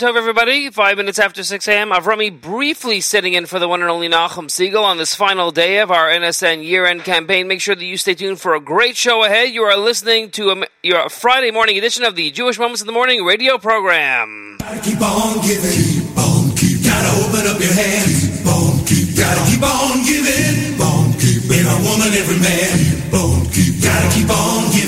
Tov, everybody. Five minutes after 6 a.m. Avrami briefly sitting in for the one and only Nachum Segal on this final day of our NSN year-end campaign. Make sure that you stay tuned for a great show ahead. You are listening to a, your Friday morning edition of the Jewish Moments in the Morning radio program. Gotta keep on giving. Keep on keep. Gotta open up your hands. Keep on keep. Gotta keep on giving. Keep on keep. Every woman, every man. Keep on keep. Gotta keep on giving.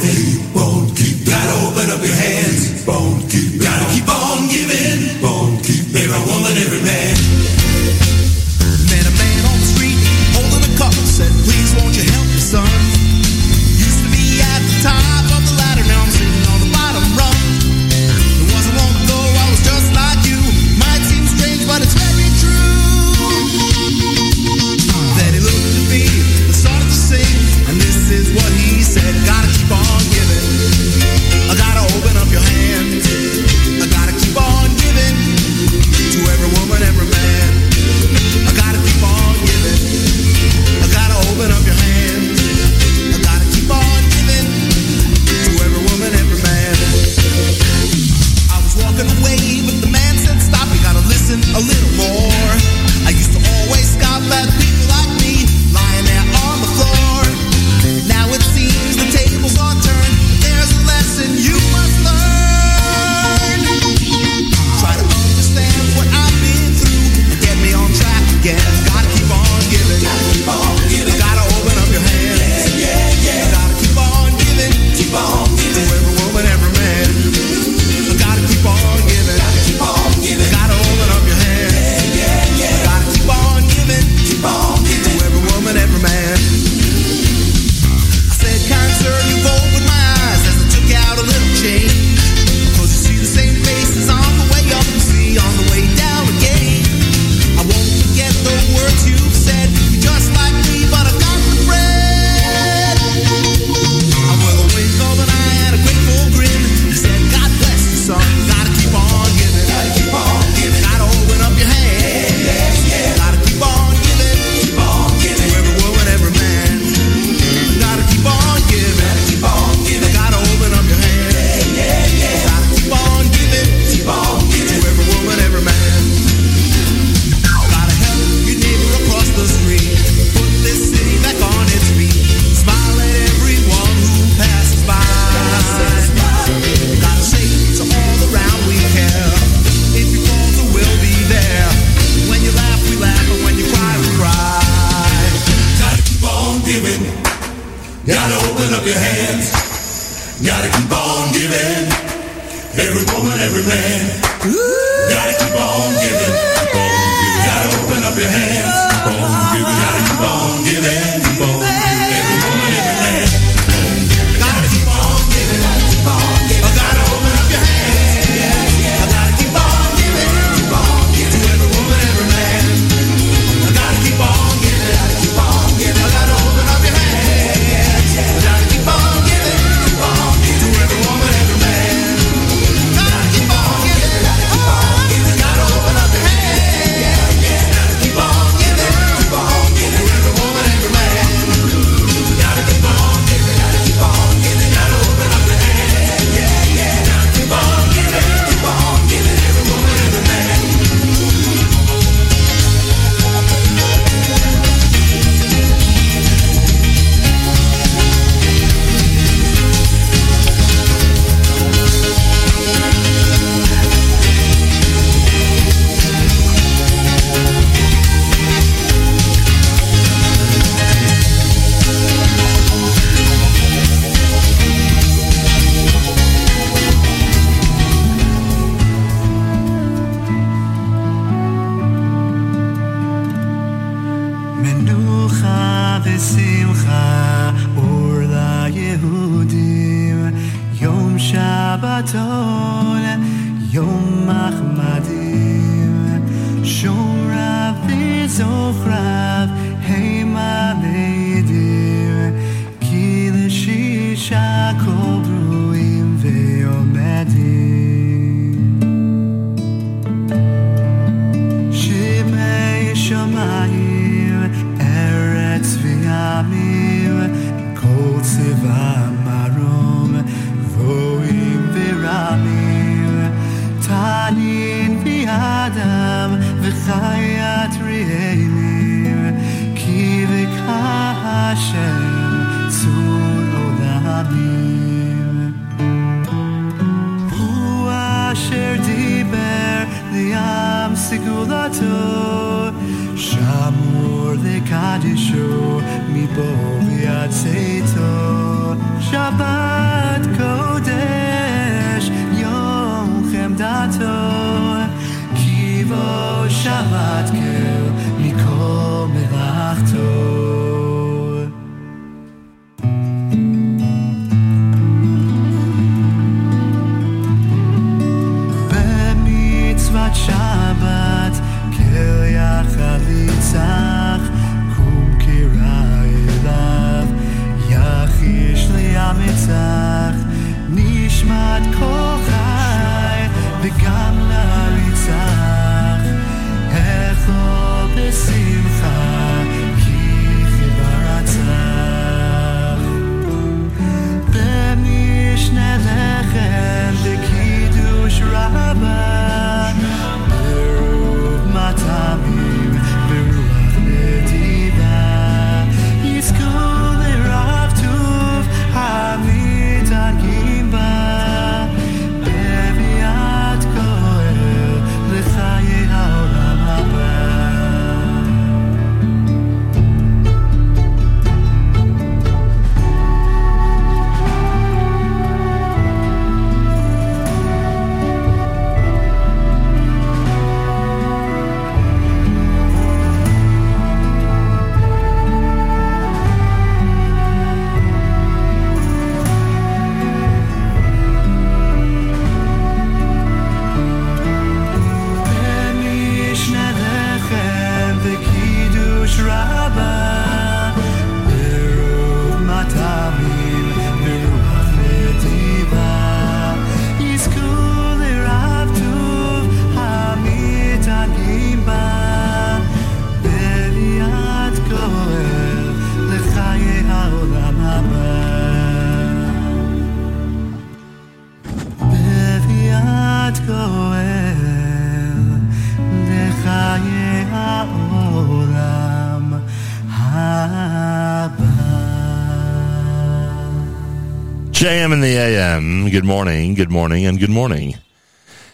JM in the AM. Good morning, good morning, and good morning.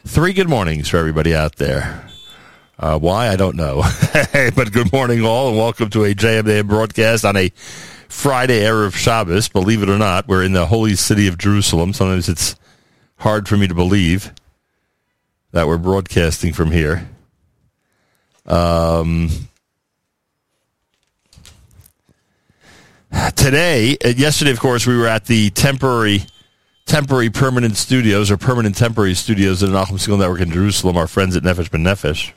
Three good mornings for everybody out there. Uh, why, I don't know. but good morning, all, and welcome to a JM the AM broadcast on a Friday Erev Shabbos. Believe it or not, we're in the holy city of Jerusalem. Sometimes it's hard for me to believe that we're broadcasting from here. Um, today, uh, yesterday, of course, we were at the temporary, temporary permanent studios or permanent temporary studios at the Nachum Segal Network in Jerusalem. Our friends at Nefesh B'Nefesh,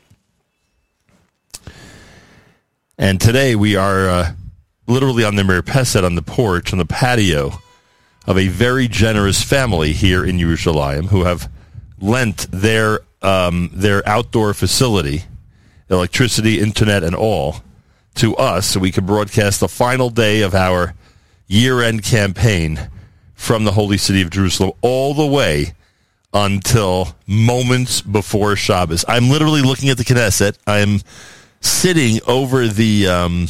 and today we are uh, literally on the Mirpeset on the porch on the patio of a very generous family here in Jerusalem who have lent their um, their outdoor facility, electricity, internet, and all to us so we could broadcast the final day of our year end campaign from the holy city of Jerusalem all the way until moments before Shabbos. I'm literally looking at the Knesset. I'm sitting over the um,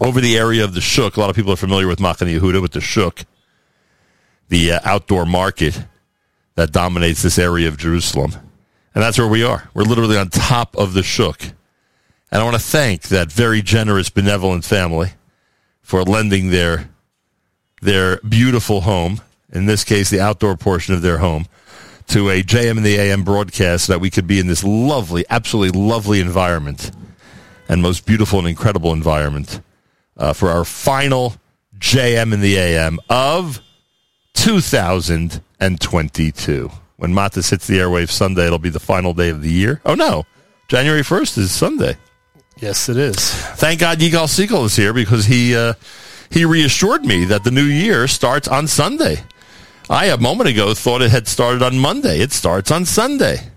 over the area of the Shuk. A lot of people are familiar with Machane Yehuda with the Shuk, the uh, outdoor market that dominates this area of Jerusalem. And that's where we are. We're literally on top of the Shuk. And I want to thank that very generous, benevolent family for lending their their beautiful home, in this case, the outdoor portion of their home, to a JM and the AM broadcast so that we could be in this lovely, absolutely lovely environment and most beautiful and incredible environment uh, for our final JM and the AM of 2022. When Matas hits the airwaves Sunday, it'll be the final day of the year. Oh, no. January 1st is Sunday. Yes, it is. Thank God Yigal Siegel is here because he uh, he reassured me that the new year starts on Sunday. I a moment ago thought it had started on Monday. It starts on Sunday.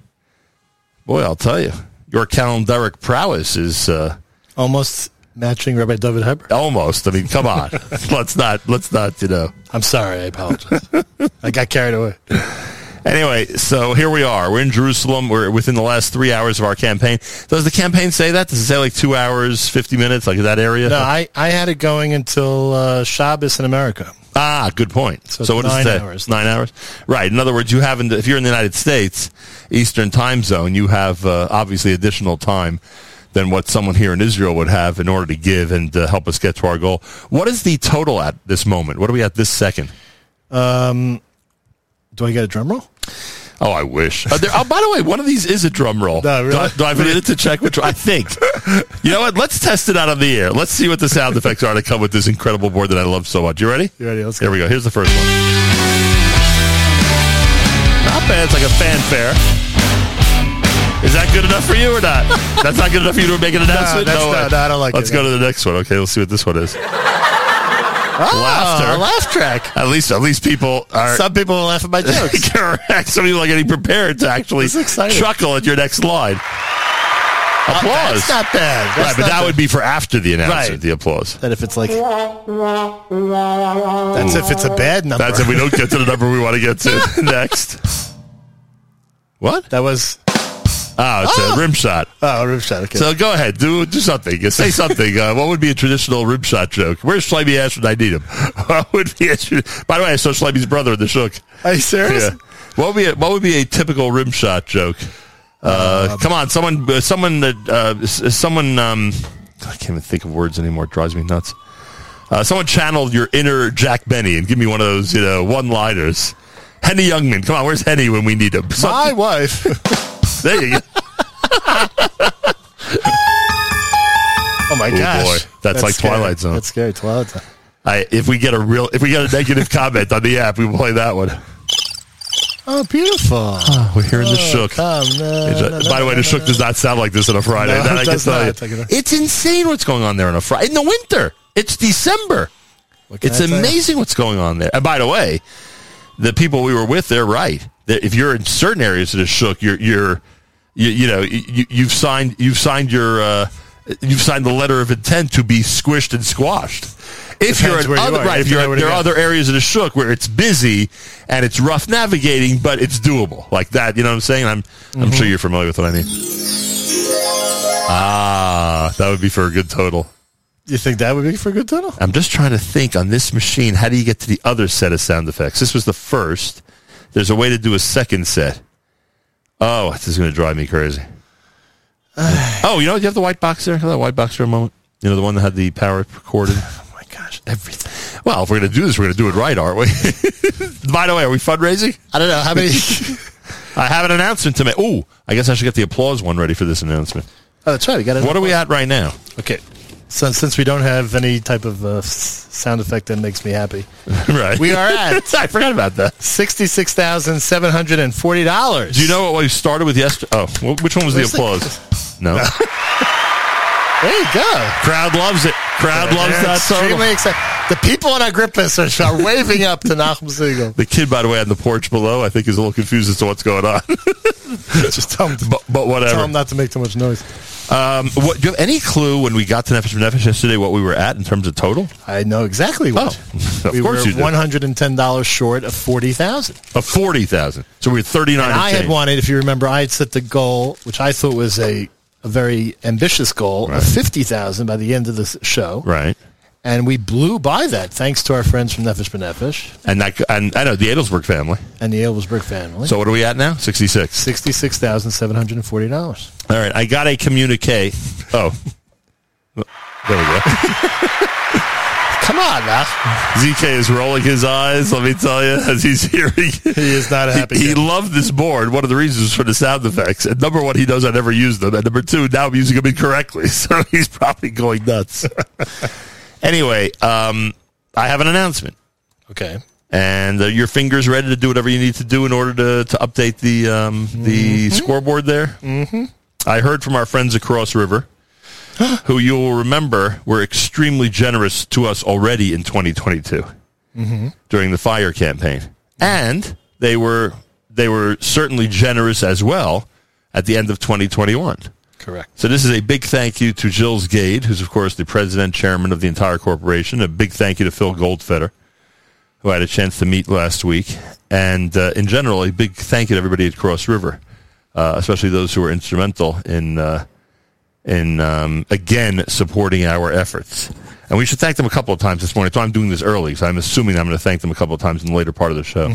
Boy, I'll tell you, your calendaric prowess is uh, Almost matching Rabbi David Heber. almost. I mean, come on, let's not let's not you know. I'm sorry. I apologize. I got carried away. Anyway, so here we are. We're in Jerusalem. We're within the last three hours of our campaign. Does the campaign say that? Does it say like two hours, fifty minutes, like that area? No, I, I had it going until uh, Shabbos in America. Ah, good point. So So, what does it nine say? hours. Nine hours. Right. In other words, you haven't. If you're in the United States, Eastern Time Zone, you have uh, obviously additional time than what someone here in Israel would have in order to give and uh, help us get to our goal. What is the total at this moment? What are we at this second? Um, Do I get a drum roll? Oh, I wish. Uh, there, oh, by the way, one of these is a drum roll. No, really? do, I, do I have a minute to check which? I think. You know what? Let's test it out on the air. Let's see what the sound effects are to come with this incredible board that I love so much. You ready? You ready? Let's go. Here we go. Here's the first one. Not bad. It's like a fanfare. Is that good enough for you or not? That's not good enough for you to make an announcement. that's way. not- no, I don't like Let's it. go to the next one. Okay, let's see what this one is. Oh, Laughter. a laugh track. At least, at least people are. Some people will laugh at my jokes. Correct. Some people are getting prepared to actually This is exciting. chuckle at your next line. Oh, applause. That's not bad. That's right, but not that bad. would be for after the announcement, Right. the applause. That if it's like that's if it's a bad number. That's if we don't get to the number we want to get to next. What? that was Oh, it's Oh. a rim shot. oh a rib shot. Okay. So go ahead, do do something. Say something. Uh, what would be a traditional rim shot joke? Where's Schleiby Ash when I need him? What would be a, By the way, I saw Schleiby's brother in the Shuk. Are you serious? Yeah. What would be a, what would be a typical rim shot joke? Uh, come on, someone, uh, someone that, uh, someone. Um, I can't even think of words anymore. It drives me nuts. Uh, someone channel your inner Jack Benny and give me one of those, you know, one-liners. Henny Youngman, come on, where's Henny when we need him? My wife. there you go. Oh my Oh, gosh, boy. That's like scary. Twilight Zone. That's scary. Twilight Zone. I, if we get a real, if we get a negative comment on the app, we will play that one. Oh, beautiful. Ah, we're hearing the oh, Shuk. Come, no, It's a- no, no, by the way, no, the Shuk no. does not sound like this on a Friday. No, that it I can does tell not. you. It's insane what's going on there on a Friday in the winter. It's December. What can It's I tell you? amazing what's going on there. And by the way, the people we were with, they're right. That If you're in certain areas of the Shuk, you're you're you, you know you, you've signed you've signed your uh, you've signed the letter of intent to be squished and squashed. If Depends you're in where you right, You if you're there are other areas of the Shuk where it's busy and it's rough navigating, but it's doable like that. You know what I'm saying? I'm I'm Mm-hmm. sure you're familiar with what I mean. Ah, that would be for a good total. You think that would be for a good total? I'm just trying to think on this machine, how do you get to the other set of sound effects? This was the first. There's a way to do a second set. Oh, this is going to drive me crazy. oh, you know, you have the white box there? Have that white box for a moment? You know, the one that had the power recorded? Oh my gosh, everything. Well, if we're going to do this, we're going to do it right, aren't we? By the way, are we fundraising? I don't know how many. I have an announcement to make. Oh, I guess I should get the applause one ready for this announcement. oh, that's right. We got it. What are we at right now? Okay. So since we don't have any type of uh, sound effect that makes me happy, right. we are at I forgot about that. sixty-six thousand seven hundred and forty dollars. Do you know what we started with yesterday? Oh, wh- which one was the Where's the- applause? No. There you go. Crowd loves it. Crowd loves They're that total. extremely excited. The people in list are, are waving up to Nachum Segal. The kid, by the way, on the porch below, I think is a little confused as to what's going on. Just tell them, to, but, but tell whatever. them not to make too much noise. Um, what, do you have any clue when we got to Nefesh Nefesh yesterday what we were at in terms of total? I know exactly what. Oh, of we course were you do. one hundred and ten dollars short of forty thousand. Of 40,000. So we were 39 And and I had wanted, if you remember, I had set the goal, which I thought was a, a very ambitious goal Right. of fifty thousand by the end of the show, Right. And we blew by that thanks to our friends from Nefesh B'Nefesh And that, and I know the Adelsberg family. and the Aylesburg family. So what are we at now? 66. sixty-six thousand seven hundred and forty dollars. All right. I got a communique. Oh. There we go. Come on, now. ZK is rolling his eyes, let me tell you, as he's hearing. He is not happy. He, he loved this board. One of the reasons for the sound effects. And number one, he knows I never use them. And number two, now I'm using them incorrectly. So he's probably going nuts. anyway, um, I have an announcement. okay. And uh, your fingers ready to do whatever you need to do in order to, to update the um, the scoreboard there. Mm-hmm. I heard from our friends across river, who you will remember were extremely generous to us already in 2022 during the fire campaign, and they were they were certainly generous as well at the end of 2021. Correct. So this is a big thank you to Gilles Gade, who's of course the president chairman of the entire corporation. A big thank you to Phil Goldfeder, who I had a chance to meet last week, and uh, in general, a big thank you to everybody at Cross River, uh, especially those who were instrumental in uh, in um, again supporting our efforts. And we should thank them a couple of times this morning. So I'm doing this early, so I'm assuming I'm going to thank them a couple of times in the later part of the show.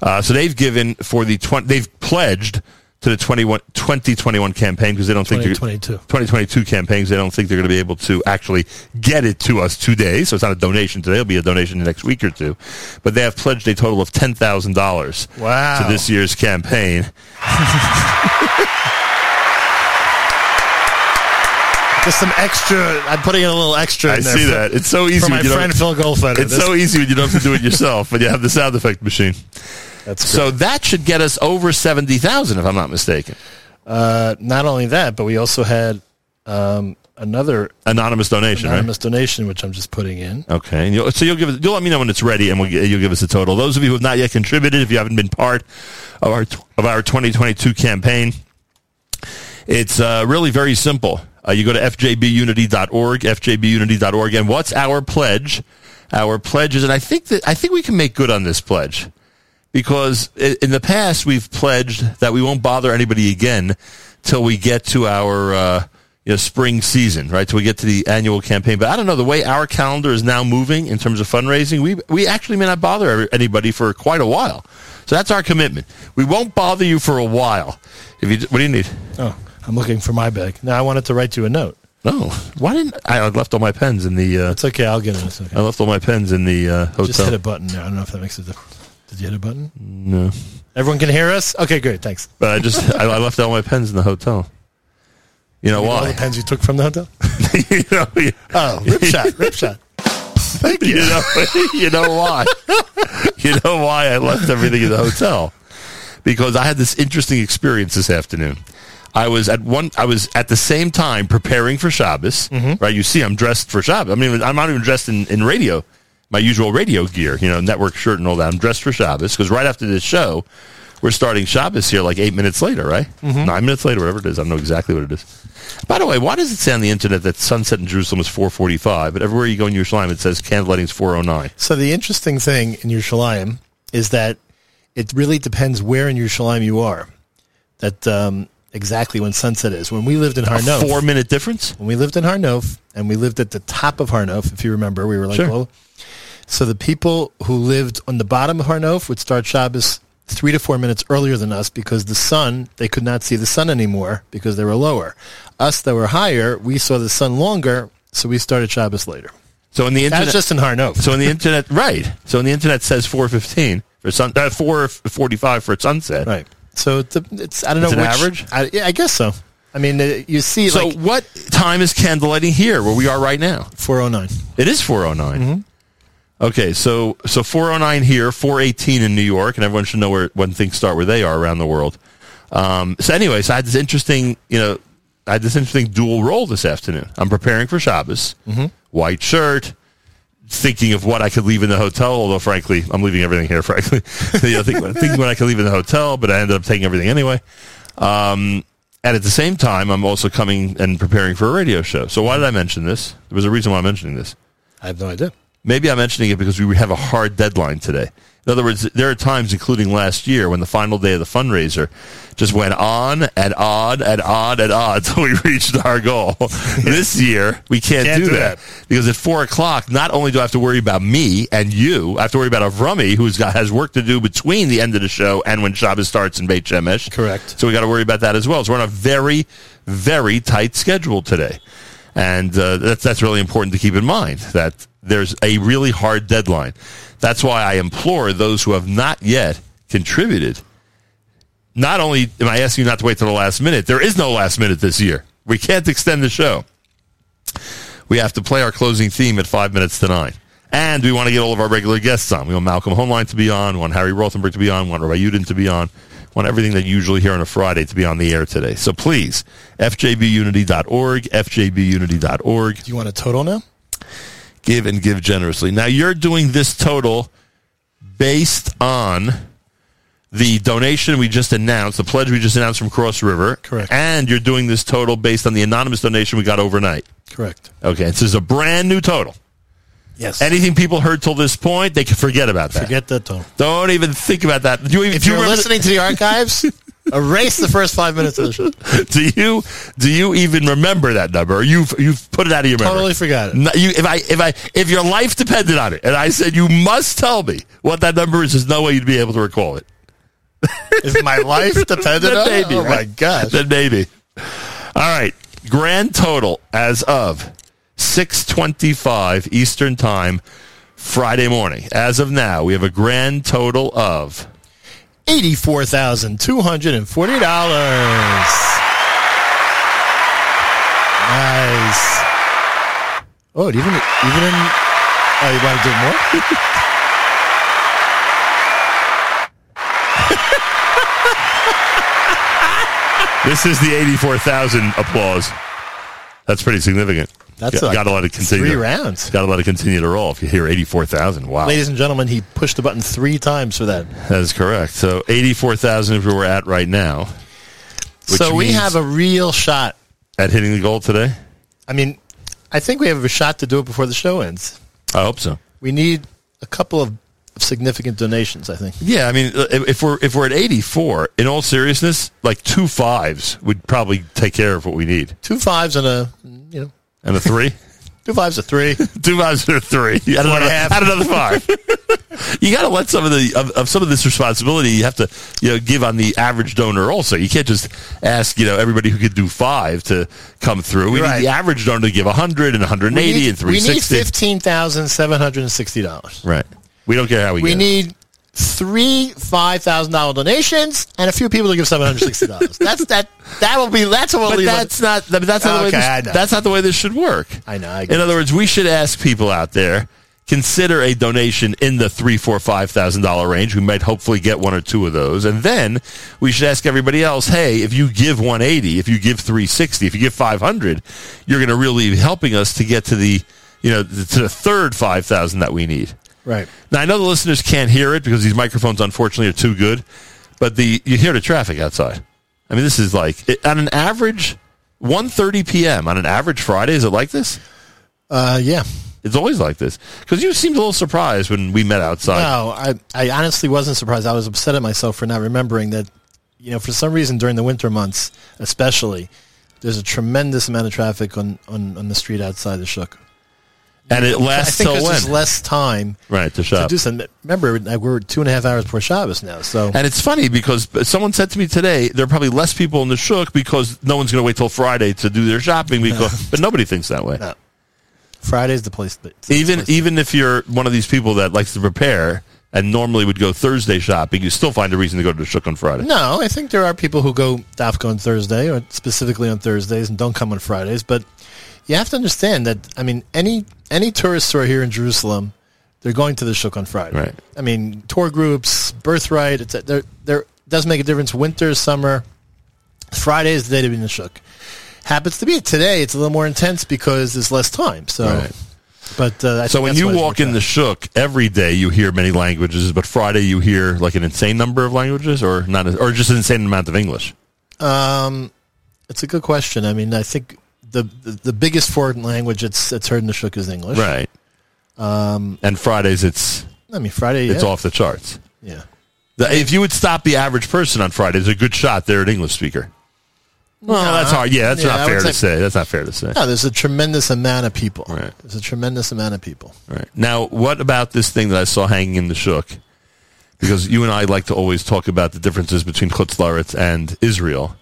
Uh, so they've given for the 20, they've pledged to the 21, 2021 campaign because they don't think they're- 2022. 2022 campaigns. They don't think they're going to be able to actually get it to us today. So it's not a donation today. It'll be a donation the next week or two. But they have pledged a total of ten thousand dollars Wow. to this year's campaign. Just some extra. I'm putting in a little extra. I in there see for, that. It's so easy for my friend. Phil Goldfeder. It's This- so easy when you don't have to do it yourself, but you have the sound effect machine. That's So that should get us over seventy thousand, if I'm not mistaken. Uh, not only that, but we also had um, another Anonymous donation, right? anonymous donation, which I'm just putting in. Okay, and you'll, so you'll give it, you'll let me know when it's ready, and we'll, you'll give us a total. Those of you who have not yet contributed, if you haven't been part of our of our 2022 campaign, it's uh, really very simple. Uh, you go to fjbunity.org, fjbunity.org, and what's our pledge? Our pledge is, and I think that I think we can make good on this pledge because in the past we've pledged that we won't bother anybody again till we get to our uh, you know spring season, right? Till we get to the annual campaign. But I don't know the way our calendar is now moving in terms of fundraising. We we actually may not bother anybody for quite a while. So that's our commitment. We won't bother you for a while. If you, what do you need? Oh, I'm looking for my bag. Now I wanted to write you a note. No, why didn't I left all my pens in the? Uh, It's okay. I'll get it a. I left all my pens in the uh, hotel. Just hit a button there. I don't know if that makes a difference. Did you hit a button? No, Everyone can hear us. Okay, great. Thanks. but I just I, I left all my pens in the hotel. You know why? All the pens you took from the hotel. you know, you- Oh, rip shot, rip shot. Thank you you. know, you know why? you know why I left everything in the hotel? Because I had this interesting experience this afternoon. I was at one. I was at the same time preparing for Shabbos. Mm-hmm. Right? You see, I'm dressed for Shabbos. I mean, I'm not even dressed in, in radio, my usual radio gear. You know, network shirt and all that. I'm dressed for Shabbos because right after this show, we're starting Shabbos here like eight minutes later. Right? Nine minutes later, whatever it is. I don't know exactly what it is. By the way, why does it say on the internet that sunset in Jerusalem is 4:45, but everywhere you go in Yerushalayim it says candlelighting's 4:09? So the interesting thing in Yerushalayim is that it really depends where in Yerushalayim you are. That um, exactly when sunset is. When we lived in Harnof, Four minute difference. when we lived in Harnof, and we lived at the top of Harnof, if you remember, we were like, Sure. well, so the people who lived on the bottom of Harnof would start Shabbos three to four minutes earlier than us because the sun, they could not see the sun anymore because they were lower. Us that were higher, we saw the sun longer, so we started Shabbos later. So in the internet, was just in Harnof. so in the internet, right? So in the internet says 4:15 for sun, uh, 4:45 for sunset. Right. So it's, a, it's I don't It's know an which average? I, yeah, I guess so. I mean, uh, you see, So like what time is candlelighting here, where we are right now? four oh nine. It is 409. Mm-hmm. Okay, so so 409 here, 418 in New York, and everyone should know where when things start where they are around the world. Um, so anyway, so I had this interesting, you know, I had this interesting dual role this afternoon. I'm preparing for Shabbos, Mm-hmm. white shirt, thinking of what I could leave in the hotel. Although, frankly, I'm leaving everything here. Frankly, you know, think, thinking what I could leave in the hotel, but I ended up taking everything anyway. Um, and at the same time, I'm also coming and preparing for a radio show. So why did I mention this? There was a reason why I'm mentioning this. I have no idea. Maybe I'm mentioning it because we have a hard deadline today. In other words, there are times, including last year, when the final day of the fundraiser just went on and on and on and on until we reached our goal. this year, we can't, Can't do, do that. that. because at four o'clock, not only do I have to worry about me and you, I have to worry about Avrami, who's got has work to do between the end of the show and when Shabbos starts in Beit Shemesh. Correct. So we got to worry about that as well. So we're on a very, very tight schedule today, and uh, that's that's really important to keep in mind that there's a really hard deadline. That's why I implore those who have not yet contributed. Not only am I asking you not to wait till the last minute, there is no last minute this year. We can't extend the show. We have to play our closing theme at five minutes to nine. And we want to get all of our regular guests on. We want Malcolm Hoenlein to be on, we want Harry Rothenberg to be on, we want Rabbi Yudin to be on, want everything that you usually hear on a Friday to be on the air today. So please, fjbunity.org, fjbunity.org. Do you want a total now? Give and give generously. Now you're doing this total based on the donation we just announced, the pledge we just announced from Cross River. Correct. And you're doing this total based on the anonymous donation we got overnight. Correct. Okay, this is a brand new total. Yes. Anything people heard till this point, they can forget about that. Forget that total. Don't even think about that. Do you, even, If you you're listening to the archives, erase the first five minutes of the show. do you do you even remember that number? Or you've you've put it out of your memory? Totally forgot it. No, you, if I if I if your life depended on it, and I said you must tell me what that number is, there's no way you'd be able to recall it. If my life depended on it, maybe, oh my right? gosh. Then maybe. All right. Grand total as of 625 Eastern Time Friday morning. As of now, we have a grand total of Eighty-four thousand two hundred and forty dollars. Nice. Oh, even even in. Oh, you want to do more? This is the 84,000 applause. That's pretty significant. That's got, like got to let it continue. three rounds. Got to let it continue to roll. If you hear 84,000, wow. Ladies and gentlemen, he pushed the button three times for that. That is correct. So 84,000 is where we're at right now. So we have a real shot. At hitting the goal today? I mean, I think we have a shot to do it before the show ends. I hope so. We need a couple of significant donations. I think. Yeah, I mean, uh, if if we're if we're at 84, in all seriousness, like two fives would probably take care of what we need. Two fives and a And a three? two fives a three. two fives and a three. Add and another, add another five. you got to let some of the of, of some of this responsibility you have to you know give on the average donor also. You can't just ask you know everybody who could do five to come through. We Right. need the average donor to give 100 and 180 we need, and we need fifteen thousand seven hundred and sixty dollars. Right. We don't care how we, We get it. Three five thousand dollar donations and a few people to give seven hundred sixty dollars. that's that. That will be. That's what But that's not that's not the way Okay, this, that's not the way this should work. I know, I get in other words, we should ask people out there consider a donation in the three, four, five thousand dollar range. We might hopefully get one or two of those, and then we should ask everybody else: Hey, if you give one eighty, if you give three sixty, if you give five hundred, you're going to really be helping us to get to the you know to the third five thousand that we need. Right. Now I know the listeners can't hear it because these microphones, unfortunately, are too good. But the you hear the traffic outside. I mean, this is like it, on an average 1.30 p.m. on an average Friday. Is it like this? Uh, yeah. It's always like this because you seemed a little surprised when we met outside. No, I, I honestly wasn't surprised. I was upset at myself for not remembering that, you know, for some reason during the winter months, especially, there's a tremendous amount of traffic on, on, on the street outside the Shuk. And it lasts till when? there's less time right to to shop. do something. Remember, we're two and a half hours before Shabbos now, so And it's funny because someone said to me today there are probably less people in the shuk because no one's going to wait till Friday to do their shopping because but nobody thinks that way. No. Friday's the place. That, even place to- even if you're one of these people that likes to prepare and normally would go Thursday shopping, you still find a reason to go to the Shuk on Friday. No, I think there are people who go dafka on Thursday or specifically on Thursdays and don't come on Fridays. But you have to understand that I mean any any tourist are here in Jerusalem, they're going to the shuk on Friday. Right. I mean tour groups, birthright. It's there. There does make a difference. Winter, summer, Friday is the day to be in the shuk. Happens to be today. It's a little more intense because there's less time. So, Right. but uh, So when you walk in out. the Shuk every day, you hear many languages, but Friday you hear like an insane number of languages, or not, or just an insane amount of English. Um, it's a good question. I mean, I think the the, the biggest foreign language it's it's heard in the shuk is English. Right. Um, and Fridays it's I mean, Friday. it's yeah. off the charts. Yeah. The- if you would stop the average person on Fridays, a good shot they're an English speaker. Well, No, that's hard. Yeah, that's yeah, not fair to say- say. That's not fair to say. No, there's a tremendous amount of people. Right. There's a tremendous amount of people. Right. Now, what about this thing that I saw hanging in the Shuk? Because you and I like to always talk about the differences between Chutz La'aretz and Israel.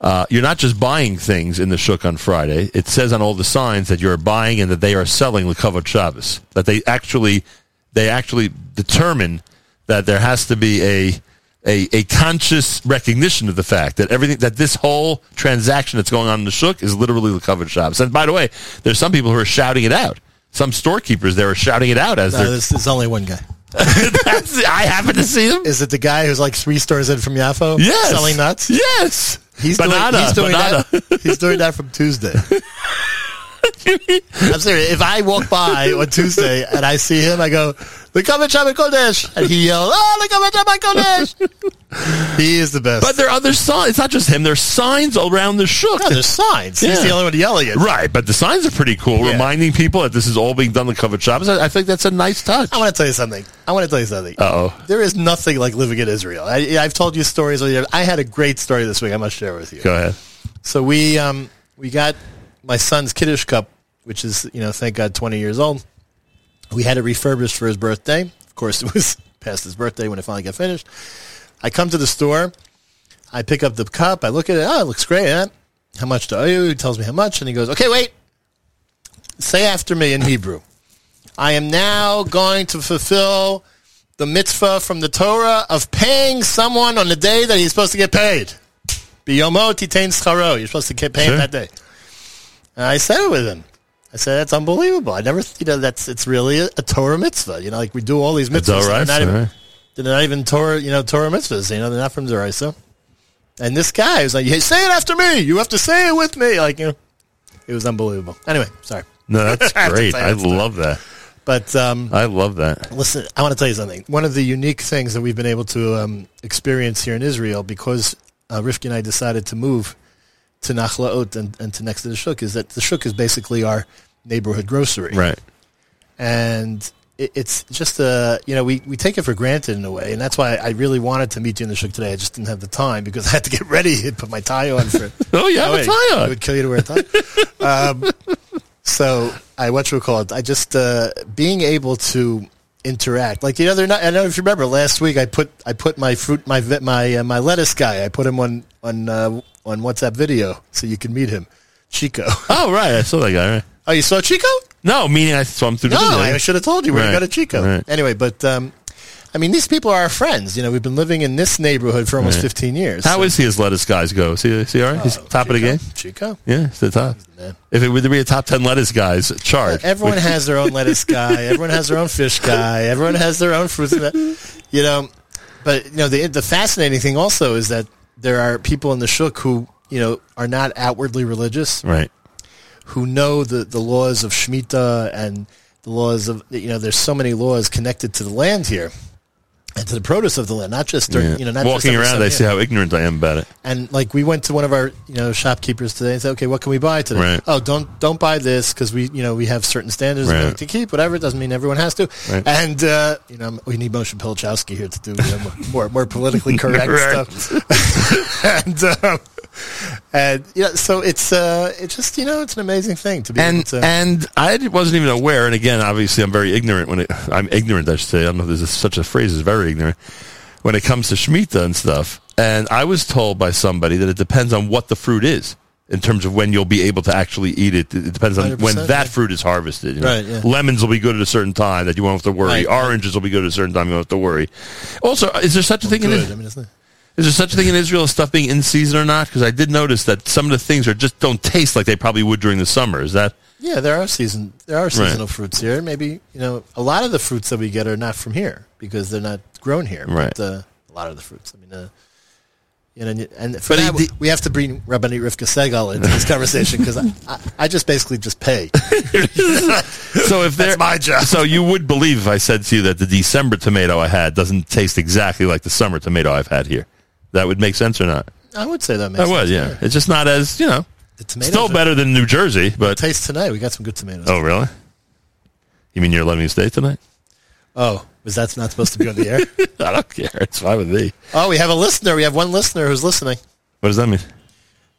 Uh, you're not just buying things in the Shuk on Friday. It says on all the signs that you're buying and that they are selling Lekavod Shabbos. That they actually, they actually determine that there has to be a, a, a conscious recognition of the fact that everything, that this whole transaction that's going on in the Shuk is literally Lekavod Shabbos. And by the way, there's some people who are shouting it out. Some storekeepers there are shouting it out as No, there's, there's only one guy. That's- I happen to see them. Is it the guy who's like three stores in from Yafo? Yes. Selling nuts? Yes. He's banana. doing, he's doing banana. that. He's doing that from Tuesday. I'm serious. If I walk by on Tuesday and I see him, I go, "Lekavod Shabbat Kodesh," and he yells, "Oh, Lekavod Shabbat Kodesh!" he is the best. But there are other signs. It's not just him. There's signs around the shuk. no, there's signs. He's the only one yelling it. Right, but the signs are pretty cool, Yeah. reminding people that this is all being done the covered shops. I, I think that's a nice touch. I want to tell you something. I want to tell you something. Uh-oh. There is nothing like living in Israel. I, I've told you stories. I had a great story this week. I must share with you. Go ahead. So we um, we got my son's Kiddush cup, which is you know thank God twenty years old. We had it refurbished for his birthday. Of course, it was past his birthday when it finally got finished. I come to the store, I pick up the cup, I look at it. Oh, it looks great. Huh? How much do I owe you? He tells me how much, and he goes, "Okay, wait. Say after me in Hebrew. I am now going to fulfill the mitzvah from the Torah of paying someone on the day that he's supposed to get paid. Biyomo titain scharo. You're supposed to get paid Sure. that day. And I said it with him. I said that's unbelievable. I never, you know, that's it's really a, a Torah mitzvah. You know, like we do all these mitzvahs. All right. They're not, even, right. they're not even Torah, you know, Torah mitzvahs. You know, they're not from d'Oraisa. And this guy was like, "Hey, say it after me. You have to say it with me." Like, you know, it was unbelievable. Anyway, sorry, No, that's great. I that love that. but um, I love that. Listen, I want to tell you something. One of the unique things that we've been able to um, experience here in Israel, because uh, Rifki and I decided to move to Nachlaot and, and to next to the Shuk, is that the Shuk is basically our neighborhood grocery. Right. And it, it's just, a, you know, we, we take it for granted in a way. And that's why I really wanted to meet you in the Shuk today. I just didn't have the time because I had to get ready and put my tie on for Oh, you have Oh, a wait, tie It would kill you to wear a tie. um, so I what you call it? I just uh, being able to interact. Like the other night, I don't know if you remember last week. I put I put my fruit my my uh, my lettuce guy. I put him on on uh, on WhatsApp video so you can meet him, Chico. Oh, right. I saw that guy. Right. oh, you saw Chico? No, meaning I saw him through the No, video. I should have told you where Right, to go to Chico. right. Anyway, but um, I mean, these people are our friends. You know, we've been living in this neighborhood for almost Right. 15 years. How so- is he as lettuce guys go? See, he, is he all right? He's Oh, top of the Chico? game? Chico. Yeah, he's the top. man. If it were to be a top 10 lettuce guys chart. Everyone has their own lettuce guy. Everyone has their own fish guy. Everyone has their own fruit. You know, but you know the the fascinating thing also is that there are people in the shuk who you know are not outwardly religious, Right. who know the the laws of shmita and the laws of you know. There's so many laws connected to the land here to the produce of the land, not just during, you know not Walking just around, I see how ignorant I am about it. And like we went to one of our you know shopkeepers today and said, okay, what can we buy today? Right. Oh, don't don't buy this because we you know we have certain standards Right. to keep. Whatever it doesn't mean everyone has to. Right. And uh, you know we need Moshe Pilichowski here to do you know, more more politically correct Right. stuff. and um, and yeah, so it's uh it's just you know it's an amazing thing to be And to. and I wasn't even aware. And again, obviously, I'm very ignorant when it. I'm ignorant. I should say. I don't know if there's such a phrase as very ignorant when it comes to shemitah and stuff. And I was told by somebody that it depends on what the fruit is in terms of when you'll be able to actually eat it. It depends on when that yeah. fruit is harvested. you know. Right, yeah. Lemons will be good at a certain time that you won't have to worry. Right, right. Oranges will be good at a certain time you won't have to worry. Also, is there such a thing in good. it? I mean? Is there such a thing in Israel as stuff being in season or not? Because I did notice that some of the things are just don't taste like they probably would during the summer. Is that Yeah, there are season there are seasonal fruits here. Maybe you know a lot of the fruits that we get are not from here because they're not grown here. Right. But, uh, a lot of the fruits. I mean, uh, you know, and- and for But that, did- we have to bring Rabbanit Rivka Segal into this conversation because I, I, I just basically just pay. so? If they're my job. so you would believe if I said to you that the December tomato I had doesn't taste exactly like the summer tomato I've had here. That would make sense or not? I would say that makes I would, sense, yeah. It's just not as you know. The tomatoes Still are- better than New Jersey, but Taste tonight. We got some good tomatoes. oh really? You mean you're letting me stay tonight? Oh, was that not supposed to be on the air? I don't care. It's fine with me. oh, we have a listener. We have one listener who's listening. What does that mean?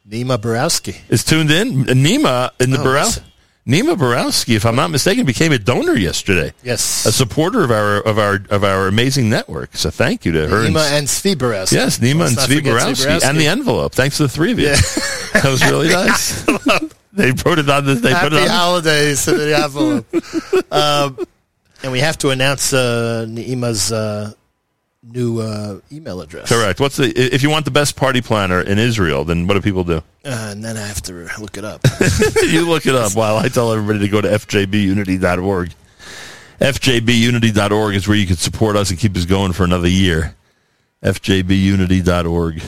Nima Borowski. Is tuned in. Nima in the Oh, Borowski. Nima Borowski, if I'm not mistaken, became a donor yesterday. Yes. a supporter of our of our of our amazing network. So thank you to her. Nima and Zvi Borowski. yes, Nima Let's and Zvi Borowski, and the envelope. Thanks to the three of you. that was really nice. they put it on the. They put Happy it on. holidays to the envelope. um, and we have to announce uh, Neima's uh, new uh, email address. Correct. What's the if you want the best party planner in Israel, then what do people do? Uh, and then I have to look it up. you look it up while I tell everybody to go to fjbunity.org. fjbunity.org is where you can support us and keep us going for another year. fjbunity.org.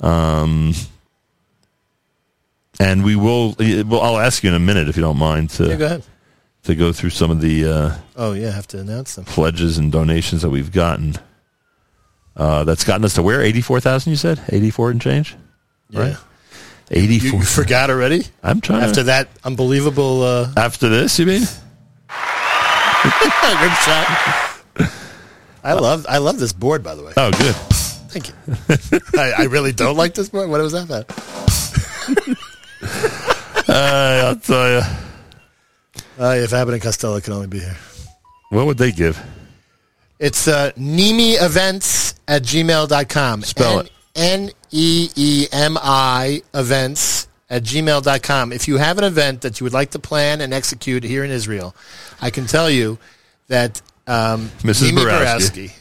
Um, and we will. Well, I'll ask you in a minute if you don't mind to yeah, go ahead. To go through some of the uh, Oh, yeah, I have to announce them. pledges and donations that we've gotten. Uh, that's gotten us to where eighty four thousand. You said eighty four and change, Yeah. right? Eighty You, four. you forgot already? I'm trying After to, that unbelievable uh, after this. You mean? good shot. I love I love this board, by the way. Oh, good. Thank you. I, I really don't like this board. What was that about? Uh, I'll tell you. Uh, if Abbott and Costello can only be here. What would they give? It's uh, Nimi Events at gmail.com. Spell it. N E E M I events at gmail.com. If you have an event that you would like to plan and execute here in Israel, I can tell you that um, Mrs. Borowski,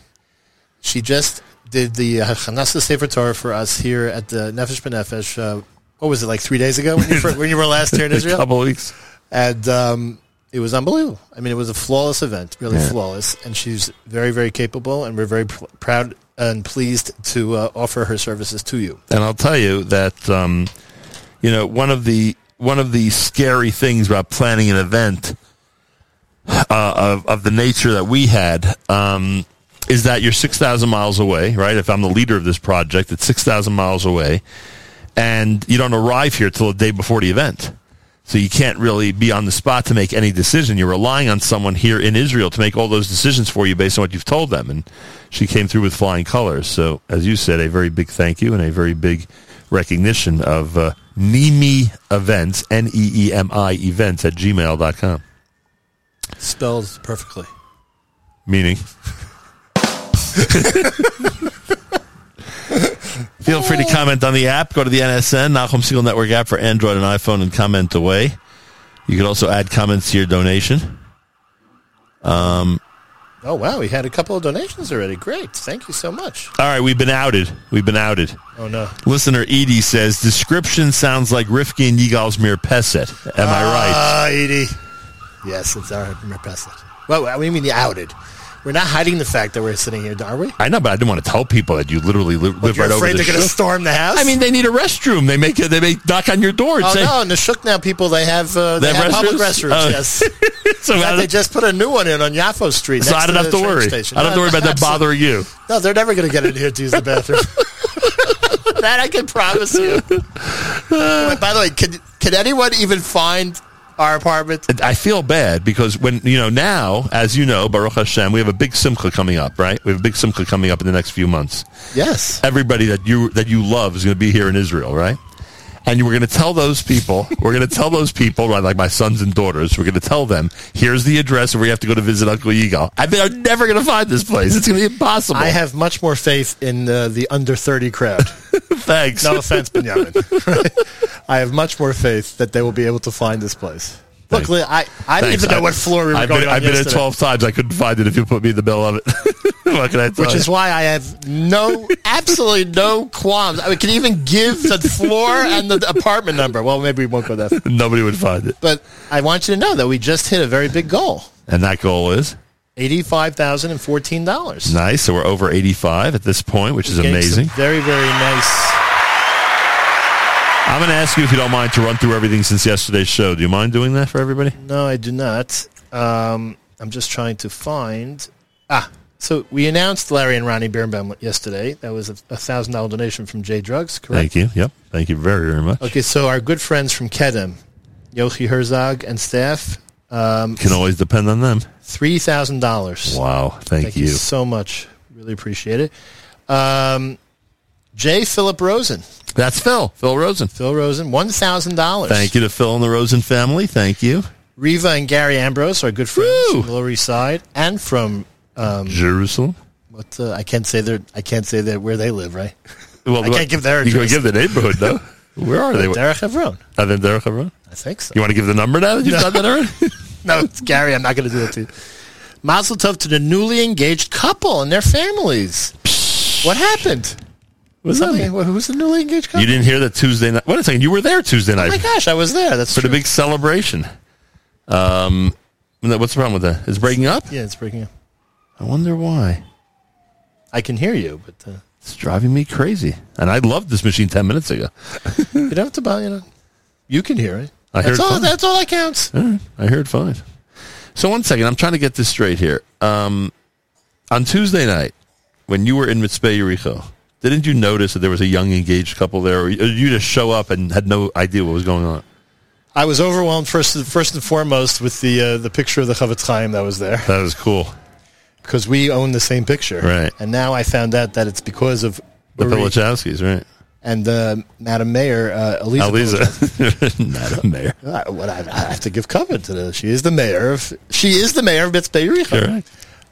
she just did the uh, Chanasa Sefer Torah for us here at the Nefesh B'Nefesh. Uh, what was it, like three days ago when you, fir- when you were last here in Israel? A couple weeks. and um, it was unbelievable. I mean, it was a flawless event, really Yeah. flawless, and she's very, very capable, and we're very pr- proud and pleased to uh, offer her services to you. And I'll tell you that um, you know one of the one of the scary things about planning an event uh, of of the nature that we had um, is that you're six thousand miles away, right? If I'm the leader of this project, it's six thousand miles away, and you don't arrive here till the day before the event. So you can't really be on the spot to make any decision. You're relying on someone here in Israel to make all those decisions for you based on what you've told them. And she came through with flying colors. So, as you said, a very big thank you and a very big recognition of uh, Nemi Events, N-E-E-M-I events at gmail.com. Spelled perfectly. Meaning? Feel free to comment on the app. Go to the NSN, Nahum Segal Network app for Android and iPhone and comment away. You can also add comments to your donation. Um, Oh, wow. We had a couple of donations already. Great. Thank you so much. All right, we've been outed. We've been outed. Oh, no. Listener Edie says, description sounds like Rifki and Yigal's mirpeset. Am I right? Ah, Edie. Yes, it's our mirpeset. Well, we mean the outed. We're not hiding the fact that we're sitting here, are we? I know, but I didn't want to tell people that you literally li- live right over afraid the they're going to storm the house? I mean, they need a restroom. They make they make knock on your door and Oh say, no! In the Shuk now, people they have uh, they, They have have public restrooms? restrooms. Oh. Yes, so, fact, they just put a new one in on Yafo Street. so I don't to have to worry. Station. I don't have to worry about that absolutely. bothering you. No, they're never going to get in here to use the bathroom. that I can promise you. By the way, can can anyone even find our apartment? I feel bad because when you know now, as you know, Baruch Hashem, we have a big simcha coming up, right? We have a big simcha coming up in the next few months. Yes. Everybody that you that you love is going to be here in Israel, right? And we're going to tell those people, we're going to tell those people, right, like my sons and daughters, we're going to tell them, here's the address where you have to go to visit Uncle Yigal. I think I'm never going to find this place. It's going to be impossible. I have much more faith in uh, the under 30 crowd. Thanks. No offense, Benjamin. I have much more faith that they will be able to find this place. Look, Thanks. I, I didn't Thanks. even know I- what floor we were I've going been, on I've been yesterday. 12 times. I couldn't find it if you put me in the middle of it. what can I tell Which you? is why I have no, absolutely no qualms. I can even give the floor and the apartment number. Well, maybe we won't go that far. Nobody would find it. But I want you to know that we just hit a very big goal. And that goal is? $85,014. Nice. So we're over 85 at this point, which is amazing. Very, very nice. I'm going to ask you if you don't mind to run through everything since yesterday's show. Do you mind doing that for everybody? No, I do not. Um, I'm just trying to find. Ah, so we announced Larry and Ronnie Birnbaum yesterday. That was a thousand dollar donation from J Drugs, correct? Thank you. Yep. Thank you very, very much. Okay, so our good friends from Kedem, Yochi Herzog and staff, um, Can always depend on them. three thousand dollars. Wow. Thank, Thank you. so much. Really appreciate it. Um, J. Philip Rosen, That's Phil. Phil Rosen. Phil Rosen, one thousand dollars. Thank you to Phil and the Rosen family. Thank you. Riva and Gary Ambrose, are good friends Woo! from the Lower East Side, and from Jerusalem. what uh, I can't say their I can't say that where they live, right? Well, I can't give their You can give the neighborhood, though. Where are they? Derech Hevron. Are they Derech Hevron? I think so. You want to give the number now that you've done that already? No, it's Gary. I'm not going to do that to you. Mazel tov to the newly engaged couple and their families. What happened? What's that mean? who's the newly engaged couple? You didn't hear that Tuesday night? Wait a second. You were there Tuesday night. Oh my gosh, I was there. That's for the big celebration. Um, what's the problem with that? It's breaking up. Yeah, it's breaking up. I wonder why. I can hear you, but uh, It's driving me crazy. And I loved this machine ten minutes ago. you don't have to buy. You know, you can hear it. I that's heard all. fine. That's all that counts. All right, I heard fine. So one second, I'm trying to get this straight here. Um, on Tuesday night, when you were in Mitzpe Yericho, didn't you notice that there was a young engaged couple there, or you just show up and had no idea what was going on? I was overwhelmed first, first and foremost with the uh, the picture of the Chofetz Chaim that was there That was cool. Because we own the same picture, Right. And now I found out that it's because of The Pilichowskis, right? and uh, Madam Mayor uh, Eliza. Aliza, not a mayor. I, what I, I have to give cover to the. She is the mayor of. She is the mayor of Mitzpe Yericho.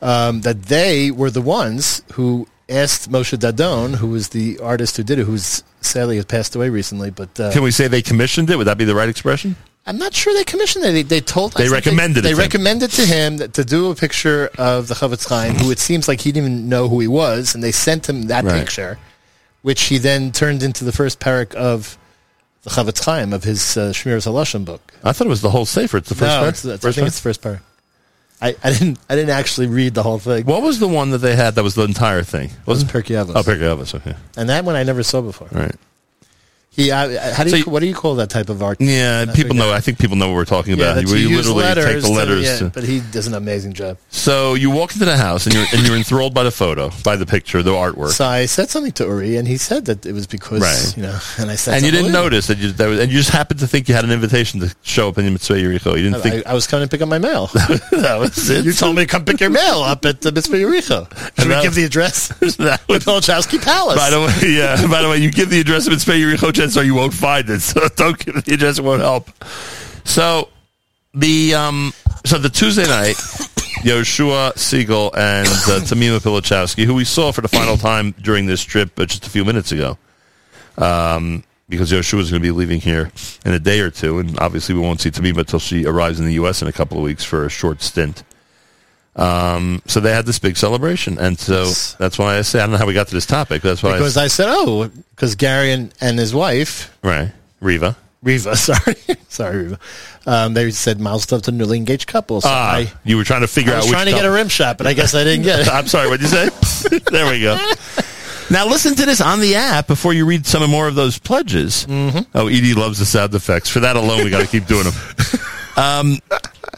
Um, that they were the ones who asked Moshe Dadon, who was the artist who did it, who's sadly has passed away recently. But uh, Can we say they commissioned it? Would that be the right expression? I'm not sure they commissioned it. They, they told. They recommended it They, to him. recommended to him that, to do a picture of the Chofetz Chaim, who it seems like he didn't even know who he was, and they sent him that Right. picture, which he then turned into the first parak of the Chofetz Chaim of his uh, Shmiras Halashon book. I thought it was the whole Sefer. It's the first no, part? it's, it's, I First think part? it's the first parak. I, I didn't. I didn't actually read the whole thing. What was the one that they had that was the entire thing? It was Pirkei Avos. Oh, Pirkei Avos, okay. and that one I never saw before. All right. He, I, how do So you, you- what do you call that type of art? Yeah, I people know. I think people know what we're talking about. where you you literally take the to- letters. yeah, to- but he does an amazing job. so you walk into the house and you're and you're enthralled by the photo, by the picture, the artwork, So I said something to Uri, and he said that it was because Right. you know. And I said, and you didn't notice that you that was, and you just happened to think you had an invitation to show up in the Mitzpe Yericho. You didn't I, think I was coming to pick up my mail. that was it. you told me to come pick your mail up at the Mitzpe Yericho. Should we give the address? That the was- Kolchowski Palace. By the way, yeah. By the way, you give the address of Mitzpe Yericho, are you won't find it. So don't give the address; it won't help. So the um, so the Tuesday night, Yoshua Segal and uh, Tamima Pilichowski, who we saw for the final time during this trip uh, just a few minutes ago, um, because Yoshua is going to be leaving here in a day or two, and obviously we won't see Tamima until she arrives in the U.S. in a couple of weeks for a short stint. Um, so they had this big celebration, and so that's why I say I don't know how we got to this topic. That's why because I said, oh, because Gary and, and his wife, Right. Riva. Riva, sorry, sorry, Riva, um, they said miles to newly engaged couple. So Ah, I, you were trying to figure I out was which trying to get a rim shot, but I guess I didn't get it. I'm sorry, what did you say? there we go. Now listen to this on the app before you read some more of those pledges. Mm-hmm. Oh, Edie loves the sound effects. For that alone, we got to keep doing them. Um,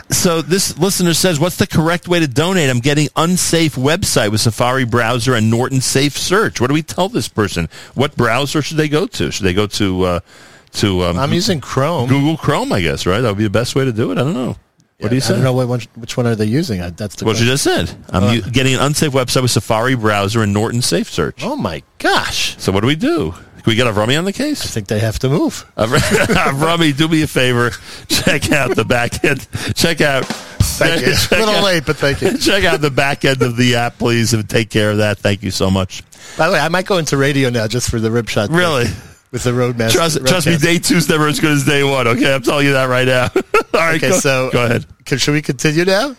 so this listener says, "What's the correct way to donate? I'm getting unsafe website with Safari browser and Norton Safe Search. What do we tell this person? What browser should they go to? Should they go to uh, to um, I'm using Chrome. Google Chrome? I guess right. That would be the best way to do it. I don't know. What do you I don't know what which one are they using. I, that's the What you just said. I'm u- getting an unsafe website with Safari browser and Norton Safe Search. Oh my gosh! So what do we do? Can we get Avrami on the case? I think they have to move. Avrami, do me a favor. Check out the back end. Check out. Thank you. check a little out- late, but thank you. Check out the back end of the app, please, and take care of that. Thank you so much. By the way, I might go into radio now just for the rim shot. thing Really? With the roadmaster. Trust, trust me, roadcast. day two's never as good as day one. Okay, I'm telling you that right now. All right, Okay, go, so go ahead. Can, should we continue now?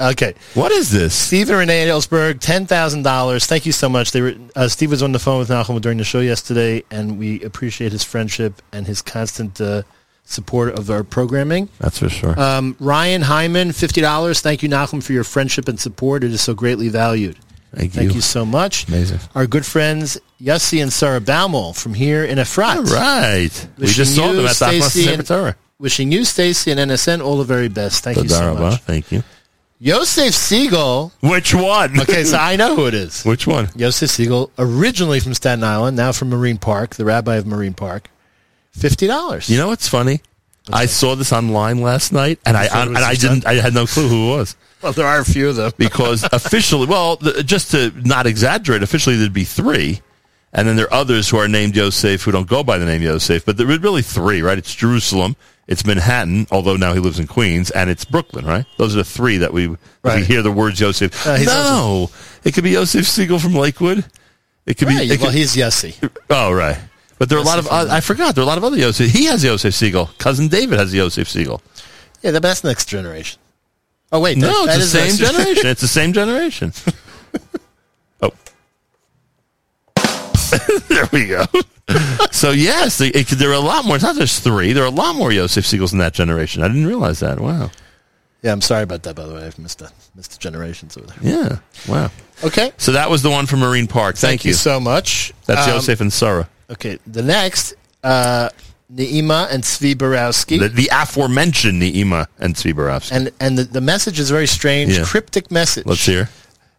Okay. What is this? Steve and Renee Ellsberg, ten thousand dollars. Thank you so much. They were uh, Steve was on the phone with Malcolm during the show yesterday, and we appreciate his friendship and his constant uh, support of our programming. That's for sure. Um, Ryan Hyman, fifty dollars. Thank you, Malcolm, for your friendship and support. It is so greatly valued. Thank, you. Thank you so much. Amazing. Our good friends Yossi and Sarah Baumel from here in Efrat. All right. We just saw them at the and- Sefer Wishing you, Stacy, and NSN all the very best. Thank you so much. Thank you. Yosef Segal. Which one? Okay, so I know who it is. Which one? Yosef Segal, originally from Staten Island, now from Marine Park, the rabbi of Marine Park. Fifty dollars. You know what's funny? I saw this online last night, and I it and I didn't. I had no clue who it was well, there are a few of them. because officially, well, th- just to not exaggerate, officially there'd be three, and then there are others who are named Yosef who don't go by the name Yosef, but there are really three, right? It's Jerusalem, it's Manhattan, although now he lives in Queens, and it's Brooklyn, right? Those are the three that we if we hear the words Joseph. Uh, no, it could be Joseph Segal from Lakewood. It could Right, be. It well, could, he's Yossi. Oh, right. But there are a lot of, uh, I forgot, there are a lot of other Yosef. He has Yosef Segal. Cousin David has Yosef Segal. Yeah, the best next generation. Oh wait, No, that- that it's the is same generation. It's the same generation. oh. there we go. so, yes, they- it, there are a lot more. It's not just three. There are a lot more Yosef Segals in that generation. I didn't realize that. Wow. Yeah, I'm sorry about that. By the way, I've missed the missed the generations over there. Yeah. Wow. Okay, So that was the one from Marine Park. Thank, thank, you. so much. That's Um, Yosef and Sarah. Okay, the next, uh, Neima and Zvi Borowski. The, the aforementioned Neima and Tzvi Borowski. and and the, the message is very strange, Yeah. cryptic message. Let's hear.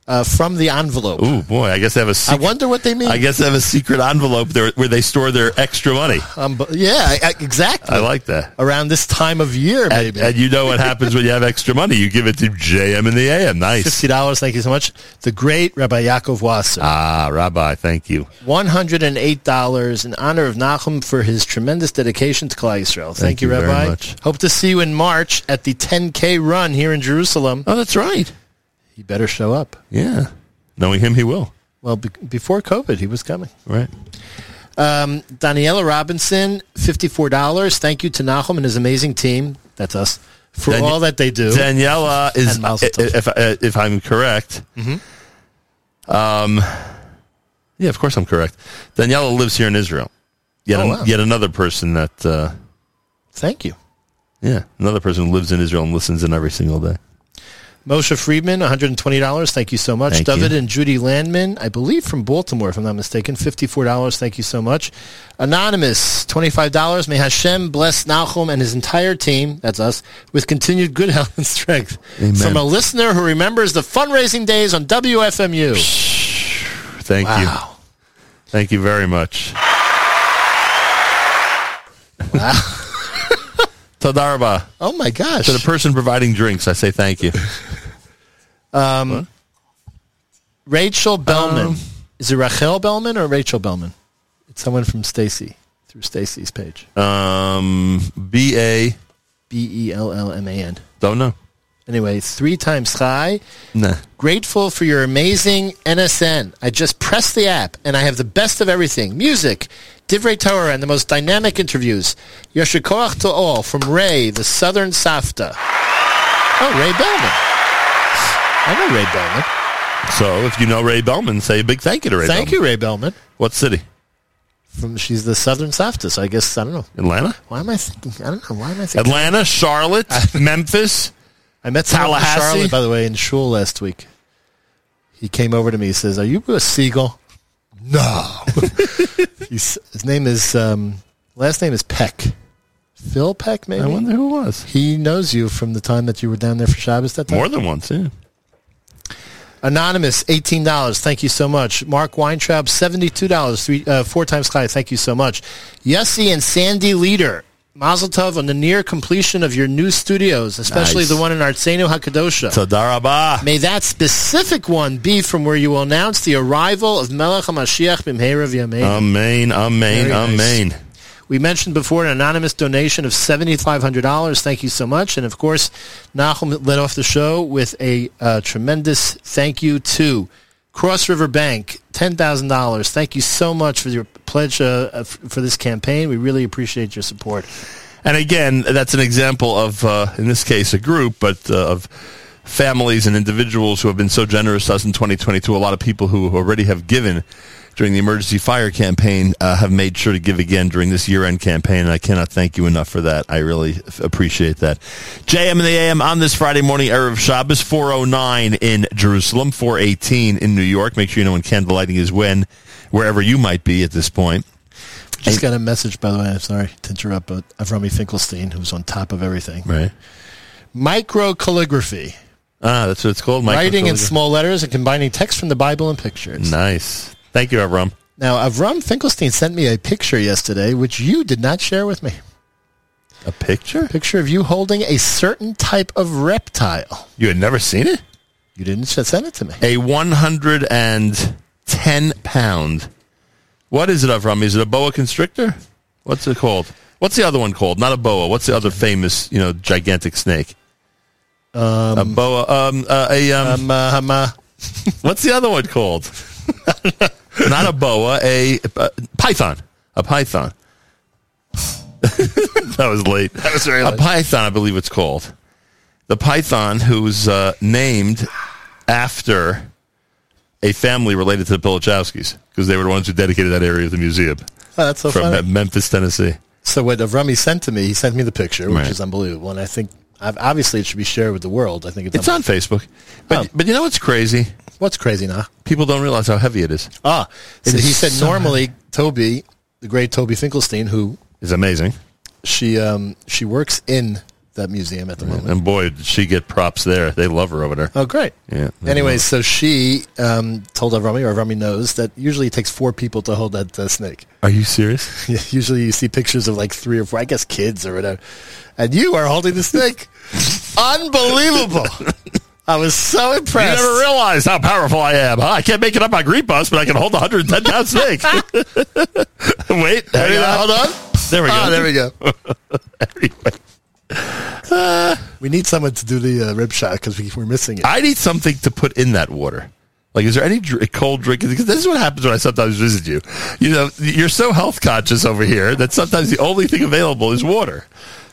Uh, from the envelope. Oh, boy. I guess they have a I secret. wonder what they mean. I guess they have a secret envelope there where they store their extra money. Um, yeah, I, I, exactly. I like that. Around this time of year, And, maybe. and you know what happens when you have extra money? You give it to JM in the AM. Nice. Fifty dollars. Thank you so much. The great Rabbi Yaakov Wasser. Ah, Rabbi, thank you. One hundred and eight dollars in honor of Nachum for his tremendous dedication to Klal Yisrael. Thank, Thank you, you very Rabbi. much. Hope to see you in March at the 10K run here in Jerusalem. Oh, that's right. He better show up. Yeah. Knowing him, he will. Well, be- before COVID, he was coming. Right. Um, Daniela Robinson, fifty-four dollars. Thank you to Nahum and his amazing team. That's us for Dan- all that they do. Daniela is, if, if, if I'm correct, um, yeah, of course I'm correct. Daniela lives here in Israel. Yet, Oh, an- wow. yet another person that, uh, Thank you. yeah, another person who lives in Israel and listens in every single day. Moshe Friedman, one hundred and twenty dollars. Thank you so much. Thank David you. and Judy Landman, I believe from Baltimore, if I'm not mistaken, fifty-four dollars. Thank you so much. Anonymous, twenty-five dollars. May Hashem bless Nahum and his entire team. That's us with continued good health and strength. Amen. From a listener who remembers the fundraising days on WFMU. Thank you. Thank you very much. Wow. Tadarba. Oh my gosh. To the person providing drinks, I say thank you. Rachel Bellman. Um, Is it Rachel Bellman or Rachel Bellman? It's someone from Stacy through Stacy's page. Um, B A. B E L L M A N. Don't know. Anyway, three times high. Nah. Grateful for your amazing NSN. I just pressed the app and I have the best of everything music, Divrei Torah, and the most dynamic interviews. Yasher koach to all from Ray, the Southern Safta. Oh, Ray Bellman. I know Ray Bellman. So if you know Ray Bellman, say a big thank you to Ray Thank Bellman. you, Ray Bellman. What city? From she's the Southern softest, I guess I don't know. Atlanta? Why am I thinking? I don't know. Why am I thinking? Atlanta, Charlotte, Memphis. I met someone from Tallahassee? Charlotte, by the way, in shul last week. He came over to me. He says, "Are you a seagull?" No. He's, his name is um, last name is Peck. Phil Peck, maybe. I wonder who it was. He knows you from the time that you were down there for Shabbos. That time. More than once, yeah. Anonymous, eighteen dollars. Thank you so much. Mark Weintraub, seventy-two dollars. Three, uh, four times high. Thank you so much. Yossi and Sandy Leader, Mazel Tov on the near completion of your new studios, especially Nice. the one in Artsenu Hakadosha. Tadaraba. May that specific one be from where you will announce the arrival of Melech HaMashiach b'mheira v'yameinu. Amen, amen, Very nice. We mentioned before an anonymous donation of $7,500. Thank you so much. And of course, Nahum led off the show with a uh, tremendous thank you to Cross River Bank, $10,000. Thank you so much for your pledge uh, for this campaign. We really appreciate your support. And again, that's an example of, uh, in this case, a group, but uh, of families and individuals who have been so generous to us in 2022. A lot of people who already have given during the emergency fire campaign uh, have made sure to give again during this year-end campaign, and I cannot thank you enough for that. I really f- appreciate that. JM and the AM on this Friday morning, Erev Shabbos, 409 in Jerusalem, 418 in New York. Make sure you know when candlelighting is when, wherever you might be at this point. Just got a message, by the way. I'm sorry to interrupt, but Avrami Finkelstein, who's on top of everything. Right. Micro calligraphy. Ah, that's what it's called. writing in small letters and combining text from the Bible and pictures. Nice. Thank you, Avram. Now, Avram Finkelstein sent me a picture yesterday, which you did not share with me. A picture? Picture of you holding a certain type of reptile. You had never seen it? You didn't send it to me. A 110 pound. What is it, Avram? Is it a boa constrictor? What's it called? What's the other one called? Not a boa. What's the other famous, you know, gigantic snake? a boa. Um, uh, a um, Um, uh, um, uh, What's the other one called? Not a boa, a, uh python. A python. that was late. That was very A python, I believe it's called. The python who's uh, named after a family related to the Pilichowskis because they were the ones who dedicated that area of the museum oh, that's so from funny. Memphis, Tennessee. So what Avrami sent to me, he sent me the picture, which Right. is unbelievable. And I think, obviously, it should be shared with the world. I think it's, It's on Facebook. But, Oh. but you know what's crazy? What's crazy now? People don't realize how heavy it is. Ah, so he said so normally Toby, the great Toby Finkelstein, who is amazing. she um, she works in that museum at the moment. And boy, did she get props there. They love her over there. Oh, great. Yeah. Anyways, so she um, told Avrami, or Avrami knows, that usually it takes four people to hold that uh, snake. Are you serious? Yeah, usually you see pictures of like three or four, I guess kids or whatever. And you are holding the snake. Unbelievable. I was so impressed. You never realized how powerful I am. Huh? I can't make it up my Green Bus, but I can hold a 110 pound snake. Wait, we go. Hold on. There we go. Ah, there we go. Anyway, We need someone to do the uh, rim shot because we, we're missing it. I need something to put in that water. Like, is there any dr- cold drink? Because this is what happens when I sometimes visit you. You know, you're so health conscious over here that sometimes the only thing available is water.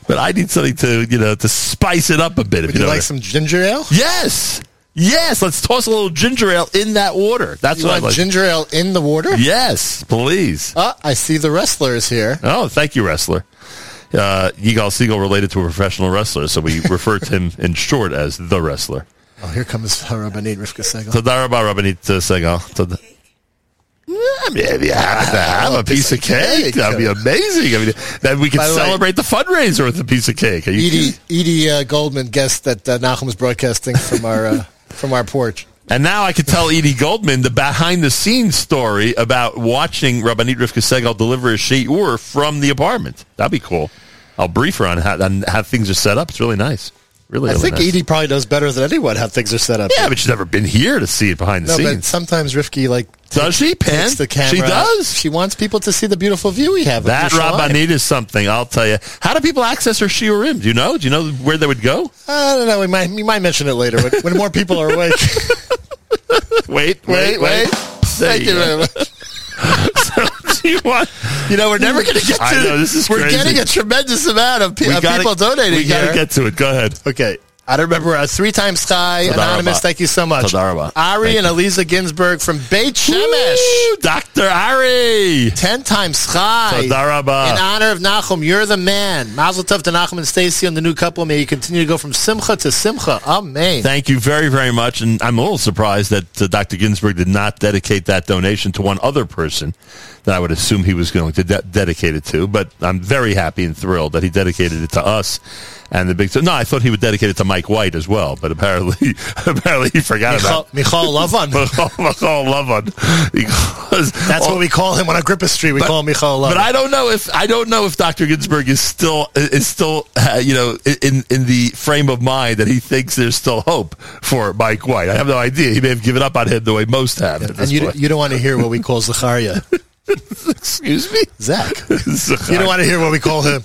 But I need something to, you know, to spice it up a bit. If Would you you know like some ginger ale? Yes, yes. Let's toss a little ginger ale in that water. That's You what I like. ginger ale in the water? Yes, please. Ah, I see the wrestler is here. Oh, thank you, wrestler. Uh, Yigal Segal related to a professional wrestler, so we refer to him in short as the wrestler. Oh, here comes Rabbanit Rivka Segal. Todar rabba Rabbanit Segal. Tod- Yeah, maybe have to have a piece of cake. That'd be amazing. I mean, then we could By the way- celebrate the fundraiser with a piece of cake. Are you Edie, Edie uh, Goldman guessed that uh, Nachum was broadcasting from our uh, from our porch. And now I could tell Edie Goldman the behind the scenes story about watching Rabbanit Rivka Segal deliver a shiur from the apartment. That'd be cool. I'll brief her on how, on how things are set up. It's really nice. Really, I really think nice. Edie probably knows better than anyone how things are set up. Yeah, but she's never been here to see it behind the scenes. no, but sometimes Rivki like Does she, Pan? the camera. She does? She wants people to see the beautiful view we have. That Yerushalayim. Rabbanit is something, I'll tell you. How do people access her shiurim? Do you know? Do you know where they would go? I don't know. We might we might mention it later when, when more people are awake. Wait, wait, wait. There Thank you go. very much. You want? You know, we're never going to get to. I know, this is We're crazy. getting a tremendous amount of, pe- of gotta- people donating We got to get to it. Go ahead. Okay. I don't remember. Uh, three times Sky, Toda Anonymous, thank you so much. Toda rabba. Ari Thank and. Eliza Ginsburg from Beit Shemesh. Dr. Ari. Ten times Sky. Toda rabba. In honor of Nachum, you're the man. Mazel tov to Nachum and Stacy and the new couple. May you continue to go from Simcha to Simcha. Amen. Thank you very, very much. And I'm a little surprised that uh, Dr. Ginsburg did not dedicate that donation to one other person that I would assume he was going to de- dedicate it to. But I'm very happy and thrilled that he dedicated it to us. And the big no, I thought he would dedicate it to Mike White as well, but apparently, apparently he forgot Michal, about Michal Lavan. Michal Lavan because That's what we call him on Agrippa Street. We call him Michal Lavan. But I don't know if I don't know if Dr. Ginsburg is still is still uh, you know in in the frame of mind that he thinks there's still hope for Mike White. I have no idea. He may have given up on him the way most have. at and you, point. you don't want to hear what we call Zacharia. Excuse me, Zach. You don't want to hear what we call him,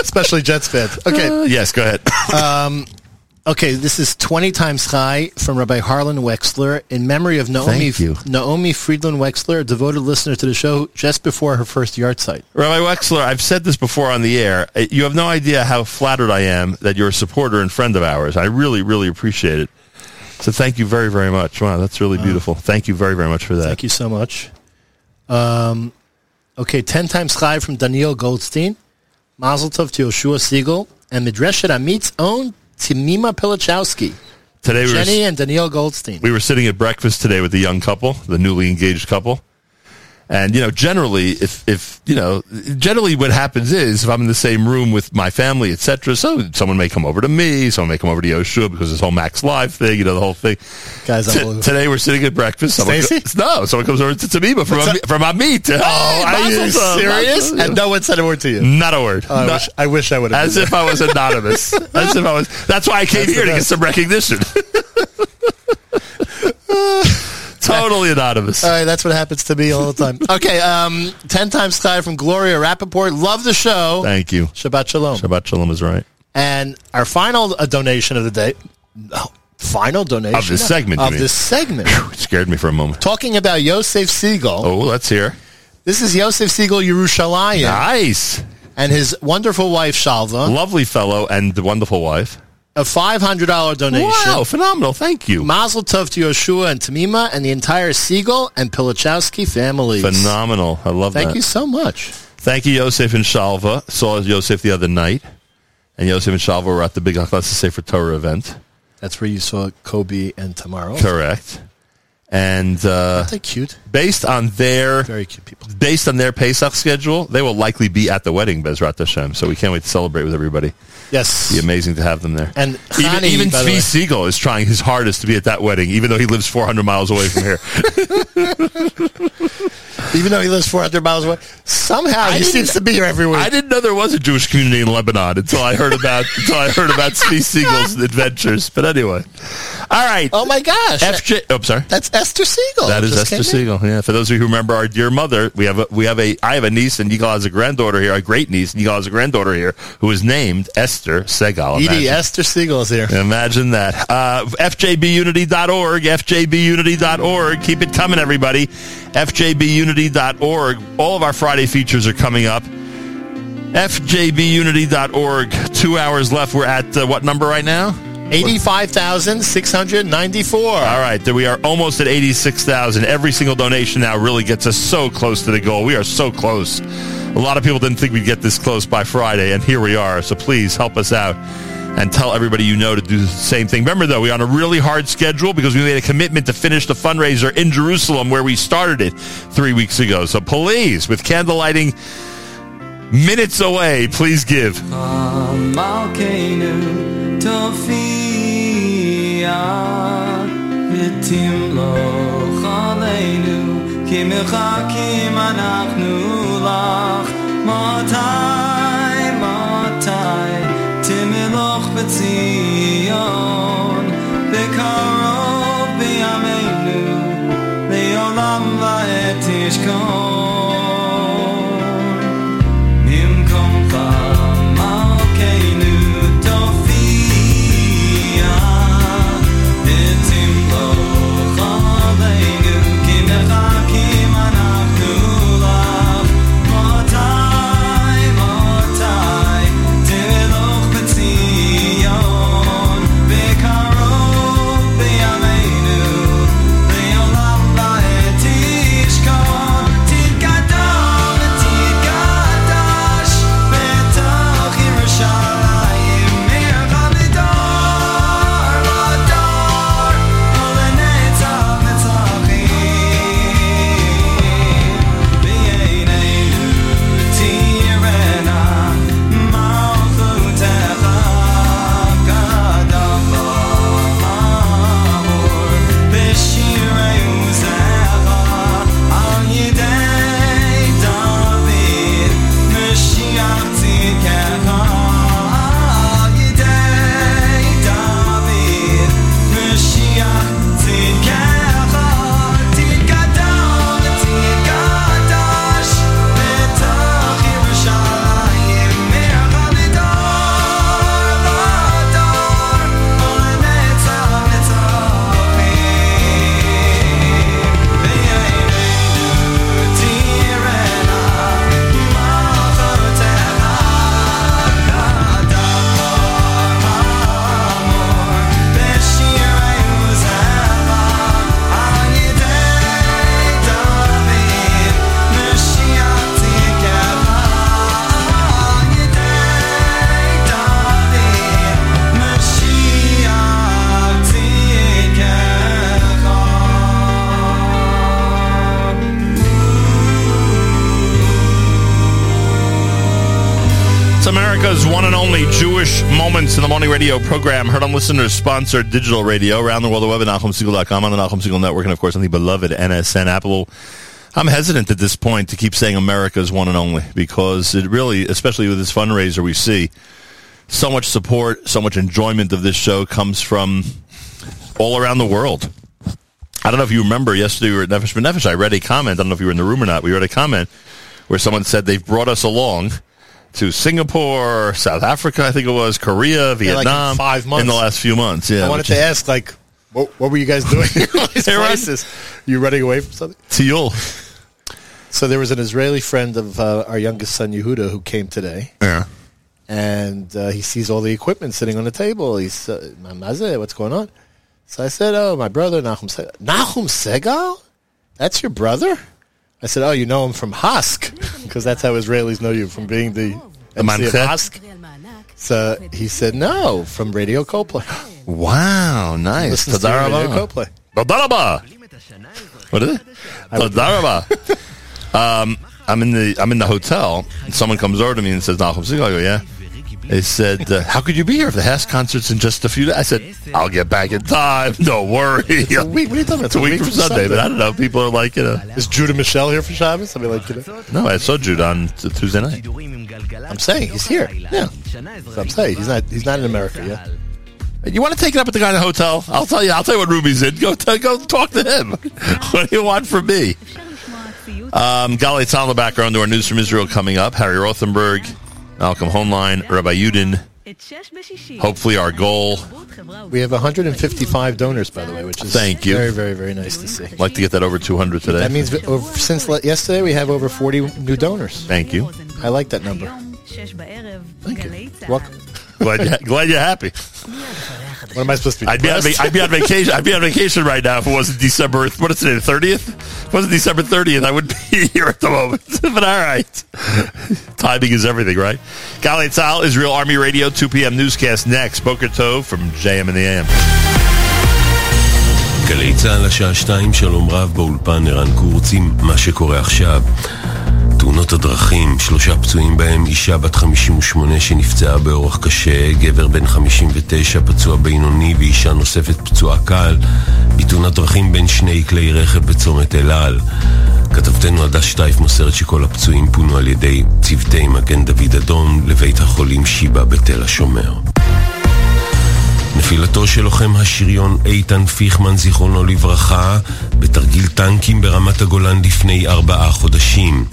especially Jets fans. Okay. Uh, yes, go ahead. Okay, this is 20 times high from Rabbi Harlan Wexler in memory of Naomi, Thank you. Naomi Friedland Wexler, a devoted listener to the show just before her first yahrzeit. Rabbi Wexler, I've said this before on the air. Uh, You have no idea how flattered I am that you're a supporter and friend of ours. I really, really appreciate it. So thank you very, very much. Wow, that's really beautiful. Thank you very, very much for that. Thank you so much. Um, okay, 10 times high from Daniel Goldstein, Mazel Tov to Yoshua Segal, and Midreshet Amit's own Tamima Pilichowski, Today we were, Jenny and Daniel Goldstein. we were sitting at breakfast today with the young couple, the newly engaged couple. And, you know, generally, if, if, you know, generally what happens is if I'm in the same room with my family, etc., so someone may come over to me, someone may come over to Yoshua because this whole Max Live thing, you know, the whole thing. Guys, T- today we're sitting at breakfast. Someone Stacey? co- no, someone comes over to Tamima from, Ami- from Amit. Oh, Are you Mazel serious? Mazel. And no one said a word to you. Not a word. Oh, I, Not- wish, I wish I would have. as if I was anonymous. as if I was. That's why I came That's here to get some recognition. totally anonymous. All right, that's what happens to me all the time. Okay, um, 10 times high from Gloria Rappaport. Love the show. Thank you. Shabbat Shalom. Shabbat Shalom is right. And our final uh, donation of the day, no, final donation Of this segment, of this segment, It scared me for a moment. talking about Yosef Segal. Oh, let's hear. This is Yosef Segal Yerushalayim Nice. and his wonderful wife Shalva. Lovely fellow and wonderful wife. A five hundred dollar donation. Wow, phenomenal. Thank you. Mazel Tov to Yoshua and Tamima and the entire Segal and Pilichowski families. Phenomenal. I love Thank that. Thank you so much. Thank you, Yosef and Shalva. Saw Yosef the other night. And Yosef and Shalva were at the big Akhlasa Sefer Torah event. That's where you saw Kobe and Tamaro. Correct. And uh, Aren't they cute? based on their Very cute people. based on their Pesach schedule, they will likely be at the wedding, Bezrat Hashem. So we can't wait to celebrate with everybody. Yes. It'd be amazing to have them there. And even, Chani, even Zvi Segal is trying his hardest to be at that wedding, even though he lives 400 miles away from here. Even though he lives 400 miles away, somehow he seems to be here every week. I didn't know there was a Jewish community in Lebanon until I heard about until I heard about Steve Segal's adventures. But anyway, all right. oh my gosh. FJ. Oh, I'm sorry. That's Esther Segal. That is Esther. Segal. Yeah. For those of you who remember our dear mother, we have a, we have a I have a niece and Yigal has a granddaughter here, a great niece, and Yigal has a granddaughter here who is named Esther Segal. Edie, Esther Segal is here. Imagine that. Uh, FJBunity.org, FJBunity.org. Keep it coming, everybody. FJBunity.org. All of our Friday features are coming up. FJBunity.org. Two hours left. We're at uh, what number right now? 85,694. All right, we are almost at 86,000. Every single donation now really gets us so close to the goal. We are so close. A lot of people didn't think we'd get this close by Friday, and here we are. So please help us out and tell everybody you know to do the same thing. Remember, though, we're on a really hard schedule because we made a commitment to finish the fundraiser in Jerusalem where we started it three weeks ago. So please, with candle lighting minutes away, please give. מלכנו תופיע ותמלוך עלינו כי מחכים אנחנו לך מתי תמלוך בציון בקרוב בימינו לעולם ועד תשכון Moments in the Morning radio program, heard on listeners sponsored digital radio around the world, the web at NachumSegal.com, on the Nachum Segal Network, and of course on the beloved NSN Apple. I'm hesitant at this point to keep saying America's one and only because it really, especially with this fundraiser we see, so much support, so much enjoyment of this show comes from all around the world. I don't know if you remember yesterday we were at Nefesh B'Nefesh. I read a comment. I don't know if you were in the room or not. We read a comment where someone said they've brought us along to Singapore, South Africa, I think it was, Korea, like in Vietnam, five months. in the last few months. Yeah, I wanted to is- ask, like, what, what were you guys doing in all these places? You running away from something? Teal. So there was an Israeli friend of uh, our youngest son, Yehuda, who came today. Yeah. and uh, he sees all the equipment sitting on the table. He's, uh, Mazeh, what's going on? So I said, oh, my brother, Nahum Segal. Nahum Segal? That's your brother? I said, oh, you know him from HASC, because that's how Israelis know you, from being the, The MC of HASC. So he said, no, from Radio Coplay. Wow, nice. Listens to Radio Tadaraba. Coplay. Tadaraba. What is it? Tadaraba. Um, I'm in the I'm in the hotel. And someone comes over to me and says, "Nahum Segal." I go, "Yeah." They said, uh, "How could you be here if the HASC concert's in just a few days?" I said, "I'll get back in time. Don't worry." It's a week. What are you talking about? It's a week from Sunday, but I don't know. People are like, you know, Is Judah Michelle here for Shabbos? I mean, like, you know, no, I saw Jude on Tuesday night. I'm saying he's here. Yeah, So I'm saying he's not. He's not in America yet. You want to take it up with the guy in the hotel? I'll tell you. I'll tell you what Ruby's in. Go, t- go talk to him. what do you want from me? Um, Galei Tzahal in the background to our news from Israel coming up. Harry Rothenberg, Malcolm Hoenlein, Rabbi Yudin. Hopefully, our goal. We have 155 donors, by the way, which is Thank you. Very, very, very nice to see. I'd like to get that over 200 today. That means over, since le- yesterday we have over 40 new donors. Thank you. I like that number. Thank you. Welcome. Glad, you, glad you're happy. What am I supposed to be? I'd be, on, I'd be on vacation. I'd be on vacation right now if it wasn't December. What is today? Thirtieth? If it wasn't December thirtieth, I wouldn't be here at the moment. but all right, timing is everything, right? Galei Tzahal, Israel Army Radio, two p.m. newscast next. Boker Tov from JM and the AM. גלי צה"ל השעה שתיים, שלום רב באולפן ערן קורצים, מה שקורה עכשיו. תאונות הדרכים, שלושה פצועים בהם, אישה בת 58 שנפצעה באורח קשה, גבר בן 59 פצוע בינוני ואישה נוספת פצועה קל, בתאונת דרכים בין שני כלי רכב בצומת אל על. כתבתנו הדס שטייף מוסרת שכל הפצועים פונו על ידי צוותי מגן דוד אדום לבית החולים שיבא בתל השומר. נפילתו של לוחם השריון איתן פיכמן, זיכרונו לברכה, בתרגיל טנקים ברמת הגולן לפני ארבעה חודשים.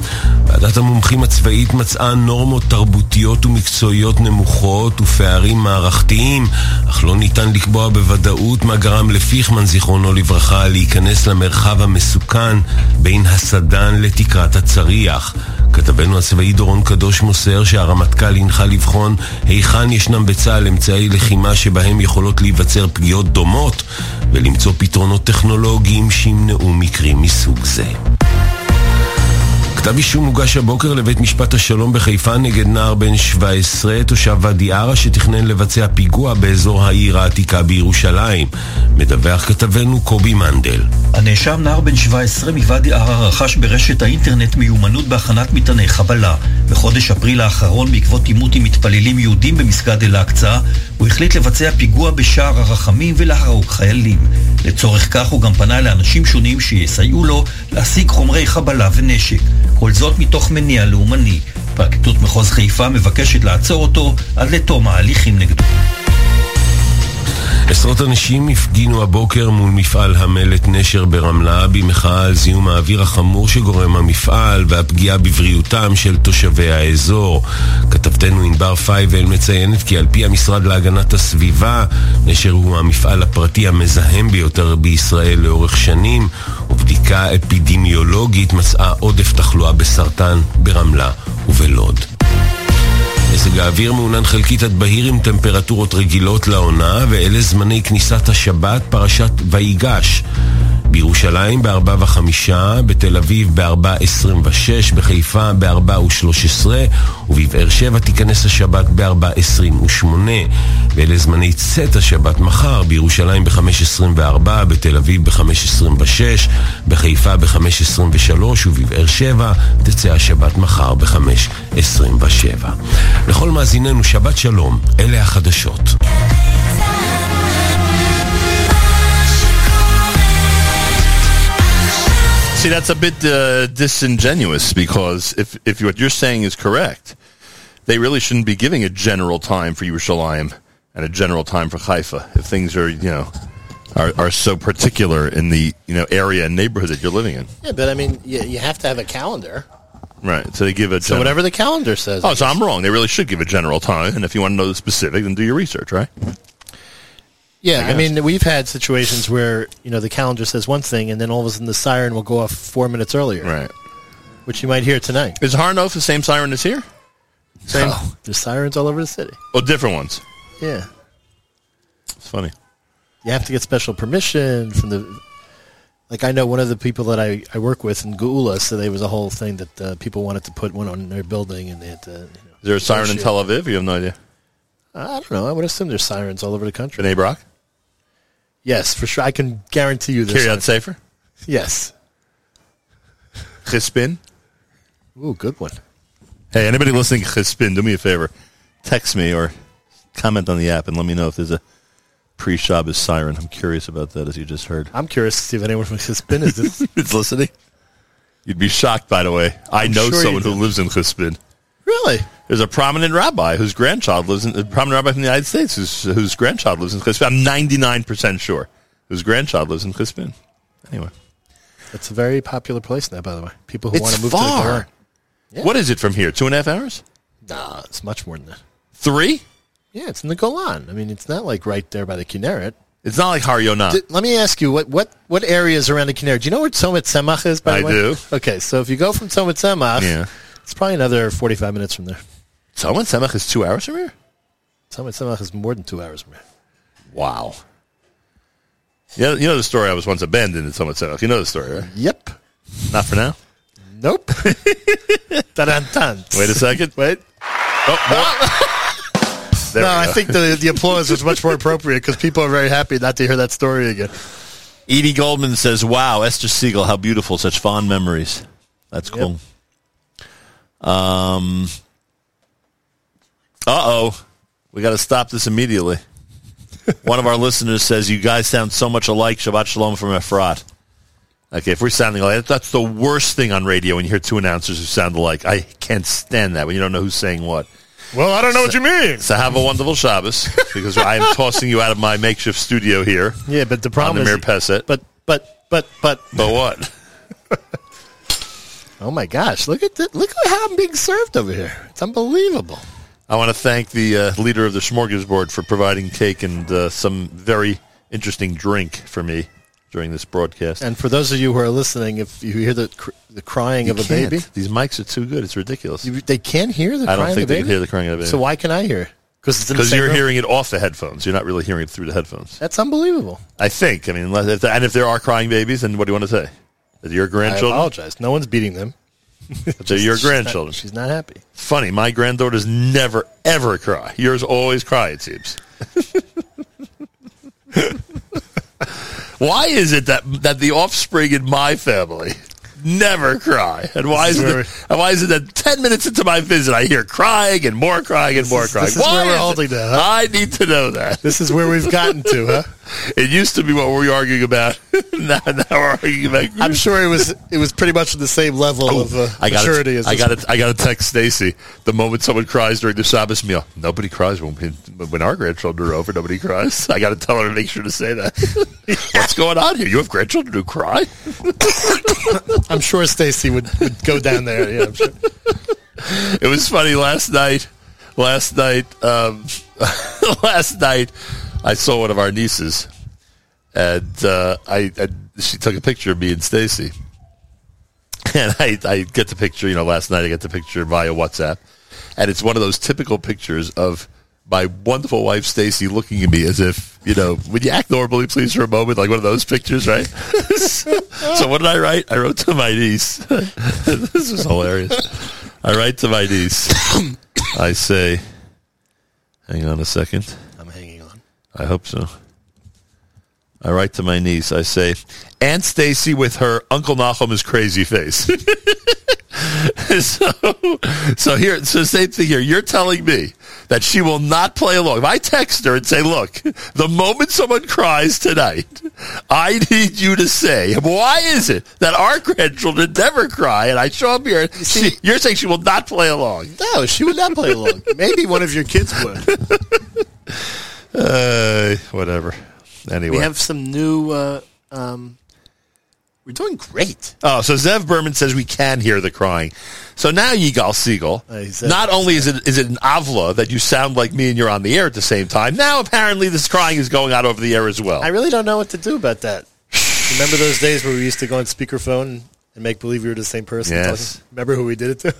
ועדת המומחים הצבאית מצאה נורמות תרבותיות ומקצועיות נמוכות ופערים מערכתיים, אך לא ניתן לקבוע בוודאות מה גרם לפיכמן, זיכרונו לברכה, להיכנס למרחב המסוכן בין הסדן לתקרת הצריח. כתבנו הצבאי דורון קדוש מוסר שהרמטכ"ל הנחה לבחון היכן ישנם בצה"ל אמצעי לחימה שבהם יכולות להיווצר פגיעות דומות ולמצוא פתרונות טכנולוגיים שימנעו מקרים מסוג זה. כתב אישום הוגש הבוקר לבית משפט השלום בחיפה נגד נער בן 17, תושב ואדי ערה, שתכנן לבצע פיגוע באזור העיר העתיקה בירושלים. מדווח כתבנו קובי מנדל. הנאשם נער בן 17 מוואדי ערה רכש ברשת האינטרנט מיומנות בהכנת מטעני חבלה. בחודש אפריל האחרון, בעקבות עימות עם מתפללים יהודים במסגד אל-אקצא, הוא החליט לבצע פיגוע בשער הרחמים ולהרוג חיילים. לצורך כך הוא גם פנה לאנשים שונים שיסייעו לו להשיג חומרי חבלה ונשק. כל זאת מתוך מניע לאומני. פרקליטות מחוז חיפה מבקשת לעצור אותו עד לתום ההליכים נגדו. עשרות אנשים הפגינו הבוקר מול מפעל המלט נשר ברמלה במחאה על זיהום האוויר החמור שגורם המפעל והפגיעה בבריאותם של תושבי האזור. כתבתנו ענבר פייבל מציינת כי על פי המשרד להגנת הסביבה, נשר הוא המפעל הפרטי המזהם ביותר בישראל לאורך שנים, ובדיקה אפידמיולוגית מצאה עודף תחלואה בסרטן ברמלה ובלוד. מזג האוויר מעונן חלקית עד בהיר עם טמפרטורות רגילות לעונה, ואלה זמני כניסת השבת, פרשת ויגש. בירושלים ב-4 ו-5, בתל אביב ב-4 26, בחיפה ב-4 ו-13, ובבאר שבע תיכנס השבת ב-4 28. ואלה זמני צאת השבת מחר, בירושלים ב-5 24, בתל אביב ב-5 26, בחיפה ב-5 23, ובבאר שבע תצא השבת מחר ב-5 27. לכל מאזיננו שבת שלום, אלה החדשות. See, that's a bit uh, disingenuous because if if what you're saying is correct, they really shouldn't be giving a general time for Yerushalayim and a general time for Haifa if things are you know are, are so particular in the you know area and neighborhood that you're living in. Yeah, but I mean, you, you have to have a calendar. Right. So they give a So whatever the calendar says. Oh, so I'm wrong. They really should give a general time, and if you want to know the specific, then do your research, right? Yeah, I I, mean, we've had situations where you know the calendar says one thing, and then all of a sudden the siren will go off four minutes earlier, Right. which you might hear tonight. Is Harnof the same siren as here? Same. Oh, there's sirens all over the city. Oh, different ones. Yeah, It's funny. you have to get special permission from the. Like I know one of the people that I, I work with in Geula, so there was a whole thing that uh, people wanted to put one on their building, and they had to. You know, Is there a siren in. Tel Aviv? You have no idea. I don't know. I would assume there's sirens all over the country. B'nai Brak? Yes, for sure. I can guarantee you this. Kiryat sirens. Sefer? Yes. Chispin? Ooh, good one. Hey, anybody listening, to Chispin, do me a favor. text me or comment on the app and let me know if there's a pre-Shabbos siren. I'm curious about that, as you just heard. I'm curious to see if anyone from Chispin is this. it's listening. You'd be shocked, by the way. I I'm know sure someone who lives in Chispin. really? There's a prominent rabbi whose grandchild lives in a prominent rabbi from the United States whose whose grandchild lives in Chispin. I'm 99 percent sure whose grandchild lives in Chispin. Anyway, It's a very popular place now, by the way. People who want to move far. to the. Yeah. what is it from here? Two and a half hours? Nah, it's much more than that. Three? Yeah, it's in the Golan. I mean, it's not like right there by the Kinneret. It's not like Har Yonah. D- let me ask you, what what what areas around the Kinneret? Do you know where Tzomit Tzemach is? By the I way? I do. Okay, so if you go from Tzomit Tzemach, Yeah. it's probably another forty-five minutes from there. Someone Semach is two hours from here? Tzomit Tzemach is more than two hours from here. Wow. Yeah, you know the story. I was once abandoned in Tzomit Tzemach. You know the story, right? Yep. Not for now. Nope. Wait a second. Wait. Oh, There no, I think the the applause was much more appropriate because people are very happy not to hear that story again. Edie Goldman says, "Wow, Esther Segal, how beautiful! Such fond memories. That's cool." Um. Uh oh, we got to stop this immediately. One of our listeners says, "You guys sound so much alike." Shabbat shalom from Efrat. Okay, if we're sounding alike, that's the worst thing on radio when you hear two announcers who sound alike. I can't stand that when you don't know who's saying what. Well, I don't know what you mean. So have a wonderful Shabbos because I am tossing you out of my makeshift studio here Yeah, but the on problem the is, mirpeset. but but but but But what? oh my gosh, look at that! Look at how I'm being served over here. It's unbelievable. I want to thank the uh, leader of the Smorgasbord for providing cake and uh, some very interesting drink for me during this broadcast. And for those of you who are listening, if you hear the cr- the crying You of a can't. baby, These mics are too good. It's ridiculous. you, they can't hear the I crying don't think of a they baby. can hear the crying of a baby. So why can I hear? Because it's in the Because same you're room? hearing it off the headphones. You're not really hearing it through the headphones. That's unbelievable. I think. I mean, unless, if, and if there are crying babies, then what do you want to say? That your I grandchildren? apologize. No one's beating them. So your She's not- grandchildren. She's not happy. Funny, my granddaughters never ever cry. Yours always cry. It seems. why is it that that the offspring in my family never cry, and why is is it? where That, and why is it that ten minutes into my visit I hear crying and more crying and more is- crying? this is why where we're is it? holding that, huh? I need to know that. This is where we've gotten to, huh? It used to be what we were we arguing about. now, now we're arguing about. I'm sure it was it was pretty much the same level of uh, Oh, I got maturity to, as I got I got to text Stacy the moment someone cries during the Shabbos meal. Nobody cries when we, when our grandchildren are over. Nobody cries. I got to tell her to make sure to say that. What's going on here? You have grandchildren who cry? I'm sure Stacy would, would go down there. Yeah, I'm sure. It was funny last night. Last night, um, last night, I saw one of our nieces, and uh, I, I she took a picture of me and Stacy, and I I get the picture. You know, last night I get the picture via WhatsApp, and it's one of those typical pictures of my wonderful wife Stacy looking at me as if you know, would you act normally, please, for a moment, like one of those pictures, right? so what did I write? I wrote to my niece. this is hilarious. I write to my niece. I say, hang on a second. I'm hanging on. I hope so. I write to my niece. I say, Aunt Stacy with her Uncle Nahum is crazy face. so, so here, so same thing here. You're telling me that she will not play along. If I text her and say, "Look, the moment someone cries tonight, I need you to say why is it that our grandchildren never cry?" And I show up here. see- she, you're saying she will not play along. No, she would not play along. Maybe one of your kids would. Uh, whatever. Anyway, We have some new. Uh, um, we're doing great. Oh, so Zev Berman says we can hear the crying. So now, Yigal Segal, Uh, not only is it is it an avla that you sound like me and you're on the air at the same time, now apparently this crying is going out over the air as well. I really don't know what to do about that. Remember those days where we used to go on speakerphone and make believe we were the same person? Yes. talking? Remember who we did it to?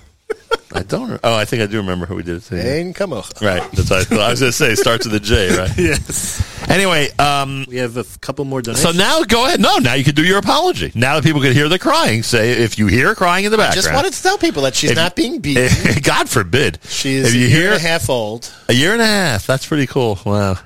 I don't. re- Oh, I think I do remember who we did it to. Ein Kamocha. Right. That's what I, thought. I was going to say. Starts with a J, right? Yes. Anyway, um, We have a f- couple more donations. so now go ahead. No, now you can do your apology. Now that people can hear the crying, say if you hear crying in the background. I background. just wanted to tell people that she's If- not being beaten. God forbid. She is If a you year hear and a half old, a year and a half, that's pretty cool. Wow.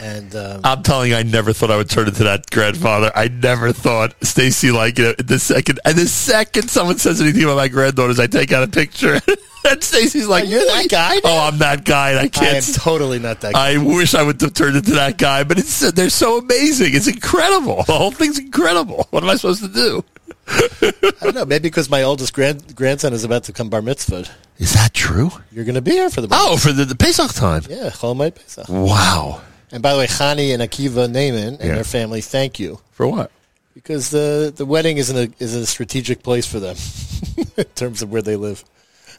And um, I'm telling you, I never thought I would turn into that grandfather. I never thought Stacy like know, the second and the second someone says anything about my granddaughters, I take out a picture. and Stacy's like, you're that guy now? Oh, I'm that guy, and I I can't. am s- totally not that guy. I wish I would have turned into that guy, but it's they're so amazing. It's incredible. The whole thing's incredible. What am I supposed to do? I don't know. Maybe because my oldest grand, grandson is about to come bar mitzvah. Is that true? You're going to be here for the bar Oh, for the, the Pesach time. Yeah, Chol Moed Pesach. Wow. And by the way, Chani and Akiva Naaman and Yeah. their family, thank you. For what? Because the, the wedding is in a, is a strategic place for them in terms of where they live.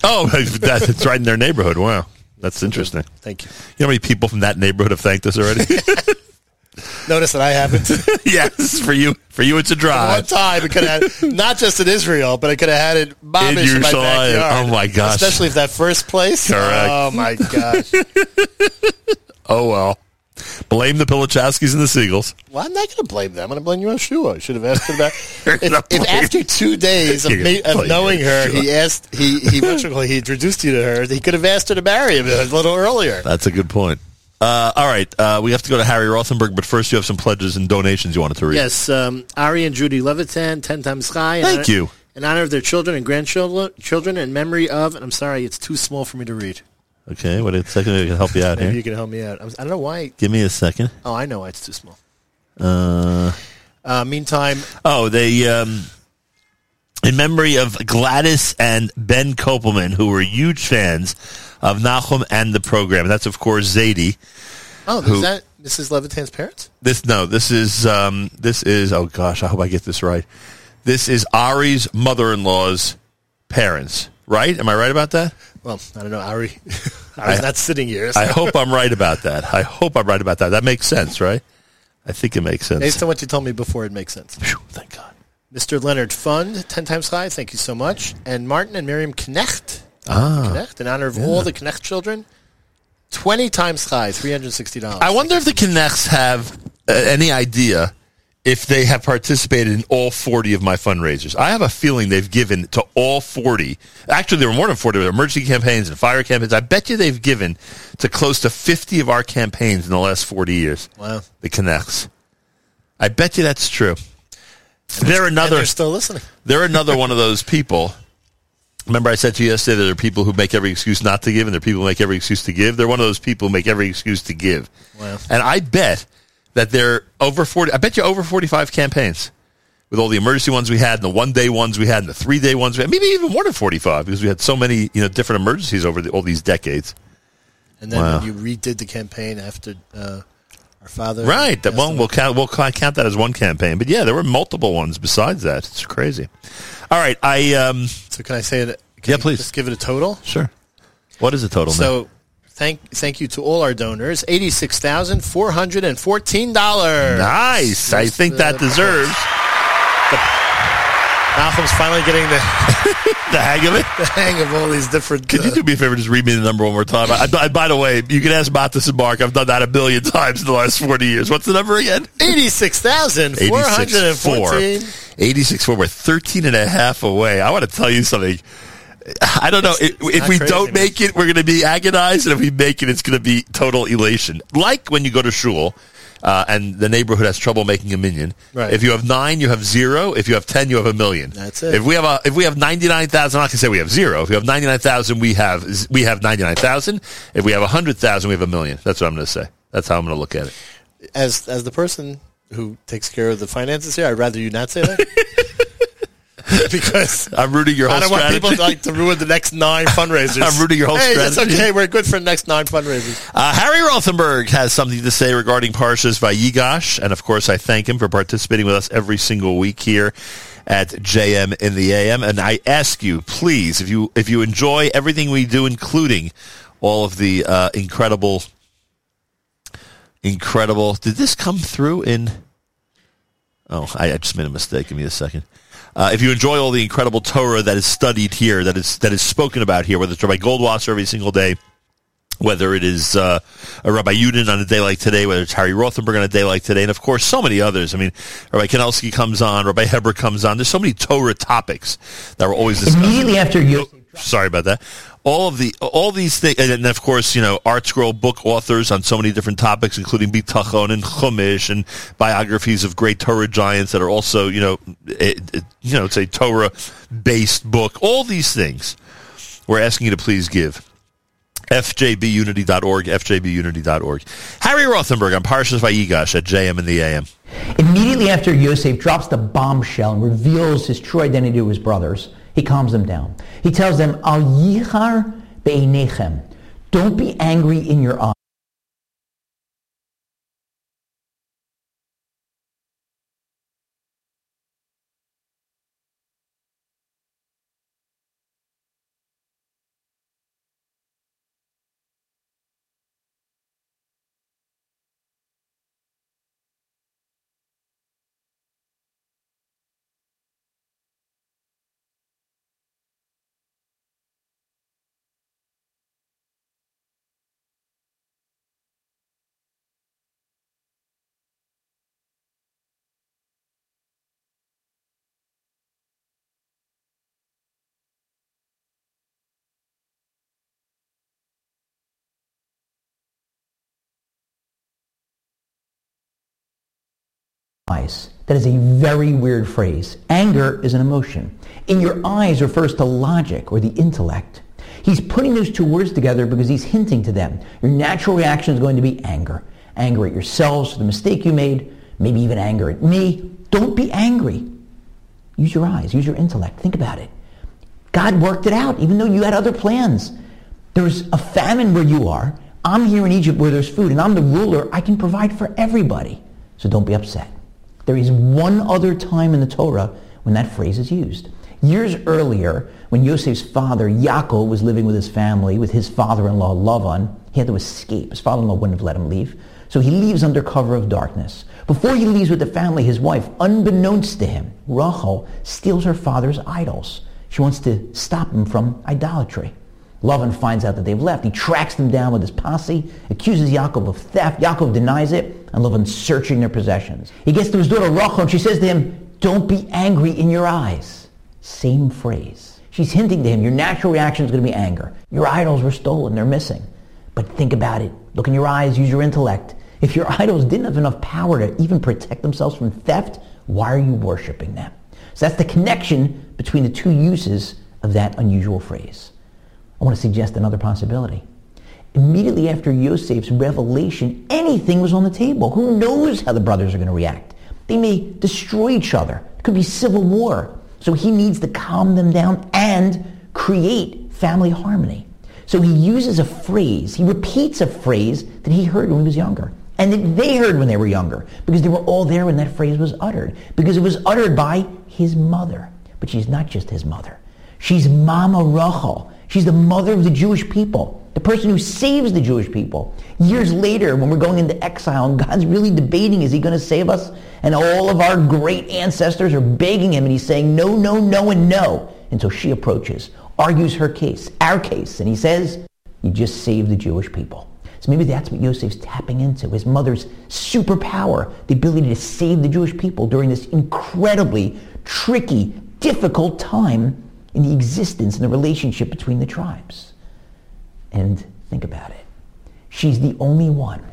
Oh, that, it's right in their neighborhood. Wow. That's interesting. Thank you. You know how many people from that neighborhood have thanked us already? Notice that I haven't. yes, for you. For you, it's a drive. One drive. time, it could have had, not just in Israel, but I could have had it In mamish in my backyard. Oh, my gosh. Especially if that first place. Correct. Oh my gosh. Oh, well. Blame the Pilichowskis and the Segals. Well, I'm not going to blame them. I'm going to blame Yeshua. I should have asked him back. If, if after two days of, me, of knowing her, he asked, he he, what you call it, he introduced you to her, he could have asked her to marry him a little earlier. That's a good point. Uh, all right. Uh, we have to go to Harry Rothenberg, but first you have some pledges and donations you wanted to read. Yes, um, Ari and Judy Levitan, 10 times high. Thank honor- you. In honor of their children and grandchildren, children in memory of, and I'm sorry, it's too small for me to read. Okay. Wait a second. I can help you out Maybe here. you can help me out. I, was, I don't know why. Give me a second. Oh, I know why it's too small. Uh, Uh, meantime, oh, they, um, in memory of Gladys and Ben Kopelman, who were huge fans of Nahum and the program. That's, of course, Zadie. oh, Who- is that Mrs. Levitan's parents? This no, this is um, this is oh gosh, I hope I get this right. This is Ari's mother-in-law's parents, right? Am I right about that? Well, I don't know, Ari. Ari's not sitting here. so- I hope I'm right about that. I hope I'm right about that. That makes sense, right? I think it makes sense. Based on what you told me before, it makes sense. Phew, thank God. Mr. Leonard Fund, 10 times high, thank you so much. And Martin and Miriam Knecht, Ah, Knecht in honor of all the Knecht children, 20 times high, $360. I wonder if the Knechts have uh, any idea if they have participated in all 40 of my fundraisers. I have a feeling they've given to all 40. Actually, there were more than 40. There were emergency campaigns and fire campaigns. I bet you they've given to close to 50 of our campaigns in the last 40 years. Wow. The Knechts. I bet you that's true. They're And another. they're still listening. They're another one of those people. Remember, I said to you yesterday that there are people who make every excuse not to give, and there are people who make every excuse to give. They're one of those people who make every excuse to give. Wow. And I bet that they're over forty. I bet you over forty-five campaigns with all the emergency ones we had, and the one-day ones we had, and the three-day ones we had. Maybe even more than forty-five because we had so many, you know, different emergencies over the, all these decades. And then Wow. you redid the campaign after uh, our father. Right. That one we'll count. We'll count that as one campaign. But yeah, there were multiple ones besides that. It's crazy. All right. I um. So can I say it? Can Yeah, you please. Just give it a total. Sure. What is the total? now? Thank thank you to all our donors. Eighty six thousand four hundred and fourteen dollars. Nice. I think uh, that deserves Malcolm's finally getting the, the hang of it. the hang of all these different. Could you uh, do me a favor? Just read me the number one more time. I, I, by the way, you can ask Matas and Mark. I've done that a billion times in the last 40 years. What's the number again? Eighty-six thousand four hundred and 86.4. fourteen. 86.4. We're 13 and a half away. I want to tell you something. I don't know. If, if we crazy, don't man. make it, we're going to be agonized. And if we make it, it's going to be total elation. Like when you go to shul uh, and the neighborhood has trouble making a million. Right. If you have nine, you have zero. If you have 10, you have a million. That's it. If we have a, if we have 99,000, I'm not going to say we have zero. If we have 99,000, we have, we have 99,000. If we have 100,000, we have a million. That's what I'm going to say. That's how I'm going to look at it. As as the person who takes care of the finances here, I'd rather you not say that. because I'm rooting your whole I don't strategy. want people to, like to ruin the next nine fundraisers. I'm rooting your whole hey, That's strategy. okay. We're good for the next nine fundraisers. Uh, Harry Rothenberg has something to say regarding Parshas Vayigash, and of course, I thank him for participating with us every single week here at JM in the AM. And I ask you, please, if you if you enjoy everything we do, including all of the uh, incredible, incredible. Did this come through in? Oh, I, I just made a mistake. Give me a second. Uh, if you enjoy all the incredible Torah that is studied here, that is that is spoken about here, whether it's Rabbi Goldwasser every single day, whether it is uh, a Rabbi Yudin on a day like today, whether it's Harry Rothenberg on a day like today, and of course so many others. I mean, Rabbi Kanelsky comes on, Rabbi Heber comes on. There's so many Torah topics that we're always discussing. Immediately after you. Sorry about that. All of the all these things, and then of course you know ArtScroll book authors on so many different topics, including Bitachon and Chumash and biographies of great Torah giants that are also you know it, it- you know it's a Torah based book. All these things we're asking you to please give. FJBunity.org, FJBunity.org. Harry Rothenberg on Parshas Vayigash at JM in the AM. Immediately after Yosef drops the bombshell and reveals his true identity to his brothers, he calms them down. He tells them, Al yichar be'einechem. Don't be angry in your eyes. Eyes. That is a very weird phrase. Anger is an emotion. In your eyes refers to logic or the intellect. He's putting those two words together because he's hinting to them. Your natural reaction is going to be anger. Anger at yourselves for the mistake you made, maybe even anger at me. Don't be angry. Use your eyes, use your intellect. Think about it. God worked it out, even though you had other plans. There's a famine where you are. I'm here in Egypt where there's food, and I'm the ruler. I can provide for everybody. So don't be upset. There is one other time in the Torah when that phrase is used. Years earlier, when Yosef's father, Yaakov, was living with his family, with his father-in-law, Lavan, he had to escape. His father-in-law wouldn't have let him leave. So he leaves under cover of darkness. Before he leaves with the family, his wife, unbeknownst to him, Rachel, steals her father's idols. She wants to stop him from idolatry. Lavan finds out that they've left. He tracks them down with his posse, accuses Yaakov of theft. Yaakov denies it, and Lavan's searching their possessions. He gets to his daughter Rachel, and she says to him, don't be angry in your eyes. Same phrase. She's hinting to him, your natural reaction is going to be anger. Your idols were stolen, they're missing. But think about it. Look in your eyes, use your intellect. If your idols didn't have enough power to even protect themselves from theft, why are you worshiping them? So that's the connection between the two uses of that unusual phrase. I want to suggest another possibility. Immediately after Yosef's revelation, anything was on the table. Who knows how the brothers are going to react? They may destroy each other. It could be civil war. So he needs to calm them down and create family harmony. So he uses a phrase, he repeats a phrase that he heard when he was younger. And that they heard when they were younger. Because they were all there when that phrase was uttered. Because it was uttered by his mother. But she's not just his mother. She's Mama Rachel. She's the mother of the Jewish people, the person who saves the Jewish people. Years later, when we're going into exile and God's really debating, is he going to save us? And all of our great ancestors are begging him and he's saying no, no, no, and no. And so she approaches, argues her case, our case, and he says, you just saved the Jewish people. So maybe that's what Yosef's tapping into, his mother's superpower, the ability to save the Jewish people during this incredibly tricky, difficult time in the existence and the relationship between the tribes. And think about it. She's the only one,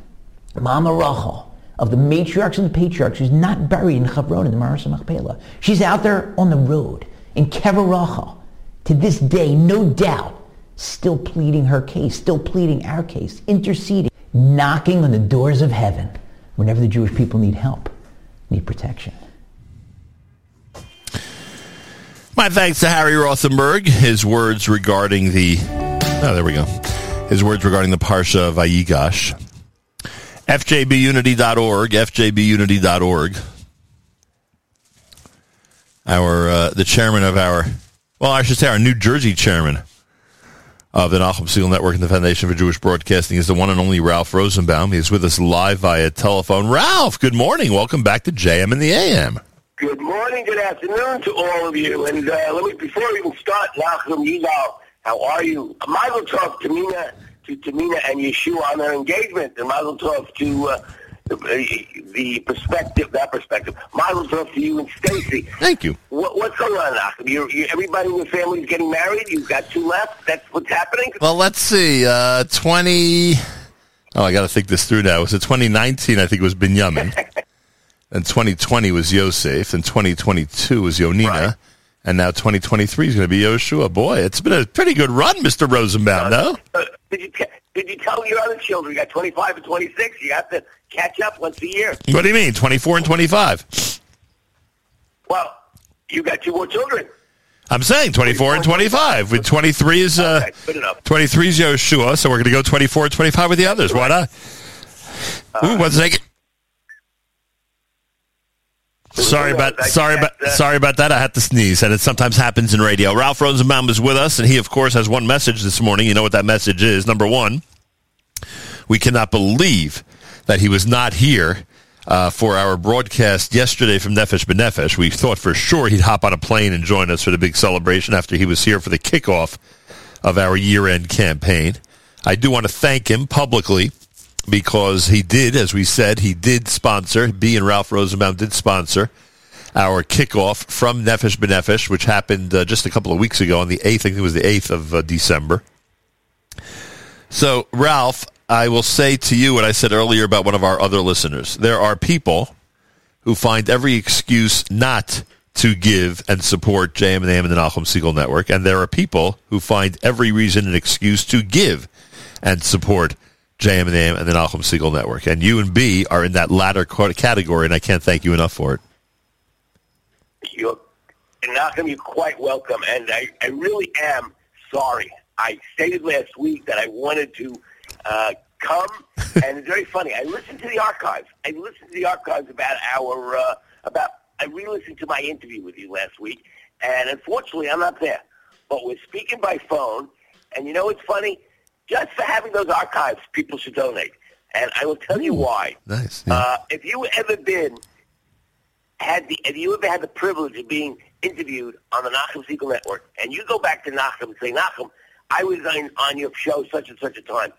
Mama Rachel, of the matriarchs and the patriarchs who's not buried in Hebron in the Maras Machpelah. She's out there on the road in Kever Rachel. To this day, no doubt, still pleading her case, still pleading our case, interceding, knocking on the doors of heaven whenever the Jewish people need help, need protection. My thanks to Harry Rothenberg. His words regarding the. Oh, there we go. His words regarding the Parsha of Vayigash. FJBunity.org, FJBunity.org. Our, uh, the chairman of our, well, I should say our New Jersey chairman of the Nachum Segal Network and the Foundation for Jewish Broadcasting is the one and only Ralph Rosenbaum. He is with us live via telephone. Ralph, good morning. Welcome back to JM and the AM. Good morning, good afternoon to all of you. And uh, let me, before we even start, Nachum Yigal, how are you? Mazel tov to Mina, to Tamima and Yeshua on their engagement, and Mazel tov to uh, the, the perspective, that perspective. Mazel tov to you and Stacy. Thank you. What, what's going on, Nachum? You, you, everybody in your family is getting married. You've got two left. That's what's happening. Well, let's see. Uh, 20. Oh, I got to think this through now. Was it 2019? I think it was Binyamin. and 2020 was Yosef. And 2022 was Yonina. Right. And now 2023 is going to be Yoshua. Boy, it's been a pretty good run, Mr. Rosenbaum, no? Uh, did you te- did you tell your other children? You got 25 and 26. You have to catch up once a year. What do you mean, 24 and 25? Well, you got two more children. I'm saying 24 and 25. With 23 is uh, Okay, good enough. 23 is Yoshua, so we're going to go 24 and 25 with the others. Why not? Ooh, one second. Sorry about I sorry about uh, sorry about that. I had to sneeze, and it sometimes happens in radio. Ralph Rosenbaum is with us, and he, of course, has one message this morning. You know what that message is? Number one, we cannot believe that he was not here uh, for our broadcast yesterday from Nefesh B'Nefesh. We thought for sure he'd hop on a plane and join us for the big celebration after he was here for the kickoff of our year-end campaign. I do want to thank him publicly because he did, as we said, he did sponsor, B and Ralph Rosenbaum did sponsor our kickoff from Nefesh B'Nefesh, which happened uh, just a couple of weeks ago on the 8th, I think it was the 8th of uh, December. So, Ralph, I will say to you what I said earlier about one of our other listeners. There are people who find every excuse not to give and support JM and AM and the Nahum Segal Network, and there are people who find every reason and excuse to give and support JM and AM and the Nahum Segal Network. And you and B are in that latter category, and I can't thank you enough for it. You're, Malcolm, you're quite welcome, and I, I really am sorry. I stated last week that I wanted to uh, come, and it's very funny. I listened to the archives. I listened to the archives about our uh, about. I re-listened to my interview with you last week, and unfortunately, I'm not there. But we're speaking by phone, and you know what's funny? Just for having those archives, people should donate, and I will tell you why. Nice. yeah. Uh, if you ever been had the if you ever had the privilege of being interviewed on the Nachum Segal Network, and you go back to Nachum and say, Nachum, I was on, on your show such and such a time,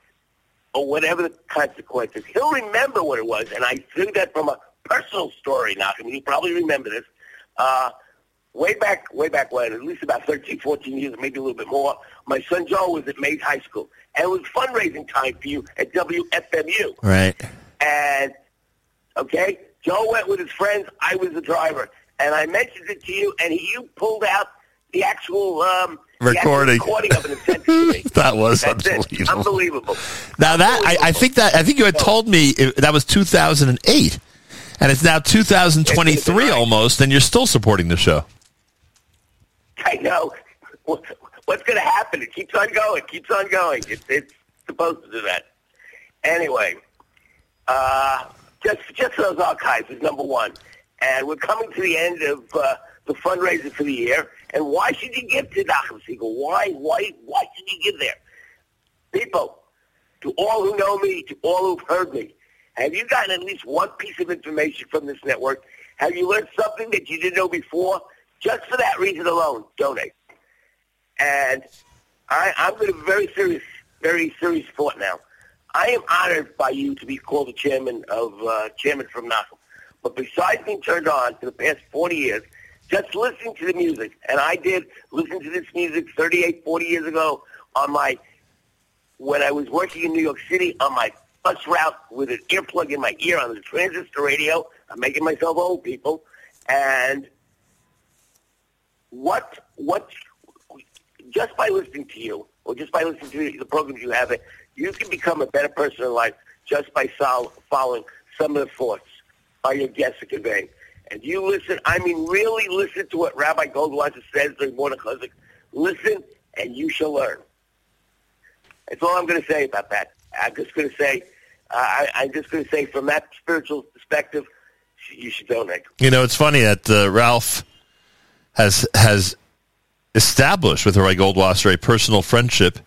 or whatever the consequences, he'll remember what it was. And I say that from a personal story, Nachum. You probably remember this. Uh, way back, way back when, at least about 13, 14 years, maybe a little bit more, my son Joe was at Mays High School. And it was fundraising time for you at WFMU. Right. And okay, Joe went with his friends. I was the driver, and I mentioned it to you, and he, you pulled out the actual um, the actual Recording. recording of it and sent it to me. That was That's it. unbelievable. Unbelievable. Now that I, I think that I think you had told me it, that was 2008, and it's now 2023 almost, and you're still supporting the show. I know. What- What's going to happen? It keeps on going. It keeps on going. It's, it's supposed to do that. Anyway, uh, just just those archives is number one, and we're coming to the end of uh, the fundraiser for the year. And why should you give to Nachum Segal? Why why why should you give there? People, to all who know me, to all who've heard me, have you gotten at least one piece of information from this network? Have you learned something that you didn't know before? Just for that reason alone, donate. And I, I'm going to very serious, very serious thought now. I am honored by you to be called the chairman of uh, chairman from Nachum. But besides being turned on for the past 40 years, just listening to the music, and I did listen to this music 38, 40 years ago on my when I was working in New York City on my bus route with an earplug in my ear on the transistor radio. I'm making myself old, people. And what what just by listening to you or just by listening to the programs you have, you can become a better person in life just by sol- following some of the thoughts by your guests are conveying. And you listen, I mean, really listen to what Rabbi Goldwasser says during Morning Chizuk. Listen, and you shall learn. That's all I'm going to say about that. I'm just going to say, uh, I, I'm just going to say, from that spiritual perspective, you should donate. You know, it's funny that uh, Ralph has has established with Roy Goldwasser a personal friendship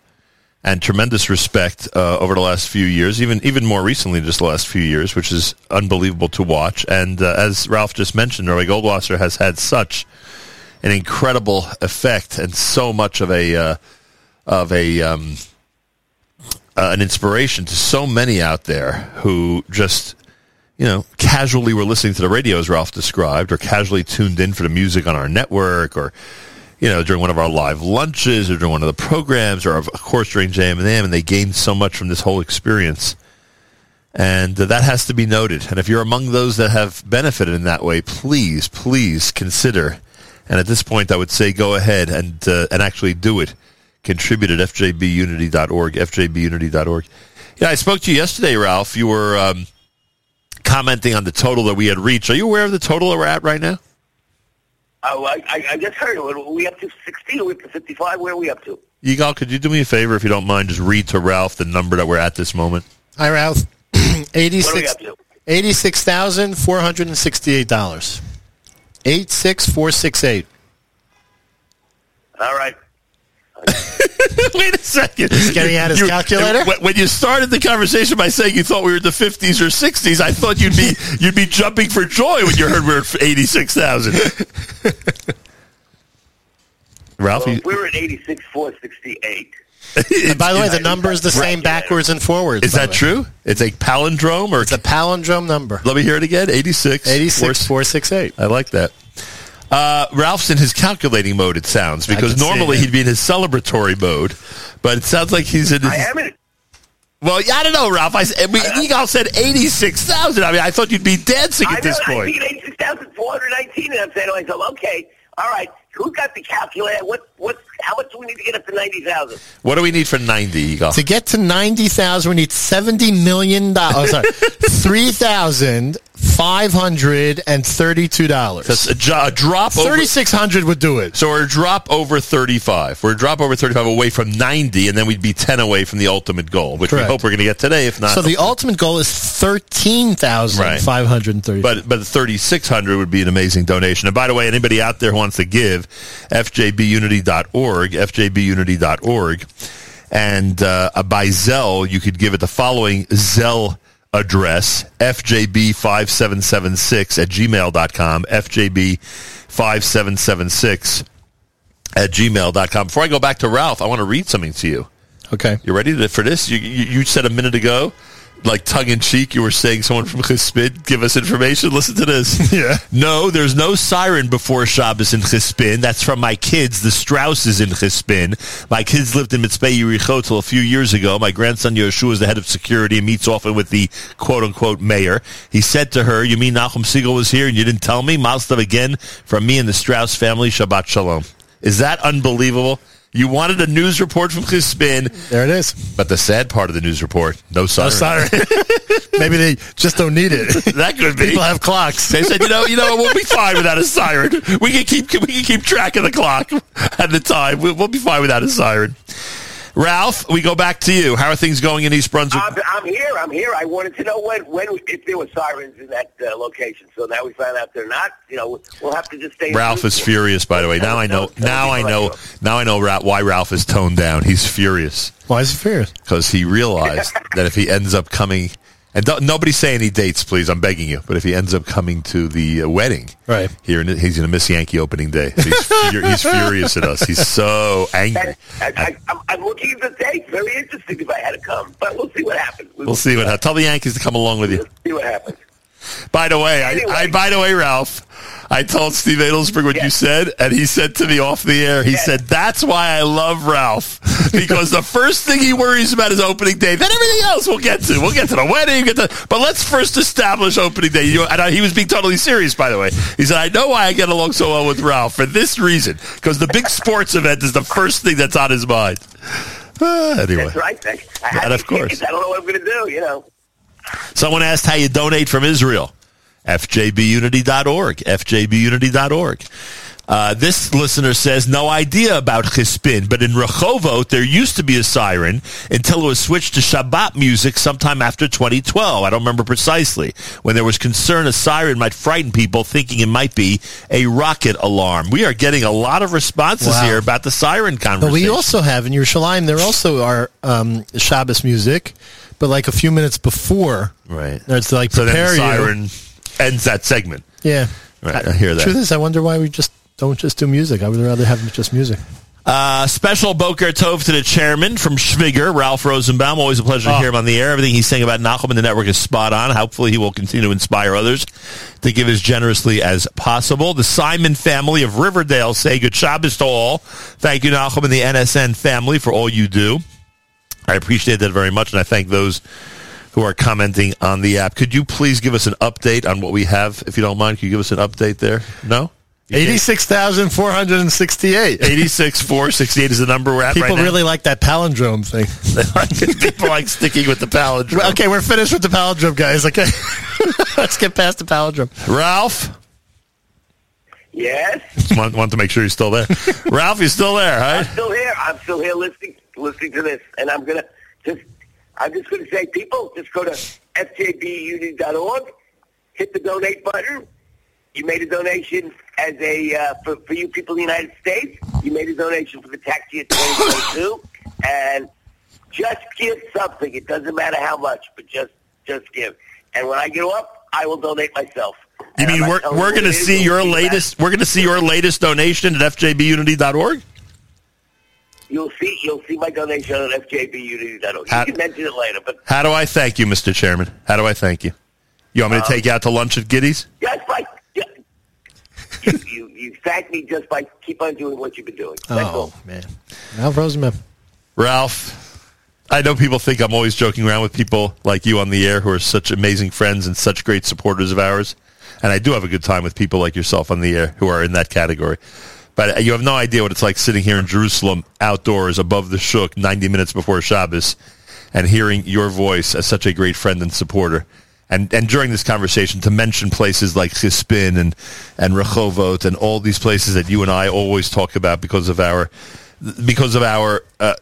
and tremendous respect uh, over the last few years, even even more recently, just the last few years, which is unbelievable to watch. And uh, as Ralph just mentioned, Roy Goldwasser has had such an incredible effect and so much of a uh, of a um, uh, an inspiration to so many out there who just you know, casually were listening to the radio as Ralph described, or casually tuned in for the music on our network, or you know, during one of our live lunches, or during one of the programs, or of course during JM and they gained so much from this whole experience. And that has to be noted. And if you're among those that have benefited in that way, please, please consider And at this point, I would say go ahead and uh, and actually do it. Contribute at fjbunity.org, fjbunity.org. Yeah, I spoke to you yesterday, Ralph. You were um, commenting on the total that we had reached. Are you aware of the total that we're at right now? Oh, I, I, I just heard. Are we up to 60? Are we up to 55? Where are we up to? Yigal, could you do me a favor, if you don't mind, just read to Ralph the number that we're at this moment? Hi, Ralph. What are we Eighty-six. Eighty-six thousand four hundred sixty-eight dollars. Eight six four six eight. All right. Wait a second. He's getting out his calculator? When, when you started the conversation by saying you thought we were in the 50s or 60s, I thought you'd be you'd be jumping for joy when you heard we were at 86,000. Ralph, Well, we were at 86, 468. And by the way, the number is the same backwards and forwards. is that true? It's a palindrome or It's a palindrome number. Let me hear it again. 86. 86, 468. I like that. Uh, Ralph's in his calculating mode, it sounds, because normally he'd be in his celebratory mode, but it sounds like he's in his. I am in. Well, yeah, I don't know, Ralph. I, I, s- we, Yigal said 86,000. I mean, I thought you'd be dancing I at this know, I point. see 86,419, and I'm saying to myself, okay, all right, who got the calculator? What, what, how much do we need to get up to 90,000? What do we need for 90, Yigal? To get to ninety thousand, we need seventy million dollars. Oh, sorry, three thousand five hundred and thirty-two dollars. That's a, jo- a drop. Thirty-six hundred would do it. So we're a drop over 35. We're a drop over 35 away from 90, and then we'd be 10 away from the ultimate goal, which Correct. we hope we're going to get today, if not. So the ultimate goal is thirteen thousand five hundred thirty. But but 3600 would be an amazing donation. And by the way, anybody out there who wants to give, fjbunity.org, fjbunity.org, and uh, by Zelle, you could give it the following Zelle address, fjb5776 at gmail.com, fjb5776 at gmail.com. Before I go back to Ralph, I want to read something to you. Okay. You ready to, for this? You, you, you said a minute ago, like tongue in cheek, you were saying someone from Chispin, give us information. Listen to this. Yeah. No, there's no siren before Shabbos in Chispin. That's from my kids, the Strausses in Chispin. My kids lived in Mitzpe Yericho till a few years ago. My grandson Yoshua is the head of security and meets often with the quote unquote mayor. He said to her, You mean Nachum Segal was here and you didn't tell me? Malstav again from me and the Strauss family. Shabbat Shalom. Is that unbelievable? You wanted a news report from Chispin. There it is. But the sad part of the news report, no siren. No siren. Maybe they just don't need it. that could be. People have clocks. They said, you know, you know, we'll be fine without a siren. We can keep we can keep track of the clock at the time. We'll, we'll be fine without a siren. Ralph, we go back to you. How are things going in East Brunswick? I'm, I'm here. I'm here. I wanted to know when, when if there were sirens in that uh, location. So now we find out they're not. You know, we'll have to just stay. Ralph is furious, by the way. Now I know. Now I know. Now I know why Ralph is toned down. He's furious Why is he furious? because he realized that if he ends up coming, and don't, nobody say any dates, please. I'm begging you. But if he ends up coming to the uh, wedding, Right. here, in, he's going to miss Yankee opening day. So he's, fur- he's furious at us. He's so angry. I, I, I'm, I'm looking at the date. Very interesting if I had to come, but we'll see what happens. We'll see what happens. Tell the Yankees to come along with you. see what happens. By the way, I, I by the way, Ralph, I told Steve Adelsberg what you said, and he said to me off the air, he said, "That's why I love Ralph because the first thing he worries about is opening day. Then everything else we'll get to. We'll get to the wedding, get to, but let's first establish opening day." You know, and I, he was being totally serious, by the way. He said, "I know why I get along so well with Ralph for this reason because the big sports event is the first thing that's on his mind." Ah, anyway, That's right. I And of course. tickets. I don't know what I'm going to do. You know. Someone asked how you donate from Israel. FJBunity.org. FJBunity.org. Uh, this listener says, no idea about Chispin, but in Rehovot, there used to be a siren until it was switched to Shabbat music sometime after 2012. I don't remember precisely. When there was concern a siren might frighten people, thinking it might be a rocket alarm. We are getting a lot of responses Wow. here about the siren conversation. But we also have in Yerushalayim, there also are um, Shabbos music, but like a few minutes before, right. it's like so then the you. siren ends that segment. Yeah. Right, I hear that. Truth is, I wonder why we just don't just do music. I would rather have just music. Uh, special Boker Tov to the chairman from Schwiger, Ralph Rosenbaum. Always a pleasure to Oh. hear him on the air. Everything he's saying about Nachum and the network is spot on. Hopefully, he will continue to inspire others to give as generously as possible. The Simon family of Riverdale say good Shabbos to all. Thank you, Nachum, and the NSN family for all you do. I appreciate that very much, and I thank those who are commenting on the app. Could you please give us an update on what we have, if you don't mind? Could you give us an update there? No? Eighty-six thousand four hundred and sixty-eight. 86 468 is the number we're at People right now. really like that palindrome thing. People like sticking with the palindrome. Well, okay, we're finished with the palindrome, guys. Okay, let's get past the palindrome. Ralph, Yes, just want, want to make sure you're still there. Ralph, you're still there, I'm still here. I'm still here listening listening to this, and I'm gonna just I'm just gonna say, people, just go to fjbunity.org, hit the donate button. You made a donation as a uh, for, for you people in the United States. You made a donation for the tax year 2022, and just give something. It doesn't matter how much, but just just give. And when I get off, I will donate myself. You And mean we're, we're going to what it is, see your latest we're going to see your latest donation at fjbunity.org? You'll see. You'll see my donation on fjbunity.org. How- You can mention it later, but How do I thank you, Mr. Chairman? How do I thank you? You want me to Um, take you out to lunch at Giddy's? just by you, you, you thank me just by keep on doing what you've been doing. That's all. Oh man, Ralph Rosenman. Ralph, I know people think I'm always joking around with people like you on the air who are such amazing friends and such great supporters of ours. And I do have a good time with people like yourself on the air who are in that category. But you have no idea what it's like sitting here in Jerusalem outdoors above the Shuk 90 minutes before Shabbos and hearing your voice as such a great friend and supporter. And, and during this conversation to mention places like Sispin and, and Rehovot and all these places that you and I always talk about because of our because of our uh,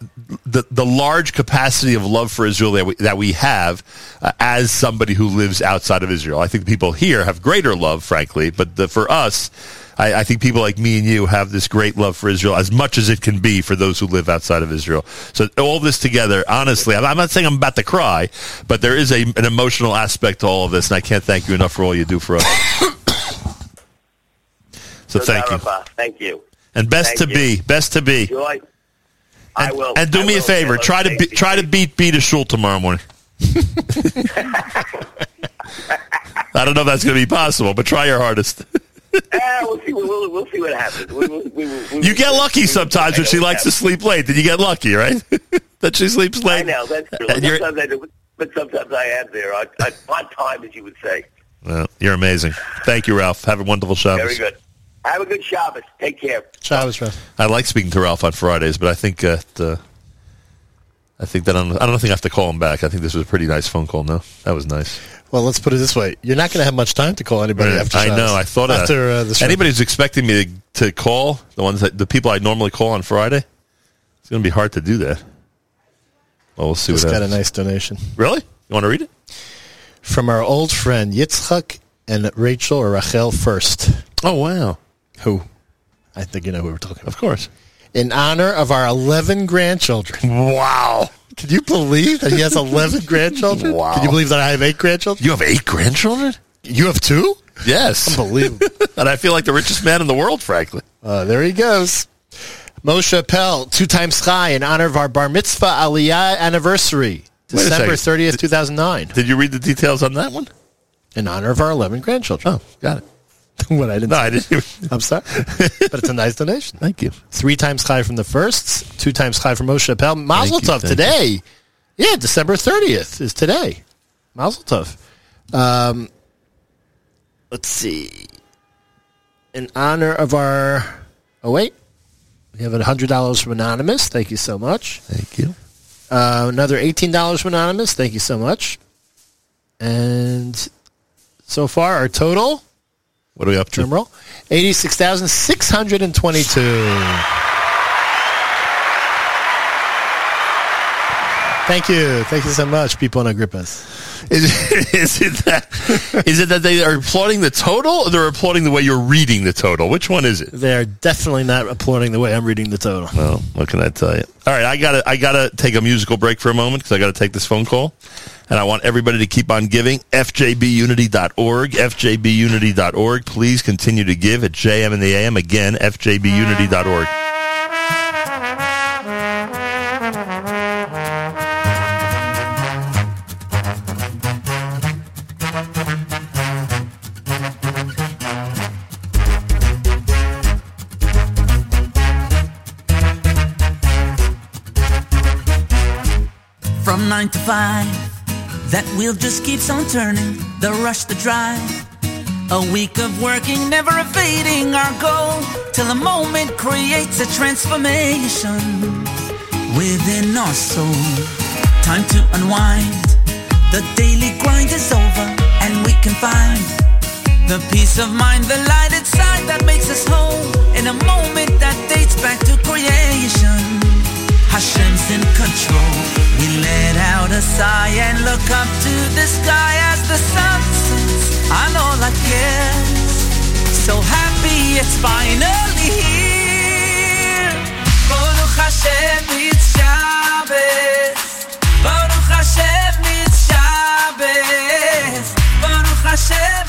the the large capacity of love for Israel that we, that we have uh, as somebody who lives outside of Israel. I think people here have greater love, frankly, but the, for us, I, I think people like me and you have this great love for Israel as much as it can be for those who live outside of Israel. So all this together, honestly, I'm, I'm not saying I'm about to cry, but there is a, an emotional aspect to all of this, and I can't thank you enough for all you do for us. so thank you, Thank you. and best Thank to you. be, best to be. Joy. I And, will. and do I me a favor. Try to be, try to beat a shul tomorrow morning. I don't know if that's going to be possible, but try your hardest. Ah, we'll see. We'll, we'll, we'll see what happens. We, we, we, we, You get lucky sometimes when she likes to sleep late. Then you get lucky, right? that she sleeps late. I know that's true. And you're- Sometimes I do, but sometimes I am there on, on, on time, as you would say. Well, you're amazing. Thank you, Ralph. Have a wonderful Shabbos. Very good. Have a good Shabbos. Take care. Shabbos, Ralph. I like speaking to Ralph on Fridays, but I think uh, the, I think that I'm, I don't think I have to call him back. I think this was a pretty nice phone call. No, that was nice. Well, let's put it this way: you're not going to have much time to call anybody after. I know. I thought after that. uh, the show. anybody who's expecting me to, to call the ones that the people I normally call on Friday, it's going to be hard to do that. Well, we'll see just what got a nice donation Really? You want to read it? from our old friend Yitzchak and Rachel or Rachel first. Oh wow! Who? I think you know who we're talking about. Of course. In honor of our 11 grandchildren. Wow! Can you believe that he has 11 grandchildren? Wow. Can you believe that I have eight grandchildren? You have eight grandchildren? You have two? Yes. Unbelievable. and I feel like the richest man in the world, frankly. Uh, there he goes. Moshe Pell, two times chai, in honor of our bar mitzvah aliyah anniversary, December second. 30th, 2009. Did you read the details on that one? In honor of our 11 grandchildren. Oh, got it. what I didn't No, I didn't. I'm sorry. but it's a nice donation. Thank you. Three times chai from the first, two times chai from Moshe Pell. Mazel Thank tov today. Yeah, December 30th is today. Mazel tov. Um, let's see. In honor of our. Oh, wait. We have $100 from Anonymous. Thank you so much. Thank you. Uh, another $18 from Anonymous. Thank you so much. And so far, our total, What are we up to? roll, 86,622. Thank you. Thank you so much, people in Agrippas. Is, is it that is it that they are applauding the total, or they're applauding the way you're reading the total? Which one is it? They're definitely not applauding the way I'm reading the total. Well, what can I tell you? All right, I gotta I gotta take a musical break for a moment because I gotta take this phone call, and I want everybody to keep on giving. FJBUnity.org, FJBUnity.org. Please continue to give at JM and the AM again. FJBUnity.org. From nine to five, that wheel just keeps on turning. The rush, the drive, A week of working, never evading our goal, till a moment creates a transformation within our soul. Time to unwind. The daily grind is over, and we can find the peace of mind, the light inside that makes us whole. In a moment that dates back to creation, Hashem's in control. We let out a sigh and look up to the sky as the sun sets on all our cares. So happy it's finally here. Baruch Hashem, it's Shabbos. Baruch Hashem, it's Shabbos. Baruch Hashem,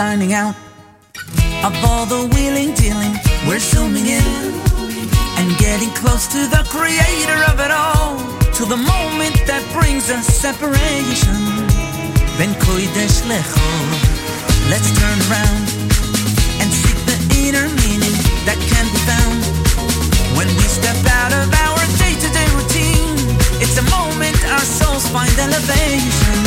signing out of all the wheeling dealing. We're zooming in and getting close to the creator of it all. To the moment that brings us separation. Ben kodesh lechol. Let's turn around and seek the inner meaning that can be found when we step out of our day-to-day routine. It's a moment our souls find elevation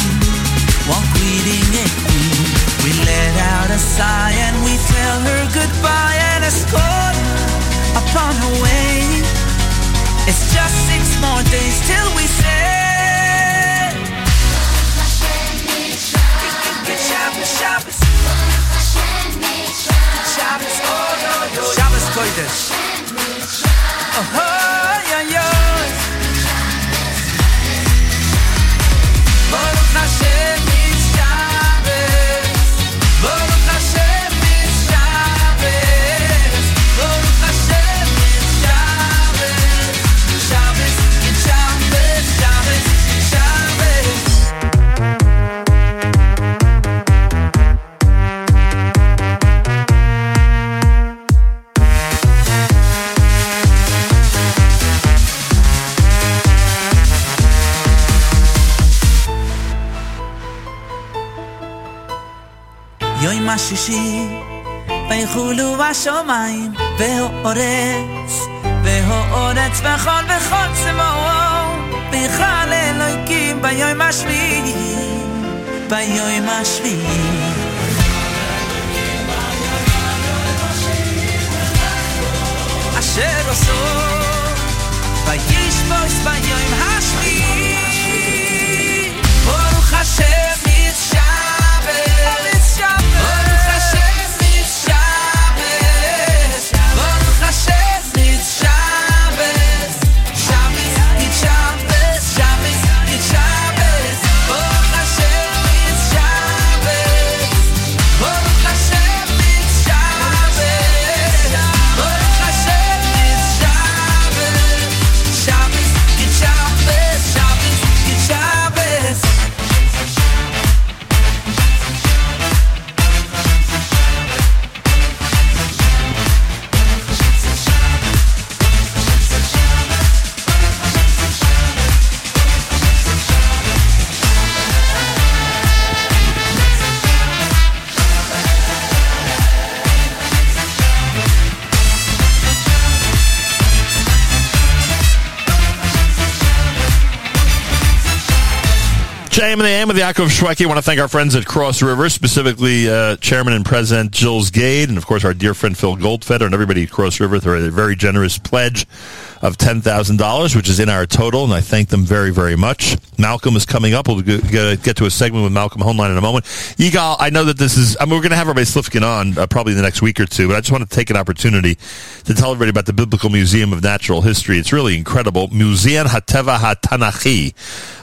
while greeting a queen. We let out a sigh and we tell her goodbye and escort upon her way. It's just six more days till we say. Shabbos, oh. Oh. Baruch Hashem, השישי, ויחולו השמיים, והאורץ, והאורץ וכל וכל צבאו, ויכל אלוהיקים ביום השביעי, ביום השביעי. אשר עשו, וישבוס ביום השביעי, ברוך השם JM and the AM with Yaakov Shwekey. I want to thank our friends at Cross River, specifically uh, Chairman and President Gilles Gade, and of course our dear friend Phil Goldfeder and everybody at Cross River for a very generous pledge of $10,000, which is in our total, and I thank them very, very much. Malcolm is coming up. We'll get to a segment with Malcolm Hoenlein in a moment. Yigal, I know that this is, I mean, we're going to have everybody Slifkin on uh, probably in the next week or two, but I just want to take an opportunity to tell everybody about the Biblical Museum of Natural History. It's really incredible. Museum Hateva HaTanachi,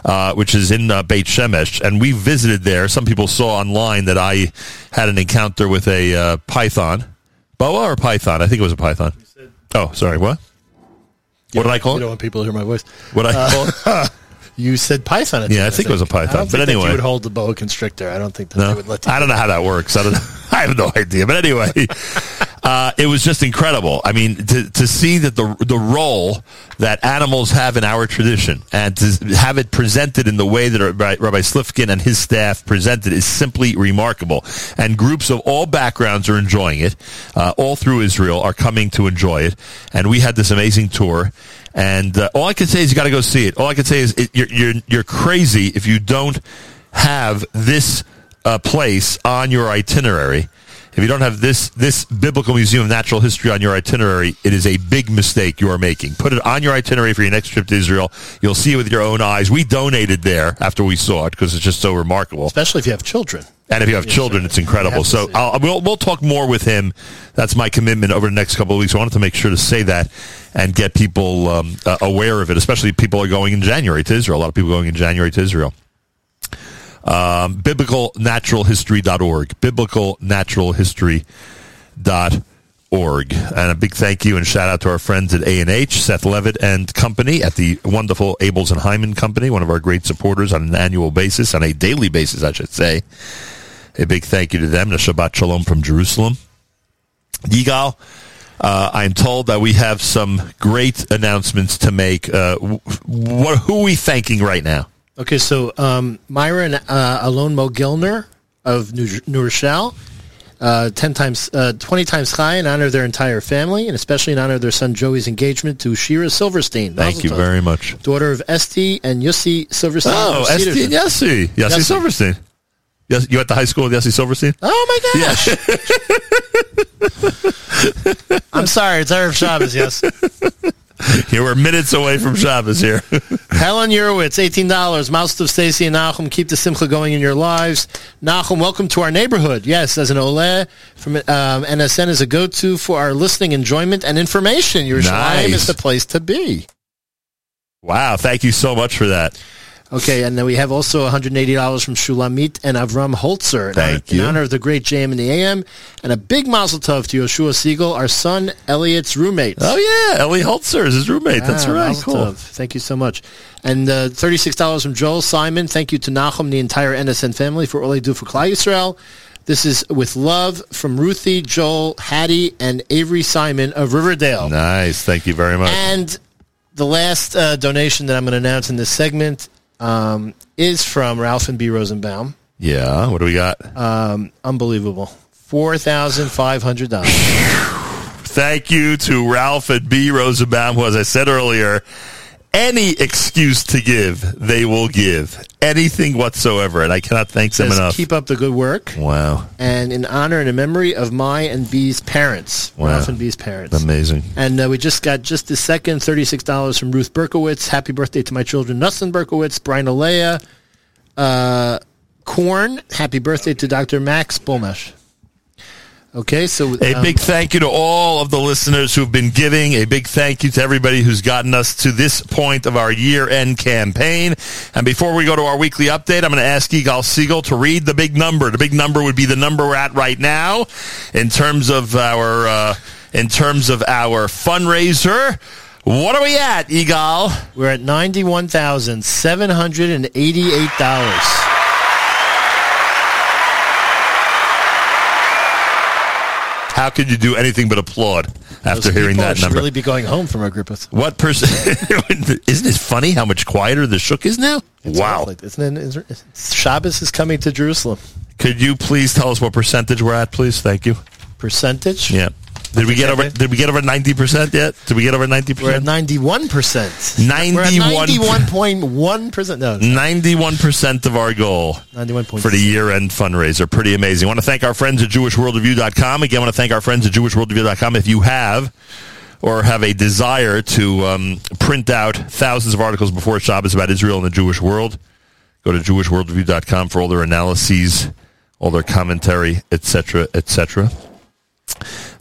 uh, which is in uh, Beit Shemesh, and we visited there. Some people saw online that I had an encounter with a uh, python. Boa or python? I think it was a python. Oh, sorry, what? What did I call it? You don't want people to hear my voice. What I Uh, call it? You said python. at Yeah, I think it was a python, but think that anyway. you would hold the boa constrictor. I don't think that No, they would let you. I don't know how that works. I, don't, I have no idea. But anyway, uh, it was just incredible. I mean, to, to see that the the role that animals have in our tradition and to have it presented in the way that Rabbi, Rabbi Slifkin and his staff presented is simply remarkable. And groups of all backgrounds are enjoying it. Uh, all through Israel are coming to enjoy it. And we had this amazing tour. And uh, all I can say is you got to go see it. All I can say is it, you're, you're you're crazy if you don't have this uh, place on your itinerary. If you don't have this this biblical museum of natural history on your itinerary, it is a big mistake you are making. Put it on your itinerary for your next trip to Israel. You'll see it with your own eyes. We donated there after we saw it because it's just so remarkable. Especially if you have children. And if you have children, it's incredible. So I'll, we'll we'll talk more with him. That's my commitment over the next couple of weeks. I wanted to make sure to say that and get people um, uh, aware of it. Especially people are going in January to Israel. A lot of people going in January to Israel. Um, biblicalnaturalhistory.org. Biblicalnaturalhistory.org. And a big thank you and shout out to our friends at A&H, Seth Levitt and Company at the wonderful Abels and Hyman Company, one of our great supporters on an annual basis, on a daily basis, I should say. A big thank you to them. A Shabbat Shalom from Jerusalem. Yigal, uh, I'm told that we have some great announcements to make. Uh, who are we thanking right now? Okay, so um, Myra and uh, Alon Mogilner of New, New Rochelle, uh, ten times, uh, twenty times high in honor of their entire family, and especially in honor of their son Joey's engagement to Shira Silverstein. Thank you very much. Daughter of Esty and Yussi Silverstein. Oh, Esti and. Yossi Yossi. Silverstein. Yes, you at the high school with Yossi Silverstein? Oh my gosh! I'm sorry, it's Erev Shabbos. Yes. Here we're minutes away from Shabbos here. Helen Urowitz, eighteen dollars. Mouse of Stacy and Nachum, keep the simcha going in your lives. Nachum, welcome to our neighborhood. Yes, as an ole from um, NSN is a go-to for our listening enjoyment and information. Your Nice. is the place to be. wow, thank you so much for that. Okay, and then we have also $180 from Shulamit and Avram Holzer in, Thank honor, you. in honor of the great JM in the AM, and a big mazel tov to Yoshua Segal, our son Elliot's roommate. Oh, yeah, Ellie Holzer is his roommate. That's Ah, right. Cool. tov. Thank you so much. And uh, $36 from Joel Simon. Thank you to Nachum, the entire NSN family, for all they do for Klal Yisrael. This is with love from Ruthie, Joel, Hattie, and Avery Simon of Riverdale. Nice. Thank you very much. And the last uh, donation that I'm going to announce in this segment um, is from Ralph and B. Rosenbaum. yeah, what do we got? Um, unbelievable. $4,500. Thank you to Ralph and B. Rosenbaum, who, as I said earlier, any excuse to give, they will give. Anything whatsoever. And I cannot thank them enough. keep up the good work. wow. And in honor and in memory of my and B's parents. Wow. Ralph and B's parents. Amazing. And uh, we just got just the second $36 from Ruth Berkowitz. Happy birthday to my children, Nussin Berkowitz, Brian Alea, uh, Korn. Happy birthday to Dr. Max Bulmesh. Okay, so A um, big thank you to all of the listeners who've been giving. A big thank you to everybody who's gotten us to this point of our year-end campaign. And before we go to our weekly update, I'm going to ask Yigal Segal to read the big number. The big number would be the number we're at right now in terms of our uh, in terms of our fundraiser. What are we at, Yigal? We're at ninety-one thousand seven hundred and eighty-eight dollars. How could you do anything but applaud after hearing that should number? really be going home from our group. With what person? Isn't it funny how much quieter the Shuk is now? wow. awful. isn't it? Is- Shabbos is coming to Jerusalem. Could you please tell us what percentage we're at, please? Thank you. Percentage? Yeah. Did we get over? Did we get over ninety percent yet? Did we get over ninety percent? We're at ninety-one percent. ninety-one point one percent. No, Ninety-one percent of our goal ninety-one point for the year-end fundraiser. Pretty amazing. I want to thank our friends at JewishWorldReview.com. Again, I want to thank our friends at JewishWorldReview.com. If you have or have a desire to um, print out thousands of articles before Shabbos about Israel and the Jewish world, go to JewishWorldReview.com for all their analyses, all their commentary, etc., etc.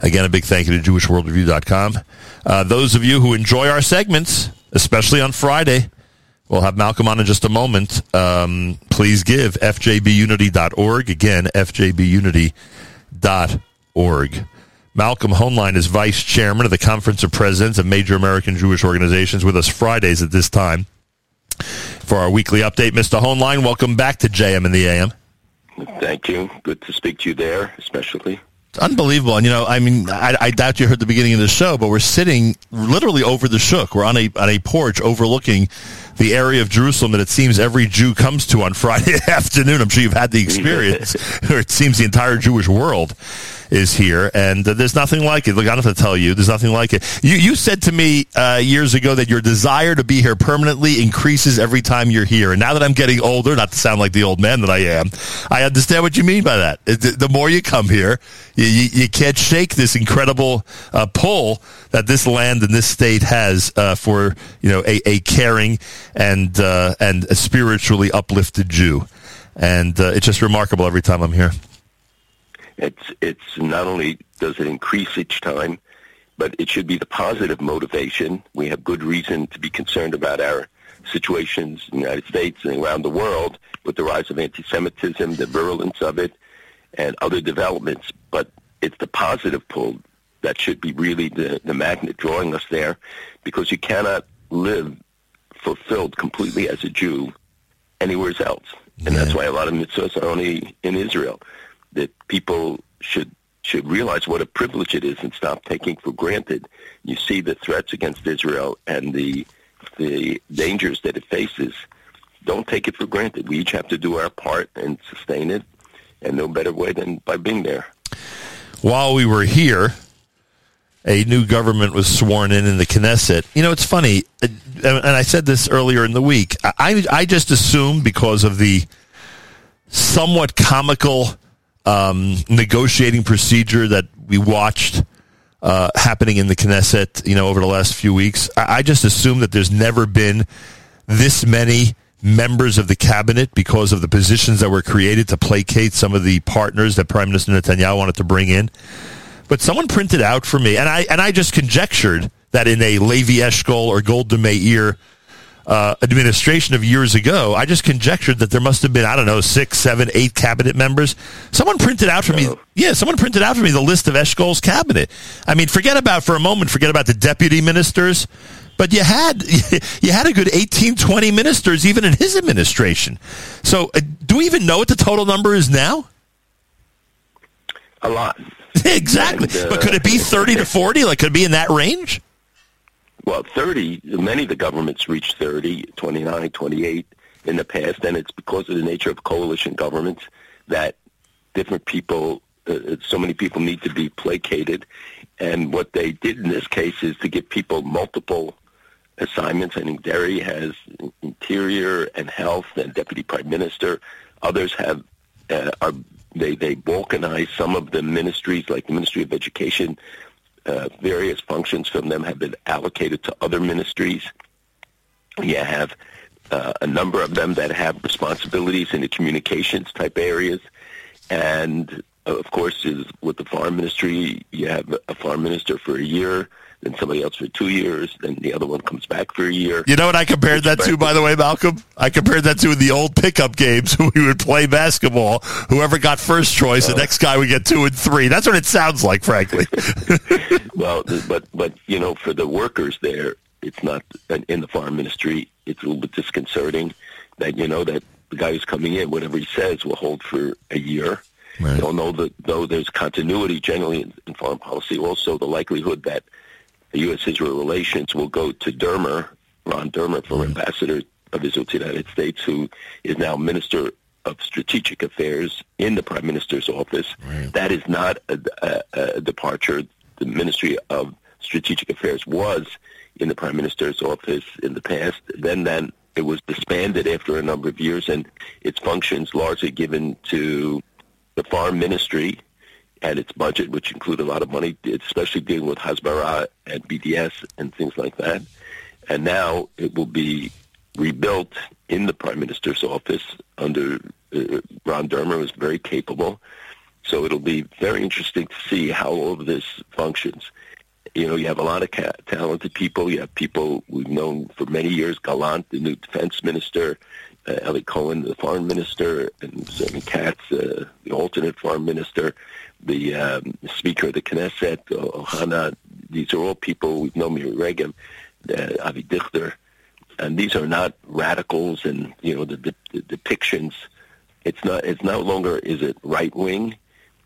Again, a big thank you to JewishWorldReview.com. Uh, those of you who enjoy our segments, especially on Friday, we'll have Malcolm on in just a moment. Um, please give fjbunity.org. Again, fjbunity.org. Malcolm Hoenlein is vice chairman of the Conference of Presidents of Major American Jewish Organizations with us Fridays at this time. for our weekly update. Mr. Hoenlein, welcome back to JM in the AM. Thank you. Good to speak to you there, especially. It's unbelievable. And, you know, I mean, I, I doubt you heard the beginning of the show, but we're sitting literally over the Shuk. We're on a, on a porch overlooking the area of Jerusalem that it seems every Jew comes to on Friday afternoon. I'm sure you've had the experience, or it seems the entire Jewish world is here, and uh, there's nothing like it. Look, I don't have to tell you, there's nothing like it. You you said to me uh, years ago that your desire to be here permanently increases every time you're here, and now that I'm getting older, not to sound like the old man that I am, I understand what you mean by that. The more you come here, you, you, can't shake this incredible uh, pull that this land and this state has uh, for you know a, a caring and uh, and a spiritually uplifted Jew, and uh, it's just remarkable every time I'm here. It's it's not only does it increase each time, but it should be the positive motivation. We have good reason to be concerned about our situations in the United States and around the world with the rise of anti-Semitism, the virulence of it, and other developments. But it's the positive pull that should be really the, the magnet drawing us there, because you cannot live fulfilled completely as a Jew anywhere else. And that's why a lot of mitzvahs are only in Israel. That people should should realize what a privilege it is and stop taking for granted. You see the threats against Israel and the the dangers that it faces. Don't take it for granted. We each have to do our part and sustain it, and no better way than by being there. while we were here, a new government was sworn in in the Knesset. You know, it's funny, uh, and I said this earlier in the week. I I just assumed because of the somewhat comical um, negotiating procedure that we watched uh, happening in the Knesset, you know, over the last few weeks. I, I just assume that there's never been this many members of the cabinet because of the positions that were created to placate some of the partners that Prime Minister Netanyahu wanted to bring in. But someone printed out for me, and I and I just conjectured that in a Levi Eshkol or Golda Meir uh, administration of years ago, I just conjectured that there must have been I don't know six, seven, eight cabinet members. Someone printed out for me, yeah, someone printed out for me the list of Eshkol's cabinet. I mean, forget about for a moment, forget about the deputy ministers. But you had you had a good 18, 20 ministers even in his administration. So, uh, do we even know what the total number is now? A lot. exactly. And, uh, but could it be 30 to 40? Like, could it be in that range? Well, 30, many of the governments reached 30, 29, 28 in the past, and it's because of the nature of coalition governments that different people, uh, so many people need to be placated. And what they did in this case is to give people multiple assignments. I think Deri has interior and health and deputy prime minister. Others have uh, are they they balkanize some of the ministries, like the Ministry of Education. Uh, various functions from them have been allocated to other ministries. You have uh, a number of them that have responsibilities in the communications type areas, and of course, is with the foreign ministry, you have a foreign minister for a year, then somebody else for two years, then the other one comes back for a year. You know what I compared that to, by the way, Malcolm? I compared that to the old pickup games we would play basketball. Whoever got first choice, the oh. next guy would get two and three. That's what it sounds like, frankly. well, but but you know, for the workers there, it's not in the farm ministry. It's a little bit disconcerting that you know that the guy who's coming in, whatever he says, will hold for a year. Right. You don't know that though there's continuity generally in, in foreign policy. Also, the likelihood that the U.S.-Israel relations will go to Dermer, Ron Dermer, former mm-hmm. ambassador of Israel to the United States, who is now Minister of Strategic Affairs in the Prime Minister's office. That is not a, a, a departure. The Ministry of Strategic Affairs was in the Prime Minister's office in the past. Then, then it was disbanded after a number of years, and its functions largely given to the Foreign Ministry and its budget, which include a lot of money, especially dealing with Hasbara and BDS and things like that. And now it will be rebuilt in the Prime Minister's office under uh, Ron Dermer, who's very capable. So it'll be very interesting to see how all of this functions. You know, you have a lot of ca- talented people. You have people we've known for many years, Gallant, the new defense minister, uh, Eli Cohen, the foreign minister, and Zerman Katz, uh, the alternate foreign minister, the um, speaker of the Knesset, Ohana. These are all people we've known, Miri Regev, uh, Avi Dichter. and these are not radicals and you know the, the, the depictions. It's not. It's no longer is it right wing.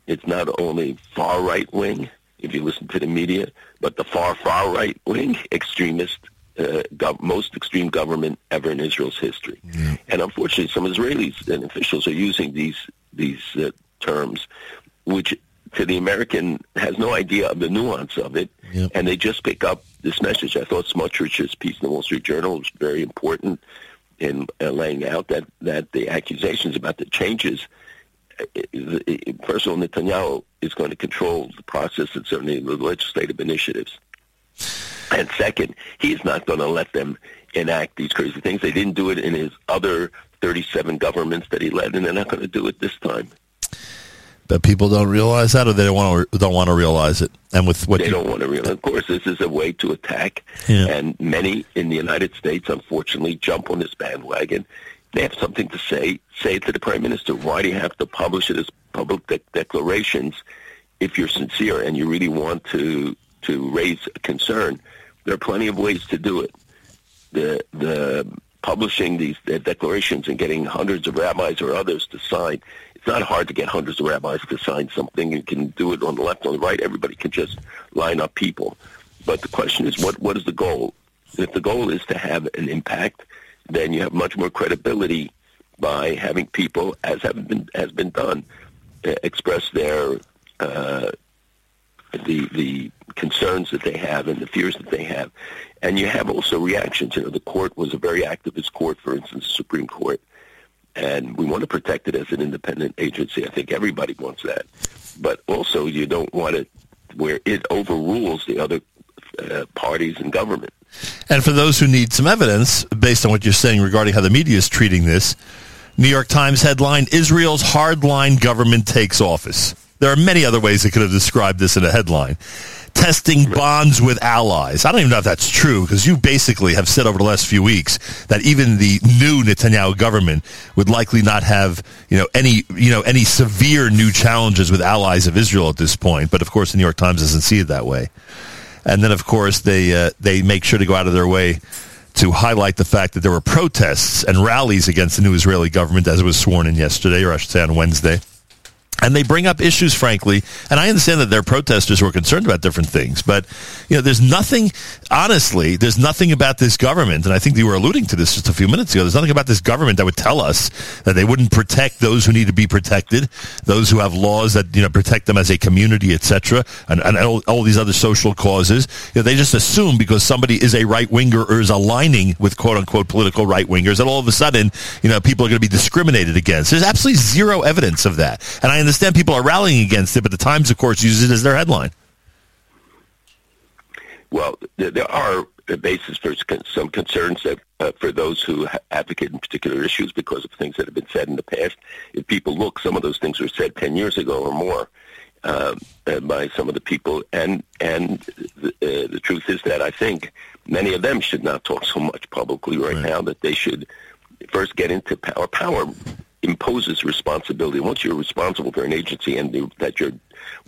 It's not only far right wing. If you listen to the media, but the far far right wing extremist. Uh, gov- most extreme government ever in Israel's history, and unfortunately, some Israelis and officials are using these these uh, terms, which to the American has no idea of the nuance of it, and they just pick up this message. I thought Smotrich's piece in the Wall Street Journal was very important in uh, laying out that, that the accusations about the changes, uh, uh, first of all, Netanyahu is going to control the process and certainly the legislative initiatives. And second, he's not going to let them enact these crazy things. They didn't do it in his other 37 governments that he led, and they're not going to do it this time. But people don't realize that, or they don't want to don't want to realize it. And with what they you, don't want to realize. Of course, this is a way to attack, Yeah. and many in the United States, unfortunately, jump on this bandwagon. They have something to say. Say it to the prime minister. Why do you have to publish it as public de- declarations if you're sincere and you really want to to raise a concern? There are plenty of ways to do it. The the publishing these declarations and getting hundreds of rabbis or others to sign. It's not hard to get hundreds of rabbis to sign something. You can do it on the left, on the right. Everybody can just line up people. But the question is, what what is the goal? If the goal is to have an impact, then you have much more credibility by having people, as have been has been done, uh, express their uh, the the concerns that they have and the fears that they have, and you have also reactions. You know, the court was a very activist court, for instance, the Supreme Court, and we want to protect it as an independent agency. I think everybody wants that, but also you don't want it where it overrules the other uh, parties in government. And for those who need some evidence, based on what you're saying regarding how the media is treating this, New York Times headline Israel's hardline government takes office. There are many other ways they could have described this in a headline. Testing bonds with allies. I don't even know if that's true because you basically have said over the last few weeks that even the new Netanyahu government would likely not have, you know, any, you know, any severe new challenges with allies of Israel at this point. But of course, the New York Times doesn't see it that way. And then, of course, they uh, they make sure to go out of their way to highlight the fact that there were protests and rallies against the new Israeli government as it was sworn in yesterday, or I should say on Wednesday. And they bring up issues, frankly, and I understand that there are protesters who are concerned about different things, but you know, there's nothing. Honestly, there's nothing about this government, and I think you were alluding to this just a few minutes ago. There's nothing about this government that would tell us that they wouldn't protect those who need to be protected, those who have laws that you know protect them as a community, etc., and, and all, all these other social causes. You know, they just assume because somebody is a right winger or is aligning with quote unquote political right wingers that all of a sudden, you know, people are going to be discriminated against. There's absolutely zero evidence of that, and I understand people are rallying against it, but the Times, of course, uses it as their headline. Well, there, are basis for some concerns that uh, for those who advocate in particular issues because of things that have been said in the past. If people look, some of those things were said ten years ago or more uh, uh, by some of the people, and and the, uh, the truth is that I think many of them should not talk so much publicly right, now. That they should first get into power. Power imposes responsibility. Once you're responsible for an agency and the, that your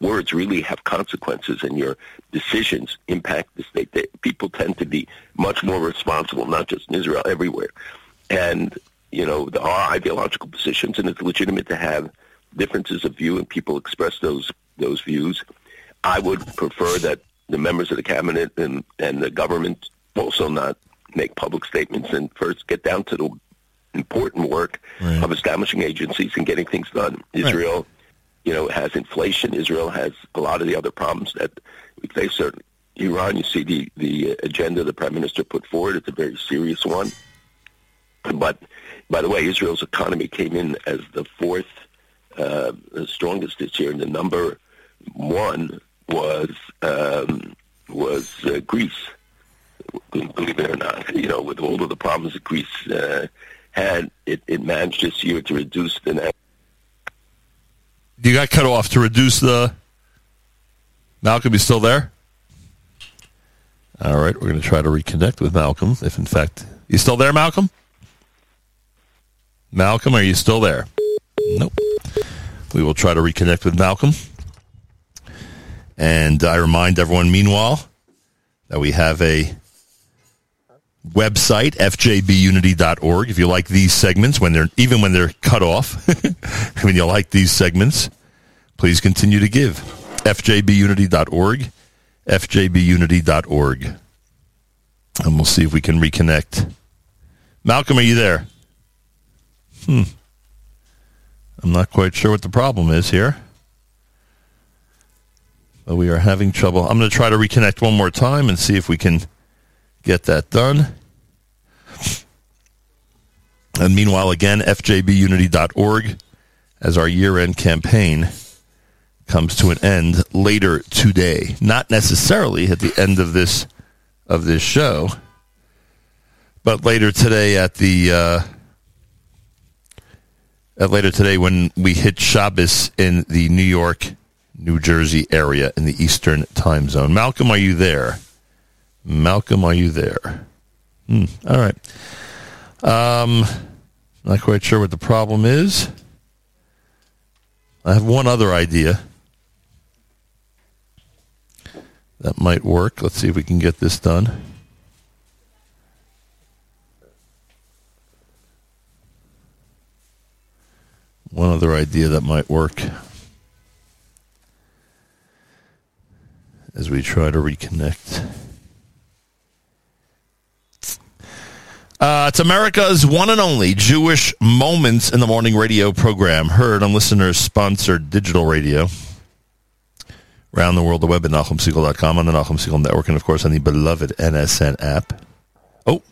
words really have consequences and your decisions impact the state, they, people tend to be much more responsible, not just in Israel, everywhere. And, you know, there are ideological positions, and it's legitimate to have differences of view, and people express those those views. I would prefer that the members of the cabinet and, and the government also not make public statements and first get down to the important work of establishing agencies and getting things done. Israel, you know, has inflation. Israel has a lot of the other problems that we face. Certainly, Iran. You see the the agenda the prime minister put forward. It's a very serious one. But by the way, Israel's economy came in as the fourth uh, strongest this year, and the number one was um, was uh, Greece. Believe it or not, you know, with all of the problems that Greece uh, had, it, it managed this year to reduce the net. You got cut off to reduce the. Malcolm, you still there? All right, we're going to try to reconnect with Malcolm. If in fact you still there, Malcolm? Malcolm, are you still there? Nope. We will try to reconnect with Malcolm. And I remind everyone, meanwhile, that we have a website, fjbunity.org. If you like these segments, when they're even when they're cut off, when you like these segments, please continue to give. fjbunity.org, fjbunity.org. And we'll see if we can reconnect. Malcolm, are you there? Hmm. I'm not quite sure what the problem is here. But we are having trouble. I'm going to try to reconnect one more time and see if we can get that done. And meanwhile, again, fjbunity.org as our year end campaign comes to an end later today. Not necessarily at the end of this of this show, but later today at the uh, at later today when we hit Shabbos in the New York, New Jersey area in the Eastern time zone. Malcolm, are you there? Malcolm, are you there? Hmm, all right. Um, not quite sure what the problem is. I have one other idea that might work. Let's see if we can get this done. One other idea that might work as we try to reconnect. Uh, it's America's one and only Jewish Moments in the Morning radio program, heard on listeners sponsored digital radio around the world, the web at NachumSegal.com, on the Nachum Segal Network, and of course on the beloved NSN app. Oh,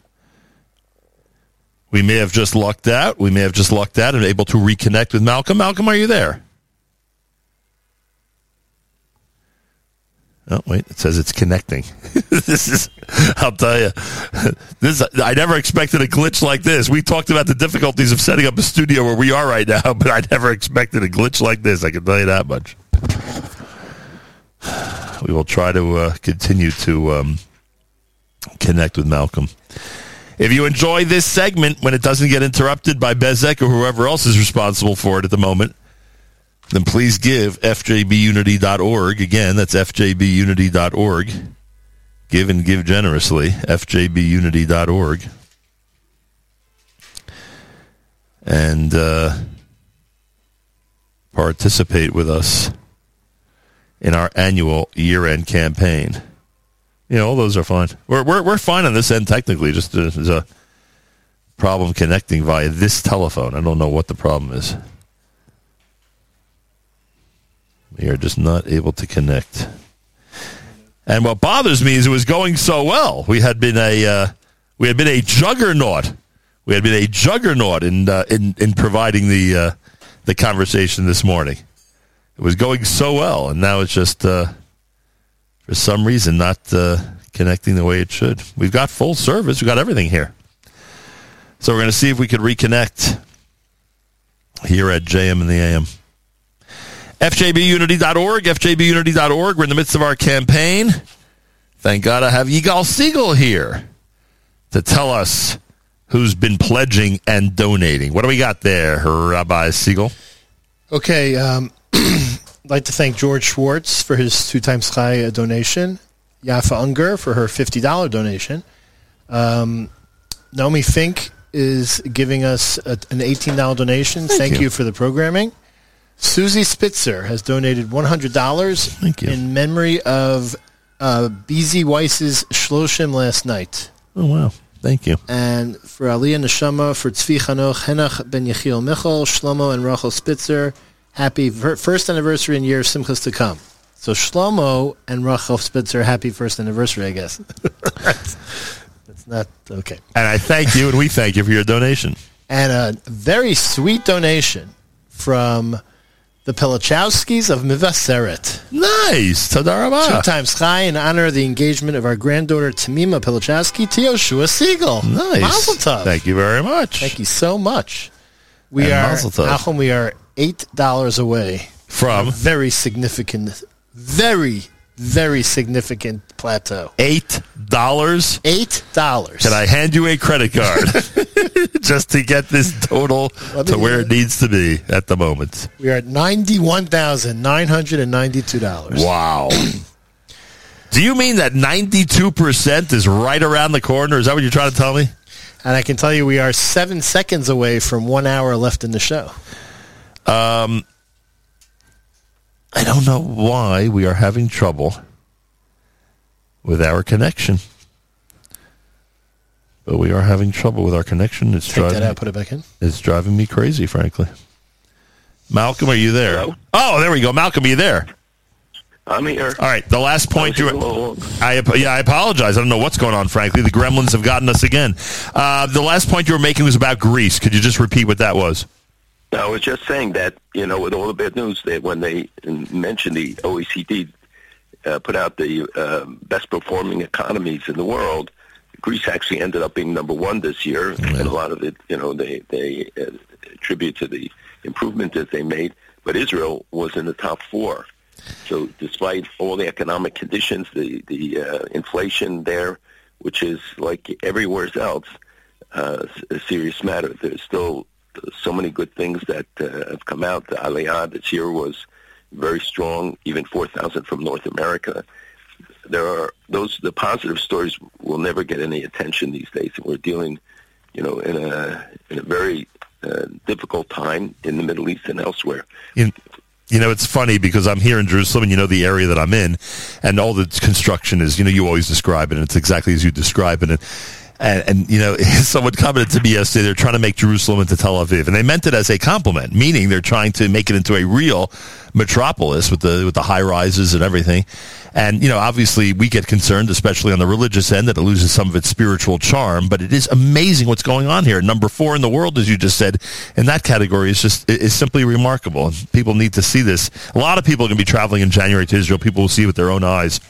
we may have just lucked out. We may have just lucked out and able to reconnect with Malcolm. Malcolm, are you there? Oh wait, it says it's connecting. this is, I'll tell you, this I never expected a glitch like this. We talked about the difficulties of setting up a studio where we are right now, but I never expected a glitch like this. I can tell you that much. We will try to uh, continue to um, connect with Malcolm. If you enjoy this segment when it doesn't get interrupted by Bezek or whoever else is responsible for it at the moment, then please give fjbunity.org. Again, that's fjbunity.org. Give and give generously. fjbunity.org. And uh, participate with us in our annual year-end campaign. You know, all those are fine. We're, we're, we're fine on this end technically. Just there's a problem connecting via this telephone. I don't know what the problem is. We are just not able to connect. And what bothers me is it was going so well. We had been a uh, we had been a juggernaut. We had been a juggernaut in uh, in in providing the uh, the conversation this morning. It was going so well, and now it's just uh, for some reason not uh, connecting the way it should. We've got full service. We've got everything here. So we're going to see if we could reconnect here at JM in the AM. FJBUnity.org, FJBUnity.org. We're in the midst of our campaign. Thank God I have Yigal Segal here to tell us who's been pledging and donating. What do we got there, Rabbi Segal? Okay, um, I'd like to thank George Schwartz for his two times high donation, Yafa Unger for her $50 donation. Um, Naomi Fink is giving us a, an $18 donation. Thank Thank, you. you. for the programming. Susie Spitzer has donated $100 in memory of uh, BZ Weiss's Shloshim last night. Oh, wow. Thank you. And for Aliyah Neshama, for Tzvi Chanoch, Henach Ben Yechiel Michal, Shlomo and Rachel Spitzer, happy fir- first anniversary and year of Simchas to come. So Shlomo and Rachel Spitzer, happy first anniversary, I guess. That's not okay. And I thank you, and we thank you for your donation. And a very sweet donation from the Pilichowskis of Mevaseret. Nice. Two Tadarabah. times high in honor of the engagement of our granddaughter Tamima Pilichowski to Yoshua Segal. Nice. Mazel tov. Thank you very much. Thank you so much. We And are. Nachum, we are eight dollars away From a very significant, very very significant plateau. eight dollars. Eight dollars. Can I hand you a credit card just to get this total to where it needs to be at the moment? We are at ninety-one thousand nine hundred and ninety-two dollars. Wow. Do you mean that 92% is right around the corner? Is that what you're trying to tell me? And I can tell you we are seven seconds away from one hour left in the show. Um, I don't know why we are having trouble with our connection. But we are having trouble with our connection. It's Take driving that out, put it back in. It's driving me crazy, frankly. Malcolm, are you there? Oh, there we go. Malcolm, are you there? I'm here. All right. The last point you were. I yeah, I apologize. I don't know what's going on. Frankly, the Gremlins have gotten us again. Uh, the last point you were making was about Greece. Could you just repeat what that was? I was just saying that, you know, with all the bad news, that when they mentioned the OECD uh, put out the uh, best performing economies in the world, Greece actually ended up being number one this year, and a lot of it, you know, they they uh, attribute to the improvement that they made. But Israel was in the top four. So, despite all the economic conditions, the the uh, inflation there, which is like everywhere else, uh, a serious matter. There's still so many good things that uh, have come out. The Aliyah this year was very strong, even 4,000 from North America. There are those the positive stories will never get any attention these days, we're dealing, you know, in a in a very uh, difficult time in the Middle East and elsewhere. You, you know, it's funny because I'm here in Jerusalem and you know the area that I'm in, and all the construction is, you know, you always describe it, and it's exactly as you describe it. And, and, and you know, someone commented to me yesterday, they're trying to make Jerusalem into Tel Aviv, and they meant it as a compliment, meaning they're trying to make it into a real metropolis with the with the high rises and everything. And you know, obviously, we get concerned, especially on the religious end, that it loses some of its spiritual charm. But it is amazing what's going on here. Number four in the world, as you just said, in that category is just is simply remarkable. People need to see this. A lot of people are going to be traveling in January to Israel. People will see with their own eyes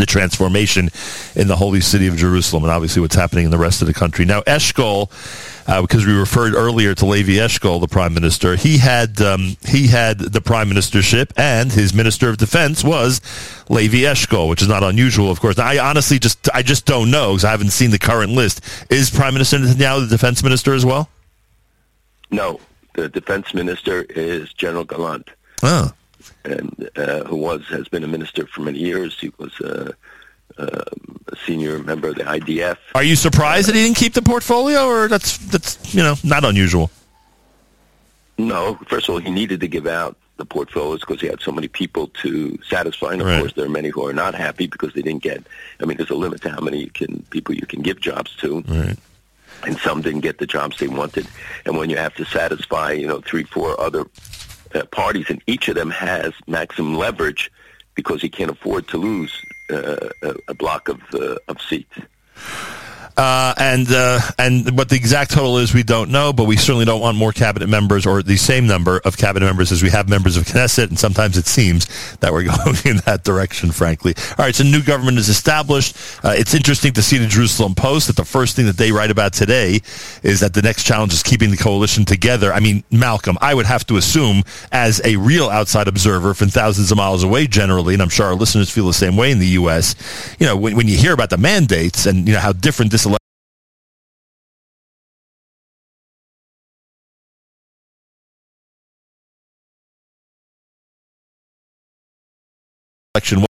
the transformation in the holy city of Jerusalem and obviously what's happening in the rest of the country. Now, Eshkol, uh, because we referred earlier to Levi Eshkol, the prime minister, he had um, he had the prime ministership and his minister of defense was Levi Eshkol, which is not unusual, of course. Now, I honestly just I just don't know because I haven't seen the current list. Is Prime Minister Netanyahu the defense minister as well? No, the defense minister is General Gallant. Oh. And uh, who was has been a minister for many years. He was uh, uh, a senior member of the IDF. Are you surprised that he didn't keep the portfolio, or that's that's you know not unusual? No, first of all, he needed to give out the portfolios because he had so many people to satisfy. And of Right. course, there are many who are not happy because they didn't get. I mean, there's a limit to how many you can people you can give jobs to. Right. And some didn't get the jobs they wanted. And when you have to satisfy, you know, three, four other uh, parties, and each of them has maximum leverage because he can't afford to lose uh, a, block of uh, of seats. Uh, and uh, and what the exact total is, we don't know, but we certainly don't want more cabinet members or the same number of cabinet members as we have members of Knesset, and sometimes it seems that we're going in that direction, frankly. All right, so new government is established. Uh, it's interesting to see the Jerusalem Post that the first thing that they write about today is that the next challenge is keeping the coalition together. I mean, Malcolm, I would have to assume, as a real outside observer from thousands of miles away generally, and I'm sure our listeners feel the same way in the U.S., you know, when, when you hear about the mandates and, you know, how different this election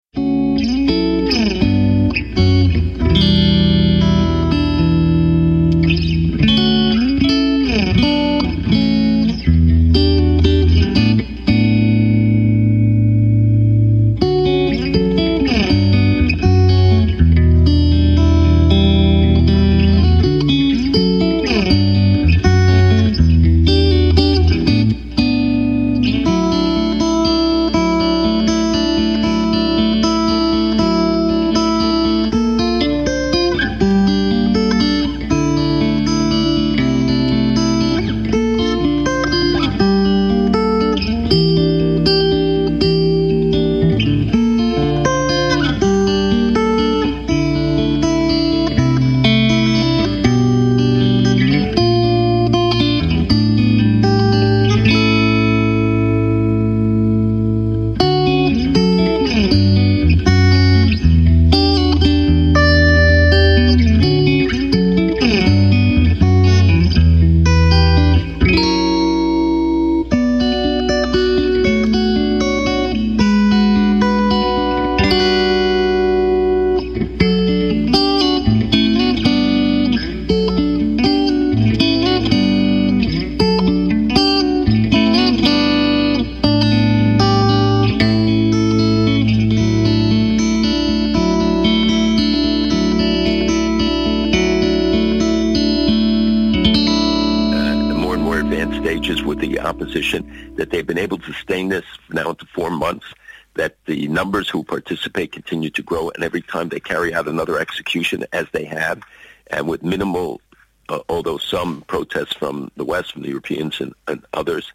sustain this now into four months, that the numbers who participate continue to grow, and every time they carry out another execution, as they have, and with minimal, uh, although some protests from the West, from the Europeans and, and others,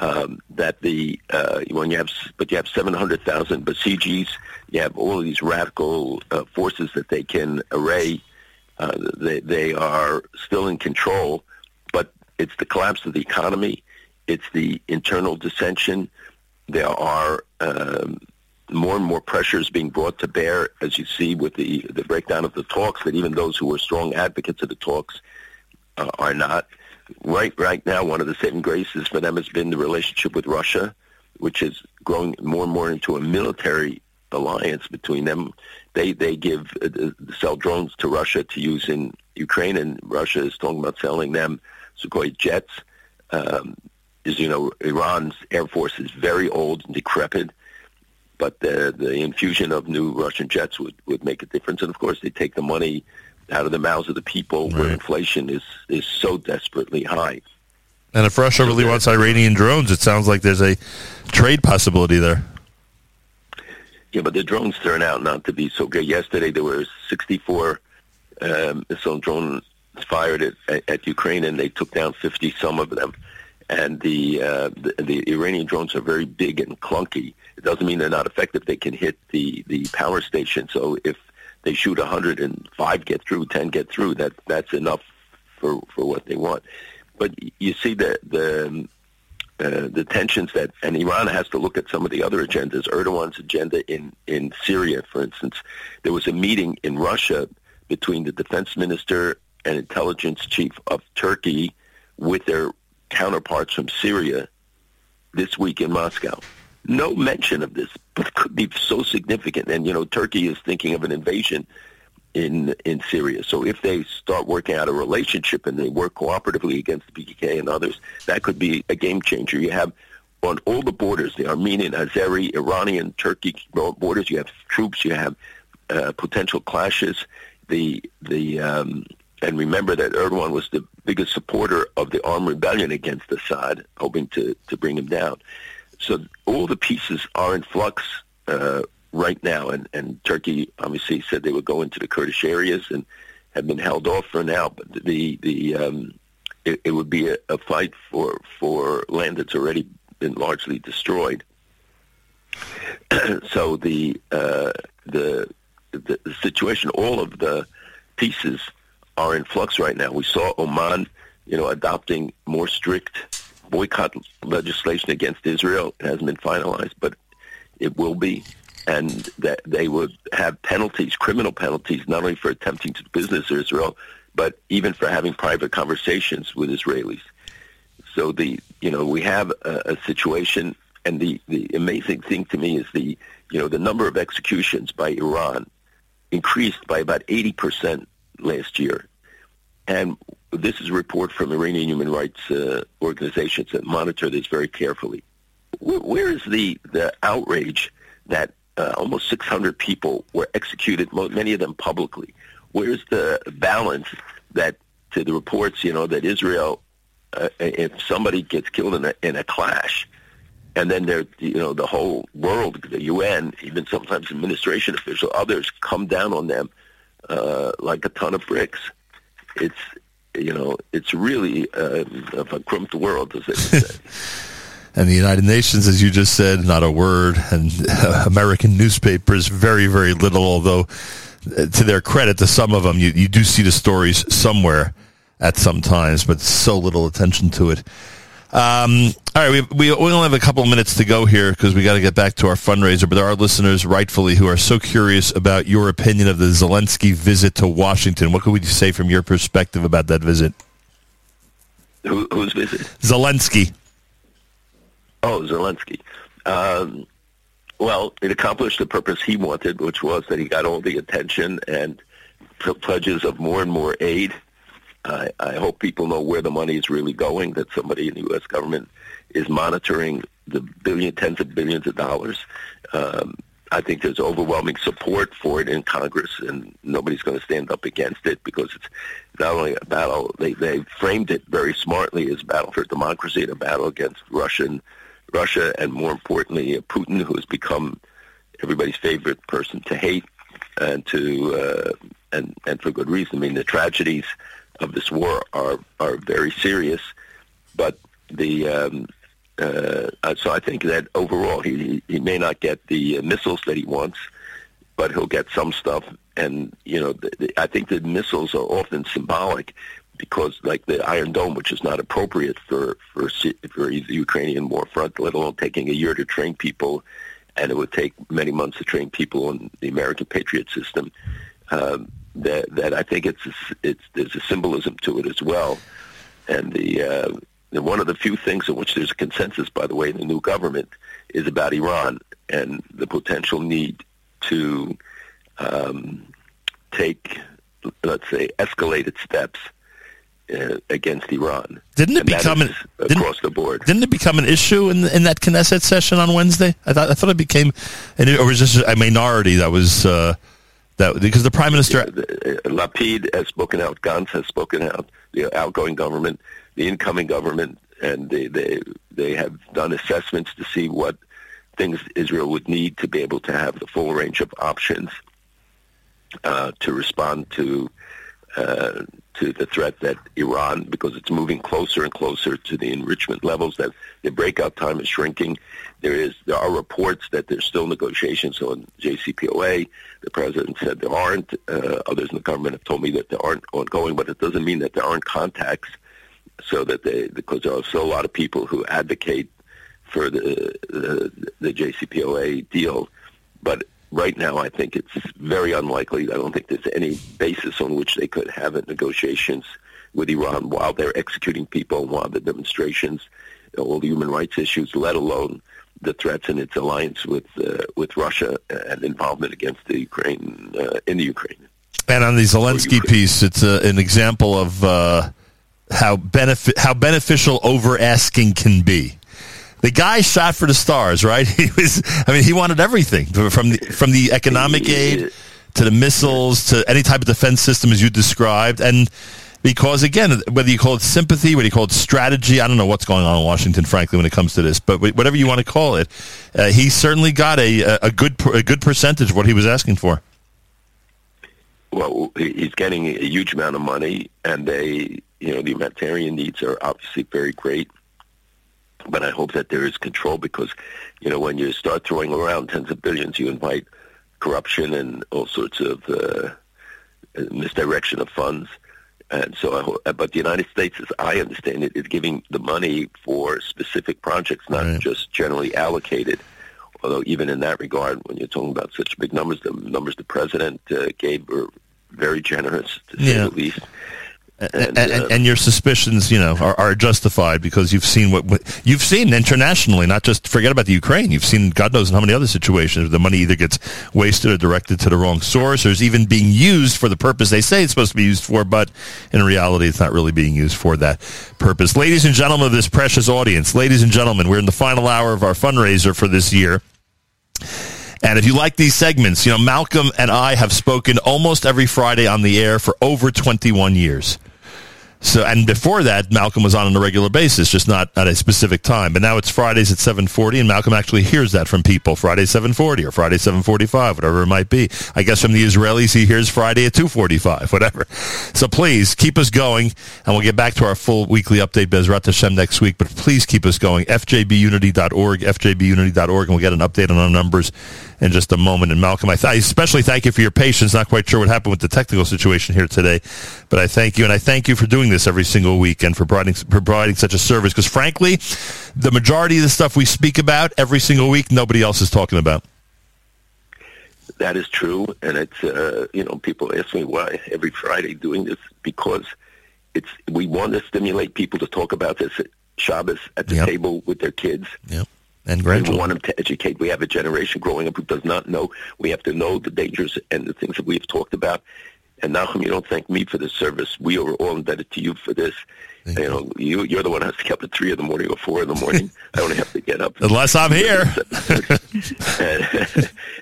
um, that the uh, when you have but you have 700,000 Basijis, you have all these radical uh, forces that they can array. Uh, they they are still in control, but it's the collapse of the economy, it's the internal dissension. There are um, more and more pressures being brought to bear, as you see with the the breakdown of the talks. That even those who were strong advocates of the talks uh, are not right right now one of the saving graces for them has been the relationship with Russia, which is growing more and more into a military alliance between them. They they give uh, sell drones to Russia to use in Ukraine, and Russia is talking about selling them Sukhoi jets. Um, as you know, Iran's air force is very old and decrepit, but the the infusion of new Russian jets would would make a difference. And of course, they take the money out of the mouths of the people where inflation is is so desperately high. And if Russia really wants Iranian drones, it sounds like there's a trade possibility there. Yeah, but the drones turn out not to be so good. Yesterday there were 64 um, missile drones fired at, at, at Ukraine, and they took down 50 some of them. And the, uh, the the Iranian drones are very big and clunky. It doesn't mean they're not effective. They can hit the the power station. So if they shoot 100 and get through, 10 get through, that that's enough for for what they want. But you see the the um, uh, the tensions that, and Iran has to look at some of the other agendas. Erdogan's agenda in, in Syria, for instance, there was a meeting in Russia between the defense minister and intelligence chief of Turkey with their counterparts from Syria this week in Moscow. No mention of this, but it could be so significant. And, you know, Turkey is thinking of an invasion in in Syria. So if they start working out a relationship and they work cooperatively against the PKK and others, that could be a game changer. You have on all the borders, the Armenian, Azeri, Iranian, Turkey borders, you have troops, you have uh, potential clashes. The the um, and remember that Erdogan was the biggest supporter of the armed rebellion against Assad, hoping to to bring him down. So all the pieces are in flux uh, right now, and, and Turkey obviously said they would go into the Kurdish areas and have been held off for now. But the the um, it, it would be a, a fight for for land that's already been largely destroyed. so the, uh, the the the situation, all of the pieces are in flux right now. We saw Oman, you know, adopting more strict boycott legislation against Israel. It hasn't been finalized, but it will be and that they would have penalties, criminal penalties, not only for attempting to do business in Israel, but even for having private conversations with Israelis. So the you know we have a, a situation, and the the amazing thing to me is the you know the number of executions by Iran increased by about eighty percent last year, and this is a report from Iranian human rights uh, organizations that monitor this very carefully. Where, where is the the outrage that uh, almost 600 people were executed, many of them publicly. Where's the balance that to the reports, you know, that Israel, uh, if somebody gets killed in a, in a clash, and then there, you know, the whole world, the UN, even sometimes administration officials, others come down on them uh, like a ton of bricks. It's, you know, it's really uh, of a crumped world, as they would say. and the United Nations, as you just said, not a word, and uh, American newspapers, very, very little. Although, uh, to their credit, to some of them, you, you do see the stories somewhere at some times, but so little attention to it. Um, all right, we, we only have a couple of minutes to go here because we got to get back to our fundraiser. But there are listeners, rightfully, who are so curious about your opinion of the Zelensky visit to Washington. What could we say from your perspective about that visit? Who, whose visit? Zelensky. Oh, Zelensky. Um, well, it accomplished the purpose he wanted, which was that he got all the attention and pledges of more and more aid. I, I hope people know where the money is really going, that somebody in the U.S. government is monitoring the billion, tens of billions of dollars. Um, I think there's overwhelming support for it in Congress, and nobody's going to stand up against it because it's not only a battle. They they framed it very smartly as a battle for democracy and a battle against Russian Russia, and more importantly, uh, Putin, who has become everybody's favorite person to hate and to uh, and and for good reason. I mean, the tragedies of this war are are very serious, but the um, uh, so I think that overall he he may not get the uh, missiles that he wants, but he'll get some stuff. And you know, the, the, I think the missiles are often symbolic because, like the Iron Dome, which is not appropriate for for for the Ukrainian war front, let alone taking a year to train people, and it would take many months to train people on the American Patriot system. Um, that that I think it's it's there's a symbolism to it as well, and the. Uh, and one of the few things in which there's a consensus, by the way, in the new government is about Iran and the potential need to um, take, let's say, escalated steps uh, against Iran. Didn't it And become an, didn't, across the board? Didn't it become an issue in in that Knesset session on Wednesday? I thought I thought it became, an, or was this a minority that was uh, that because the prime minister. Uh, Lapid has spoken out. Gantz has spoken out. The outgoing government, the incoming government, and they they they have done assessments to see what things Israel would need to be able to have the full range of options uh, to respond to uh, to the threat that Iran, because it's moving closer and closer to the enrichment levels, that the breakout time is shrinking. There is there are reports that there's still negotiations on JCPOA. The president said there aren't. Uh, others in the government have told me that there aren't ongoing, but it doesn't mean that there aren't contacts. So that they, because there are still a lot of people who advocate for the the, the JCPOA deal, but right now I think it's very unlikely. I don't think there's any basis on which they could have negotiations with Iran while they're executing people, while the demonstrations, all the human rights issues, let alone the threats and its alliance with uh, with Russia and involvement against the Ukraine uh, in the Ukraine. And on the Zelensky piece, it's uh, an example of uh, how benefit how beneficial over asking can be. The guy shot for the stars, right? He was. I mean, he wanted everything from the from the economic aid to the missiles to any type of defense system, as you described, and. Because again, whether you call it sympathy, whether you call it strategy, I don't know what's going on in Washington, frankly, when it comes to this. But whatever you want to call it, uh, he certainly got a a good a good percentage of what he was asking for. Well, he's getting a huge amount of money, and they, you know, the humanitarian needs are obviously very great. But I hope that there is control because, you know, when you start throwing around tens of billions, you invite corruption and all sorts of uh, misdirection of funds. And so, I hope, but the United States, as I understand it, is giving the money for specific projects, not just generally allocated. Although even in that regard, when you're talking about such big numbers, the numbers the president uh, gave were very generous, to say Yeah. the least. And, uh, and, and your suspicions, you know, are, are justified because you've seen what, what you've seen internationally. Not just forget about the Ukraine. You've seen God knows in how many other situations where the money either gets wasted or directed to the wrong source, or is even being used for the purpose they say it's supposed to be used for. But in reality, it's not really being used for that purpose. Ladies and gentlemen of this precious audience, ladies and gentlemen, we're in the final hour of our fundraiser for this year. And if you like these segments, you know, Malcolm and I have spoken almost every Friday on the air for over 21 years. So, and before that, Malcolm was on on a regular basis, just not at a specific time. But now it's Fridays at 7:40, and Malcolm actually hears that from people. Friday 7:40 or Friday 7:45, whatever it might be. I guess from the Israelis, he hears Friday at 2:45, whatever. So please keep us going, and we'll get back to our full weekly update, Bezrat Hashem, next week. But please keep us going. FJBUnity.org, FJBUnity.org, and we'll get an update on our numbers in just a moment. And Malcolm, I, th- I especially thank you for your patience. Not quite sure what happened with the technical situation here today, but I thank you, and I thank you for doing this every single week and for providing, for providing such a service. Because frankly, the majority of the stuff we speak about every single week, nobody else is talking about. That is true, and it's uh, you know people ask me why every Friday doing this because it's we want to stimulate people to talk about this at Shabbos at the Yep. table with their kids. Yep. And We want them to educate. We have a generation growing up who does not know. We have to know the dangers and the things that we've talked about. And Nachum, you don't thank me for this service. We are all indebted to you for this. you know, you, you're the one who has to get up at three in the morning or four in the morning. I only have to get up. Unless I'm here.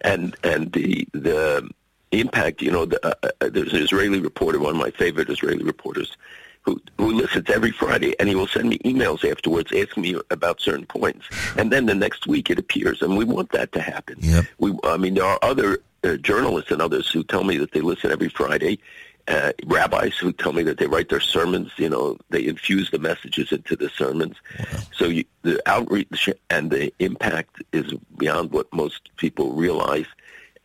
and and the the impact. You know, the, uh, uh, there's an Israeli reporter, one of my favorite Israeli reporters, who who listens every Friday, and he will send me emails afterwards asking me about certain points, and then the next week it appears, and we want that to happen. Yep. We, I mean, there are other uh, journalists and others who tell me that they listen every Friday. Uh, rabbis who tell me that they write their sermons, you know, they infuse the messages into the sermons. So you, the outreach and the impact is beyond what most people realize.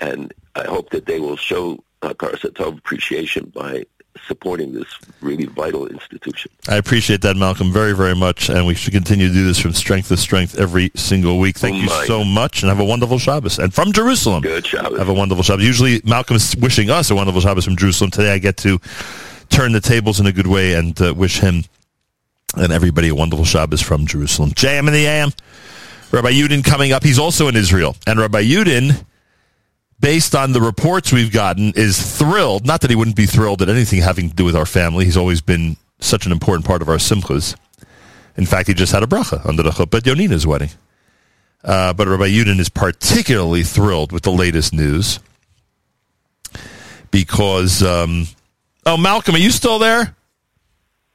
And I hope that they will show uh, Karasatov appreciation by supporting this really vital institution. I appreciate that, Malcolm, very, very much, and we should continue to do this from strength to strength every single week. Thank Oh, you so much, and have a wonderful Shabbos. And from Jerusalem, Good Shabbos. have a wonderful Shabbos. Usually, Malcolm is wishing us a wonderful Shabbos from Jerusalem. Today, I get to turn the tables in a good way and uh, wish him and everybody a wonderful Shabbos from Jerusalem. JM in the AM. Rabbi Yudin coming up. He's also in Israel, and Rabbi Yudin based on the reports we've gotten, is thrilled. Not that he wouldn't be thrilled at anything having to do with our family. He's always been such an important part of our simchas. In fact, he just had a bracha under the chuppah at Yonina's wedding. Uh, but Rabbi Yudin is particularly thrilled with the latest news because, um, oh, Malcolm, are you still there?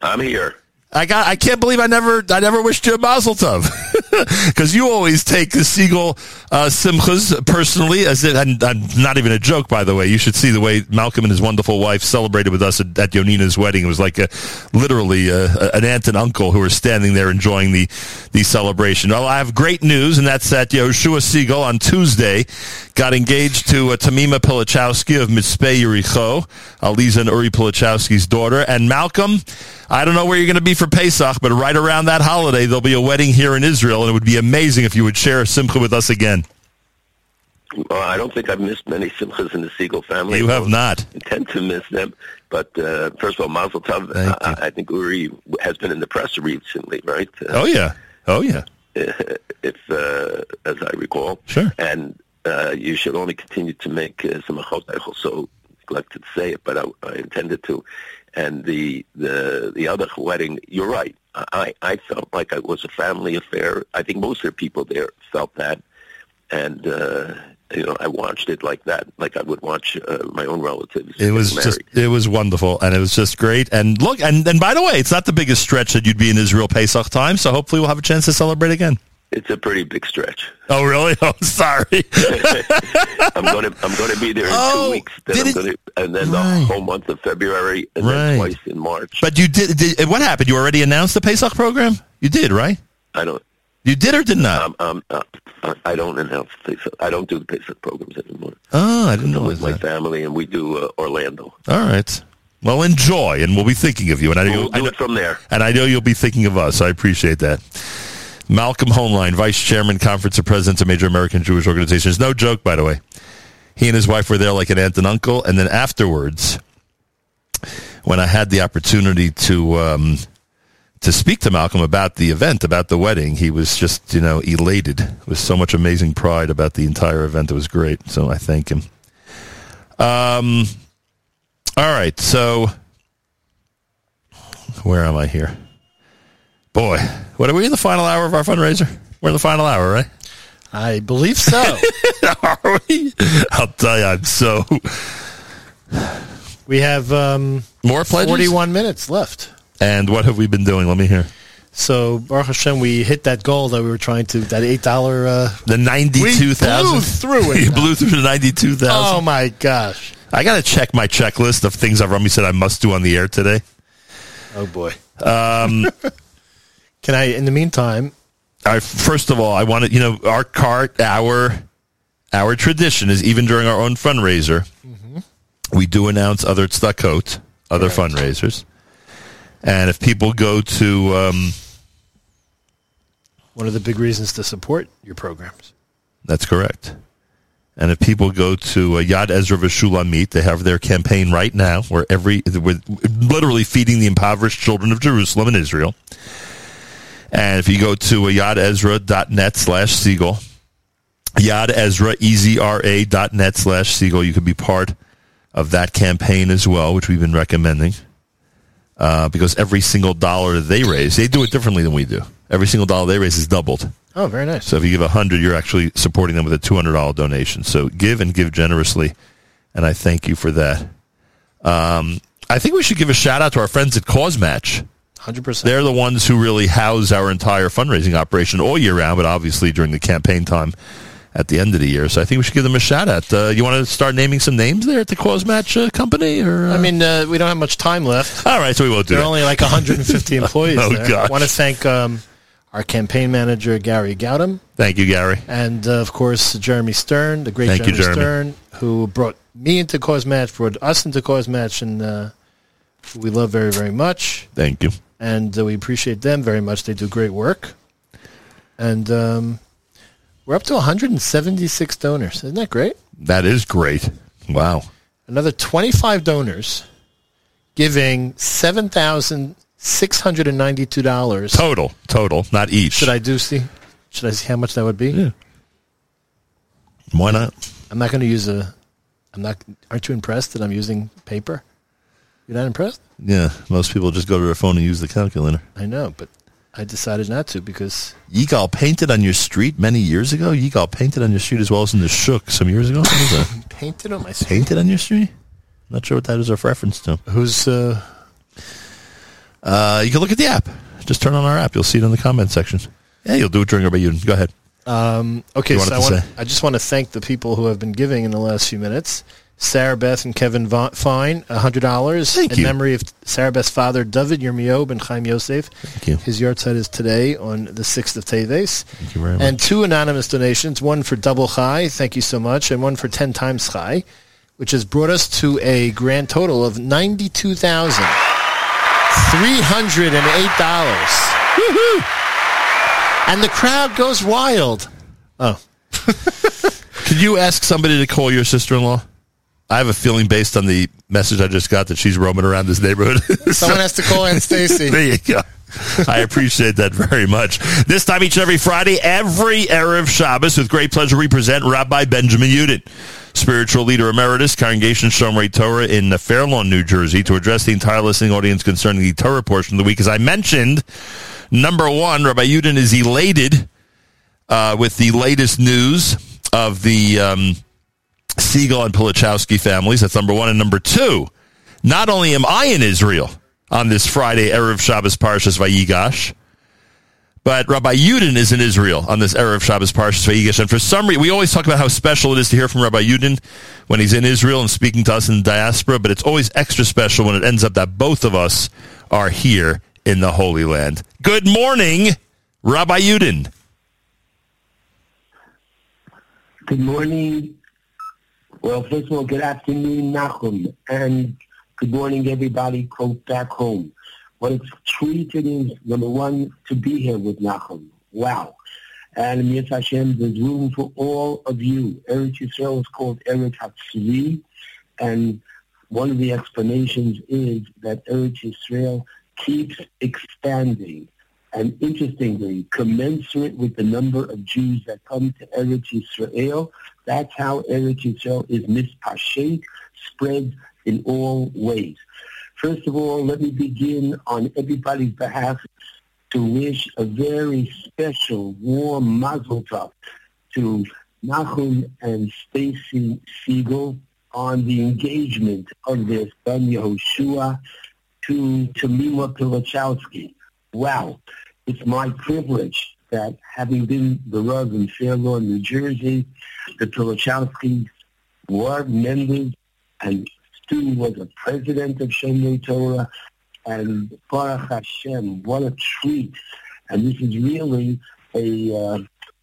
I'm here. I got. I can't believe I never. I never wished you a Mazel Tov because you always take the Segal uh, simchas personally as it. And, and not even a joke, by the way. You should see the way Malcolm and his wonderful wife celebrated with us at, at Yonina's wedding. It was like a, literally uh an aunt and uncle who were standing there enjoying the the celebration. Well, I have great news, and that's that Yoshua Segal on Tuesday got engaged to uh, Tamima Pilichowski of Mitzpe Yericho, Aliza and Uri Pilichowski's daughter. And Malcolm, I don't know where you're going to be for Pesach, but right around that holiday, there'll be a wedding here in Israel, and it would be amazing if you would share a simcha with us again. Well, I don't think I've missed many simchas in the Segal family. You have not. intend to miss them. But uh, first of all, Mazel Tov. I, I think Uri has been in the press recently, right? Uh, Oh yeah, oh yeah. if uh, as I recall. Sure. And uh, you should only continue to make uh, some achot. I also neglected to say it, but I, I intended to. And the the the other wedding, you're right. I I felt like it was a family affair. I think most of the people there felt that, and uh, you know I watched it like that, like I would watch uh, my own relatives. It was just it was wonderful and it was just great. And look and and by the way, it's not the biggest stretch that you'd be in Israel Pesach time, so hopefully we'll have a chance to celebrate again. It's a pretty big stretch. Oh really? Oh sorry. I'm going to I'm going to be there in Oh, two weeks. Then I'm it- to, and then Right. the whole month of February, and Right. then twice in March. but you did, did what happened? You already announced the Pesach program? You did, right? I don't. You did or did not? Um, um, uh, I- don't announce Pesach. I don't do the Pesach programs anymore. oh, I didn't know with my family, and we do uh, Orlando. All right. Well, enjoy, and we'll be thinking of you. And I, We'll know, I do know, it from there. and I know you'll be thinking of us. I appreciate that. Malcolm Hoenlein, Vice Chairman, Conference of Presidents of Major American Jewish Organizations. No joke, by the way. He and his wife were there like an aunt and uncle. And then afterwards, when I had the opportunity to um, to speak to Malcolm about the event, about the wedding, he was just, you know, elated with so much amazing pride about the entire event. It was great. So I thank him. Um, all right. So where am I here? Boy, what are we in the final hour of our fundraiser? We're in the final hour, right? I believe so. Are we? I'll tell you, I'm so we have um, more pledges. 41 minutes left. And what have we been doing? Let me hear. So Baruch Hashem, we hit that goal that we were trying to that eight dollar. Uh, The ninety-two thousand. We through it. you blew through the ninety-two oh thousand. my gosh! I got to check my checklist of things I've Rummy said I must do on the air today. Oh boy! Um, Can I? In the meantime, I, first of all, I wanted you know our cart our our tradition is even during our own fundraiser, we do announce other tzedakot, other fundraisers, and if people go to um, one of the big reasons to support your programs. That's correct. And if people go to uh, Yad Ezra V'Shulamit, they have their campaign right now, where every we're literally feeding the impoverished children of Jerusalem and Israel. And if you go to uh, yadezra.net slash Segal, Yad Ezra, E-Z-R-A dot net slash Segal, you can be part of that campaign as well, which we've been recommending. Uh, because every single dollar they raise, they do it differently than we do. Every single dollar they raise is doubled. Oh, very nice. So if you give a hundred, you're actually supporting them with a two hundred dollar donation. So give and give generously, and I thank you for that. Um, I think we should give a shout out to our friends at Causematch. Hundred percent. They're the ones who really house our entire fundraising operation all year round, but obviously during the campaign time at the end of the year. So I think we should give them a shout out. Uh, you want to start naming some names there at the Causematch uh, company? Or uh? I mean, uh, we don't have much time left. all right, so we won't do There are only like 150 employees. Oh, there. gosh. I want to thank um, our campaign manager Gary Gautam, Thank you, Gary. and uh, of course Jeremy Stern, the great Thank you, Jeremy, Jeremy. Stern, who brought me into Causematch, brought us into Causematch, and uh, we love very, very much. Thank you. And uh, we appreciate them very much. They do great work, and um, we're up to 176 donors. Isn't that great? That is great. Wow. Another 25 donors giving seven thousand six hundred and ninety-two dollars Total, total, not each. Should I do see? Should I see how much that would be? Yeah. Why not? I'm not going to use a. I'm not. Aren't you impressed that I'm using paper? You're not impressed? Yeah, most people just go to their phone and use the calculator. I know, but I decided not to because you got painted on your street many years ago. You got painted on your street as well as in the Shuk some years ago. What is that? painted on my street. painted on your street? Not sure what that is a reference to. Who's uh Uh, you can look at the app. Just turn on our app. You'll see it in the comment section. Yeah, you'll do it during Rabbi Yudin. Go ahead. Um, okay, so I, want. I just want to thank the people who have been giving in the last few minutes. Sarah Beth and Kevin Va- Fine, hundred dollars in you. memory of Sarah Beth's father, David Yirmiyob and Chaim Yosef. Thank you. His yahrzeit is today on the sixth of Teves. Thank you very much. And two anonymous donations, one for double Chai, thank you so much, and one for ten times Chai, which has brought us to a grand total of ninety-two thousand three hundred and eight dollars. And the crowd goes wild. Oh, Could you ask somebody to call your sister-in-law? I have a feeling based on the message I just got that she's roaming around this neighborhood. someone has to call in Stacy. There you go. I appreciate that very much. This time each and every Friday, every Erev Shabbos, with great pleasure, we present Rabbi Benjamin Yudin, spiritual leader emeritus, Congregation Shomrei Torah in Fair Lawn, New Jersey, to address the entire listening audience concerning the Torah portion of the week. As I mentioned, number one, Rabbi Yudin is elated uh, with the latest news of the um, Segal and Pilichowski families. That's number one. And number two, not only am I in Israel on this Friday, Erev Shabbos Parshas Vayigash, but Rabbi Yudin is in Israel on this Erev Shabbos Parshas Vayigash. And for some reason, we always talk about how special it is to hear from Rabbi Yudin when he's in Israel and speaking to us in the diaspora, but it's always extra special when it ends up that both of us are here in the Holy Land. Good morning, Rabbi Yudin. Good morning. Well, first of all, good afternoon, Nachum, and good morning, everybody, back home. What a treat it is, number one, to be here with Nachum. Wow. And Mir Hashem, there's room for all of you. Eretz Yisrael is called Eretz Hatzvi, and one of the explanations is that Eretz Yisrael keeps expanding. And interestingly, commensurate with the number of Jews that come to Eretz Yisrael, that's how Eretz Yisrael is mispashet, spread in all ways. First of all, let me begin on everybody's behalf to wish a very special, warm mazel tov to Nachum and Stacy Segal on the engagement of their son Yehoshua to Tamima Pilichowski. Wow. It's my privilege that having been the Rav in Fair Lawn, New Jersey, the Pilichowskis were members and Stu was a president of Shomrei Torah and Baruch Hashem, what a treat. And this is really a uh,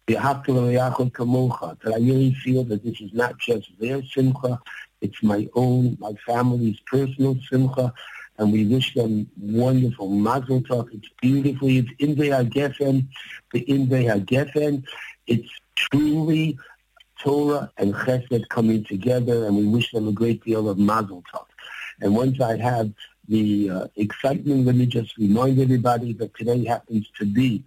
that I really feel that this is not just their simcha, it's my own, my family's personal simcha, and we wish them wonderful mazel tov. It's beautifully, it's in Geffen, the in Geffen. It's truly Torah and Chesed coming together, and we wish them a great deal of mazel tov. And once I have the uh, excitement, let me just remind everybody that today happens to be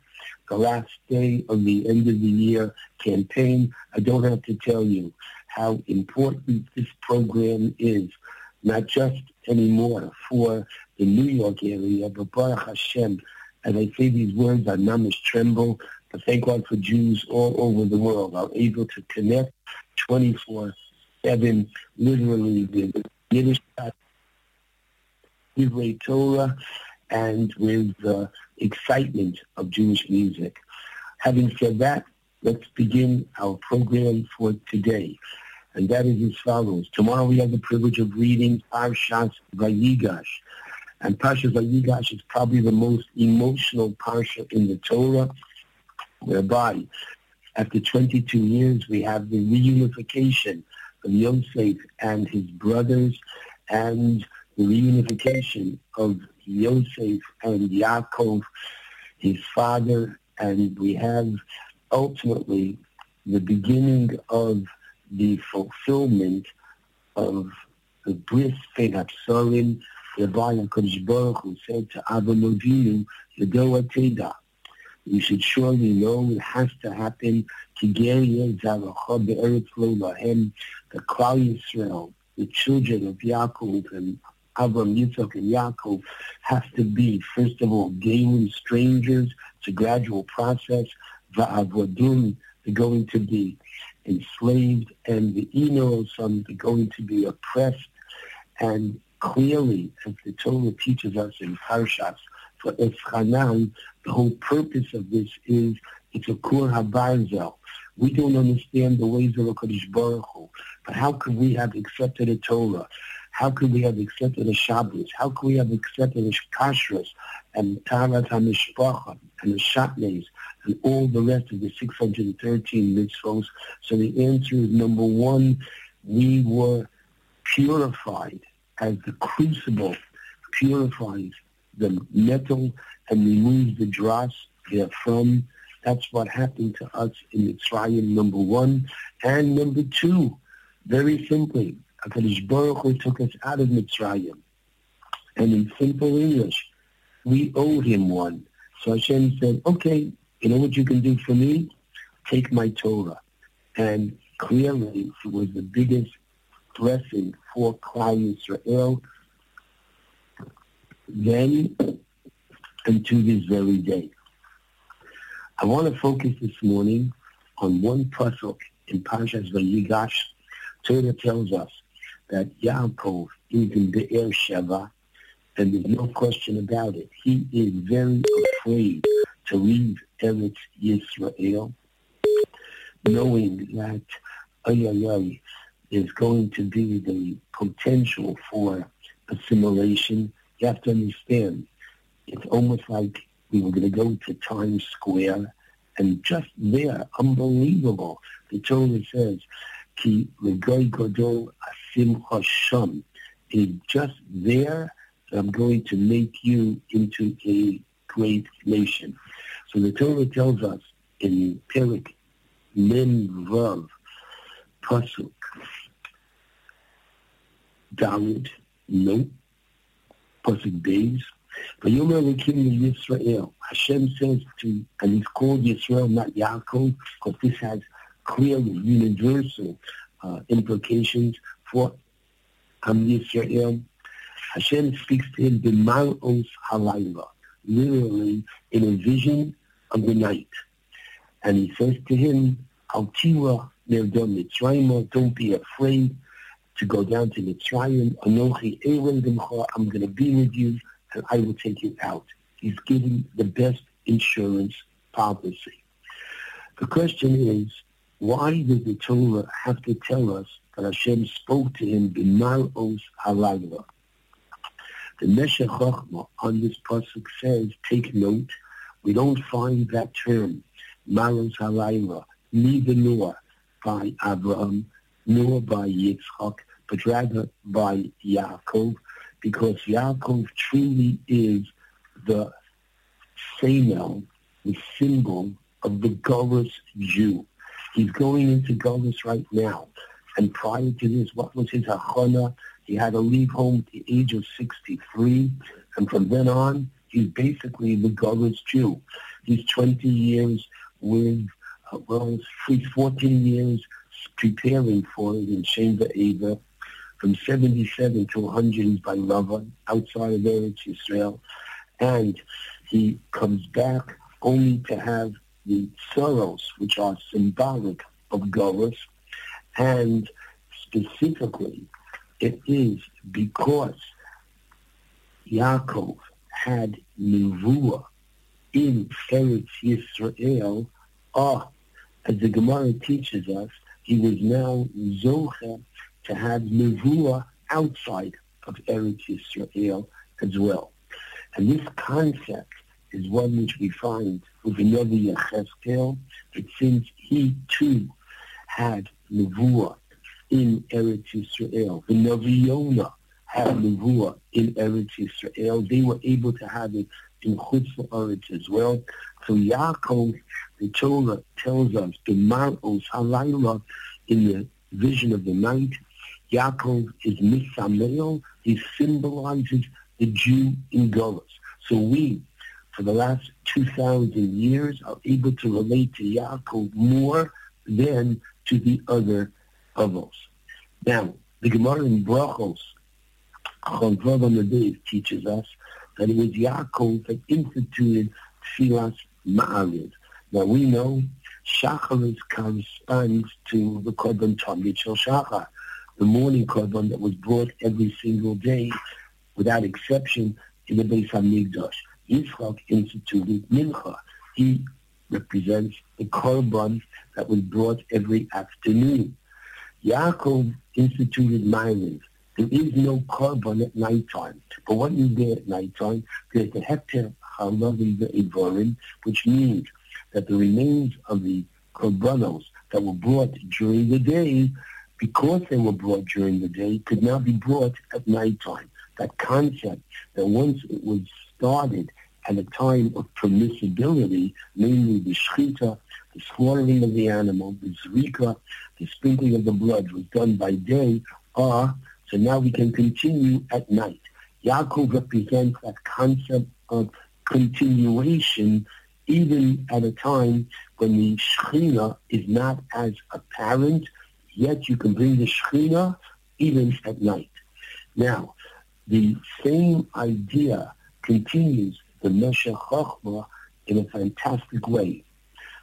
the last day of the end of the year campaign. I don't have to tell you how important this program is, not just anymore for the New York area, but Baruch Hashem. And I say these words, I namish tremble, I thank God for Jews all over the world are able to connect 24-7, literally with Yiddish, with Torah, and with the excitement of Jewish music. Having said that, let's begin our program for today. And that is as follows. Tomorrow we have the privilege of reading Parshas Vayigash. And Parshas Vayigash is probably the most emotional Parsha in the Torah, whereby after 22 years we have the reunification of Yosef and his brothers and the reunification of Yosef and Yaakov, his father, and we have ultimately the beginning of the fulfillment of the pen Hapsarim, whereby HaKadosh Baruch Hu said to Yedoah Teda, you should surely know it has to happen to the Klal Yisrael, the children of Yaakov and Avram, Yitzchak, and Yaakov have to be, first of all, gaining strangers. It's a gradual process. Va'avadun, they're going to be enslaved, and the um, they're going to be oppressed. And clearly, as the Torah teaches us in Parshas, for Eschanan, the whole purpose of this is it's a Kur HaBarzel. We don't understand the ways of HaKadosh Baruch Hu, but how could we have accepted a Torah? How could we have accepted a Shabbos? How could we have accepted a Kashrus and Taharas HaMishpacha and the Shatnez and all the rest of the 613 mitzvahs? So the answer is number one, we were purified as the crucible purifies the metal and removes the dross therefrom. That's what happened to us in Mitzrayim, number one. And number two, very simply, HaKadosh Baruch Hu took us out of Mitzrayim. And in simple English, we owe him one. So Hashem said, okay, you know what you can do for me? Take my Torah. And clearly, it was the biggest blessing for Klal Yisrael then and to this very day. I want to focus this morning on one pasuk in Parshas Vayigash. Torah tells us that Yaakov is in Be'er Sheva, and there's no question about it. He is very afraid to leave Eretz Yisrael, knowing that ay, there's going to be the potential for assimilation. You have to understand, it's almost like we were going to go to Times Square, and just there, unbelievable, the Torah says, Ki Godol Asim Hasham. Is just there I'm going to make you into a great nation. So the Torah tells us in Perik Mem Vav Pasuk Dalit No Pasuk Beis Vayomer Elokim Yisrael. Hashem says to, and he's called Yisrael, not Yaakov, because this has clearly universal uh, implications for Am Yisrael. Hashem speaks to him b'mal'os halayla, literally in a vision of the night. And he says to him, Al tira nerdom Mitzrayim, don't be afraid to go down to Mitzrayim. Anochi b'mcha, I'm going to be with you, and I will take you out. He's giving the best insurance policy. The question is, why does the Torah have to tell us that Hashem spoke to him b'mal'os halayla? The Meshech Chochmah on this pasuk says, take note, we don't find that term, malos halayla, neither nor by Abraham, nor by Yitzchak, but rather by Yaakov, because Yaakov truly is the Samel, the symbol of the Goris Jew. He's going into Goris right now. And prior to this, what was his hachana? He had to leave home at the age of 63. And from then on, he's basically the Goris Jew. He's 20 years with, uh, well, he's 14 years preparing for it in Shem va'Ever. From 77 to 100, he's by Lavan, outside of Eretz Israel. And he comes back only to have the sorrows, which are symbolic of Golos, and specifically, it is because Yaakov had Nevuah in Eretz Yisrael, ah, as the Gemara teaches us, he was now Zocher to have Nevuah outside of Eretz Yisrael as well. And this concept is one which we find with the Navi Yechezkel, that since he too had Nevuah in Eretz Yisrael, the Navi Yonah had Nevuah in Eretz Yisrael, they were able to have it in Chutz Eretz as well. So Yaakov, the Torah tells us, the Maros Halayla, in the vision of the night, Yaakov is Misameel, he symbolizes the Jew in Golos. So we, for the last 2,000 years, are able to relate to Yaakov more than to the other Avos. Now, the Gemara in Brachos, Chaf Vav Amud Beis teaches us that it was Yaakov that instituted Tfilas Ma'ariv. Now we know Shacharis corresponds to the Korban Shel Shachar, the morning Korban that was brought every single day, without exception, in the Beis HaMikdash. Yitzchak instituted Mincha. He represents the Korban that was brought every afternoon. Yaakov instituted Ma'ariv. There is no Korban at nighttime. But what is there at night nighttime? There's the Hekter Chalavim V'Eivarim, which means that the remains of the Korbanos that were brought during the day, because they were brought during the day, could now be brought at nighttime. That concept that once it was started at a time of permissibility, namely the shchita, the slaughtering of the animal, the zrika, the sprinkling of the blood was done by day, ah, so now we can continue at night. Yaakov represents that concept of continuation even at a time when the Shekhinah is not as apparent, yet you can bring the Shekhinah even at night. Now, the same idea continues the Meshech Chochmah in a fantastic way.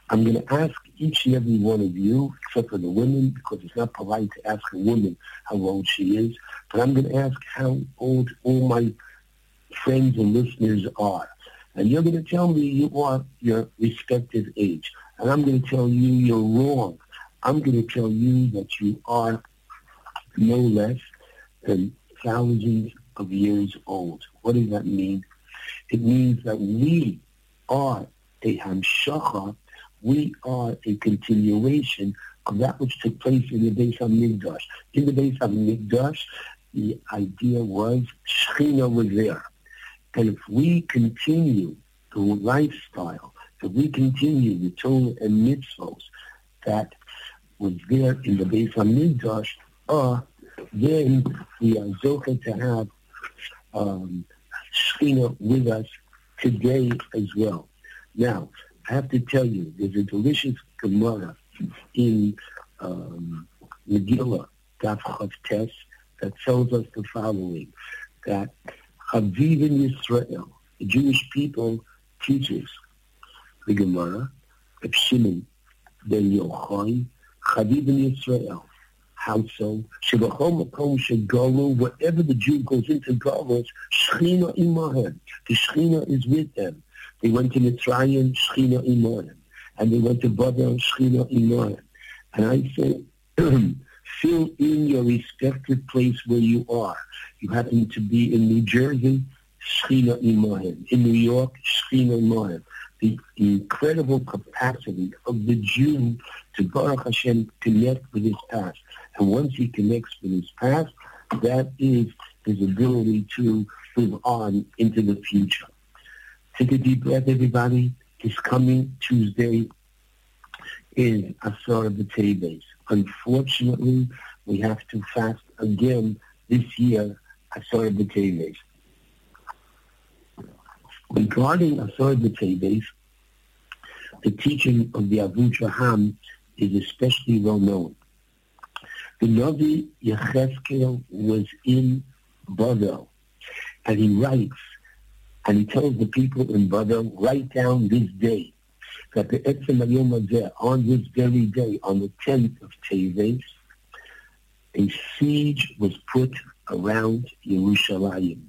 I'm going to ask each and every one of you, except for the women, because it's not polite to ask a woman how old she is, but I'm going to ask how old all my friends and listeners are. And you're going to tell me you are your respective age. And I'm going to tell you you're wrong. I'm going to tell you that you are no less than thousands of years old. What does that mean? It means that we are a hamshacha, we are a continuation of that which took place in the Beis HaMikdash. In the Beis HaMikdash, the idea was Shechina was there. And if we continue the lifestyle, if we continue the Torah and mitzvos that was there in the Beis HaMikdash, uh, then we are zocher to have um, Shechina with us today as well. Now, I have to tell you, there's a delicious Gemara in um, Megillah, Daf Chav Tes, that tells us the following, that Chaviv in Yisrael, the Jewish people teaches the Gemara, of Shimon ben Yochai, Chaviv in Yisrael. How so? Shebachol makom shegalu, wherever the Jew goes into Galus, Shechina imahem. The Shechina is with them. They went to Mitzrayim, Shechina imahem. And they went to Babel, Shechina imahem. And I say, fill in your respective place where you are. You happen to be in New Jersey, Shechina imahem. In New York, Shechina imahem. The incredible capacity of the Jew to Baruch Hashem connect with his past. And once he connects with his past, that is his ability to live on into the future. Take a deep breath, everybody. This coming Tuesday is Asar of the Teves. Unfortunately, we have to fast again this year, Asar of the Teves. Regarding Asar of the teaching of the Ham is especially well known. The Navi Yechezkel was in Bavel, and he writes, and he tells the people in Bavel, write down this day. that the Etzem Hazeh, on this very day, on the 10th of Teves, a siege was put around Yerushalayim.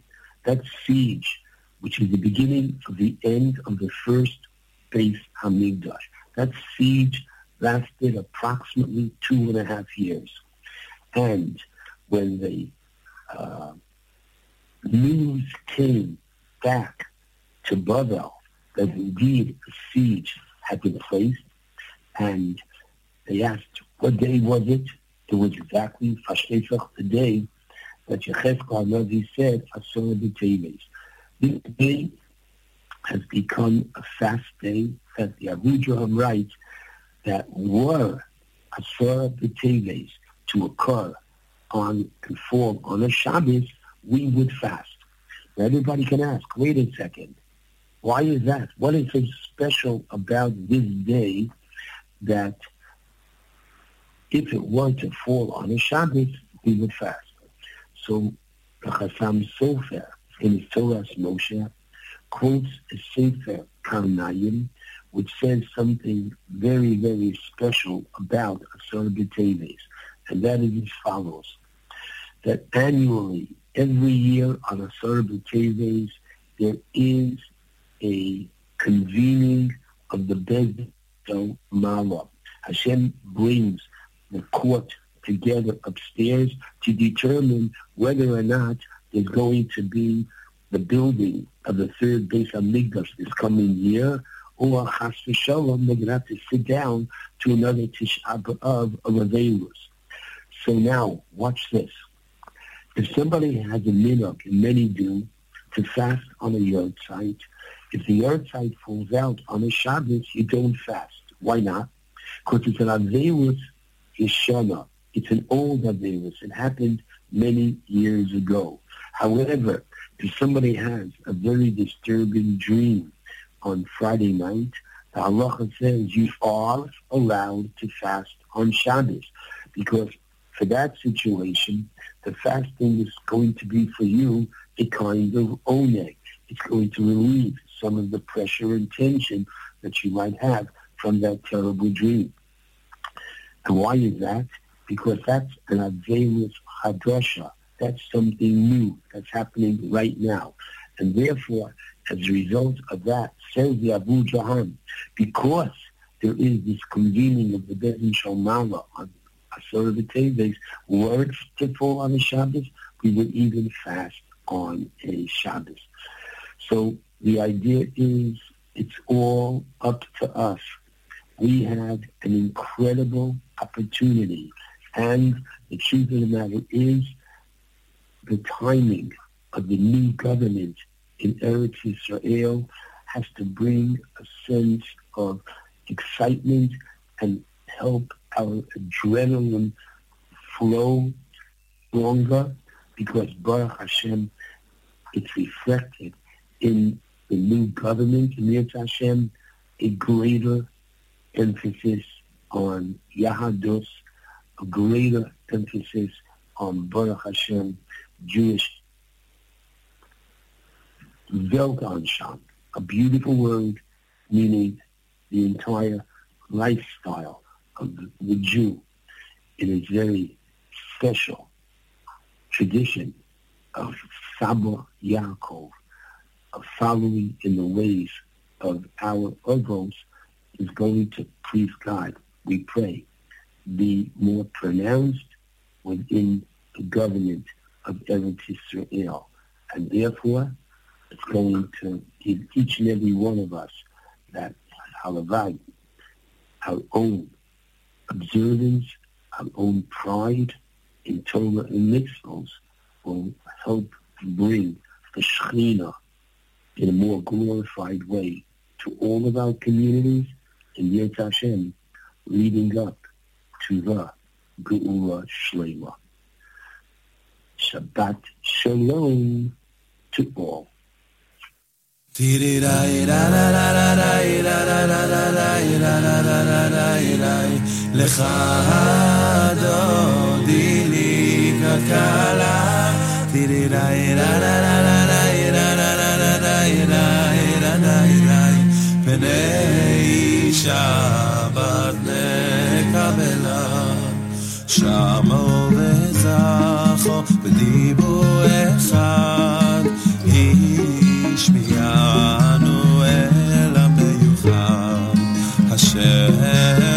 That siege, which is the beginning of the end of the first Beis HaMikdash, that siege lasted approximately two and a half years. And when the uh, news came back to Bavel that indeed a siege had been placed, and they asked, what day was it? It was exactly Fashtefach, the day that Yechezkel Navi said, Asor B'Teves. This day has become a fast day that the Abudraham writes that were Asor B'Teves to occur on and fall on a Shabbos, we would fast. Everybody can ask, wait a second, why is that? What is so special about this day that if it were to fall on a Shabbos, we would fast? So the Chassam Sofer in his Torah Moshe quotes a Sefer Karnayim, which says something very, very special about Asar B'Teves, and that is as follows, that annually, every year on Asar B'Teves, there is a convening of the Bed Mala. Hashem brings the court together upstairs to determine whether or not there's going to be the building of the third Beis HaMikdash this coming year, or Chas v'Shalom, they're going to have to sit down to another Tisha B'Av of Avelus. So now, watch this. If somebody has a minhag, and many do, to fast on a yard site, if the yahrzeit falls out on a Shabbos, you don't fast. Why not? Because it's an Avelus Yeshana. It's an old Avelus. It happened many years ago. However, if somebody has a very disturbing dream on Friday night, the halacha says you are allowed to fast on Shabbos because for that situation, the fasting is going to be for you a kind of oneg. It's going to relieve some of the pressure and tension that you might have from that terrible dream. And why is that? Because that's an Avelus Chadasha. That's something new that's happening right now. And therefore, as a result of that, says the Abudraham, because there is this convening of the Beis Din shel Ma'ala on Asur B'Teves, words to fall on a Shabbos, we would even fast on a Shabbos. So the idea is it's all up to us. We have an incredible opportunity. And the truth of the matter is the timing of the new government in Eretz Israel has to bring a sense of excitement and help our adrenaline flow stronger because Baruch Hashem, it's reflected in the new government Yetz Hashem, a greater emphasis on Yahadus, a greater emphasis on Baruch Hashem, Jewish Weltanschauung, a beautiful word meaning the entire lifestyle of the, the Jew in a very special tradition of Saba Yaakov, of following in the ways of our Avos, is going to please God, we pray, be more pronounced within the government of Eretz Israel. And therefore, it's going to give each and every one of us that halavai, our own observance, our own pride in Torah and mitzvahs will help bring the Shekhinah in a more glorified way to all of our communities in Yetz Hashem leading up to the Geula Shlema. Shabbat Shalom to all. לך דודי לי כלכלה. תראי ראי ראי לה לה ראי ראי לה ראי ראי פני שבת נקבלה שמו וזכו בדיבור אחד. השמיענו אל המיוחד. השם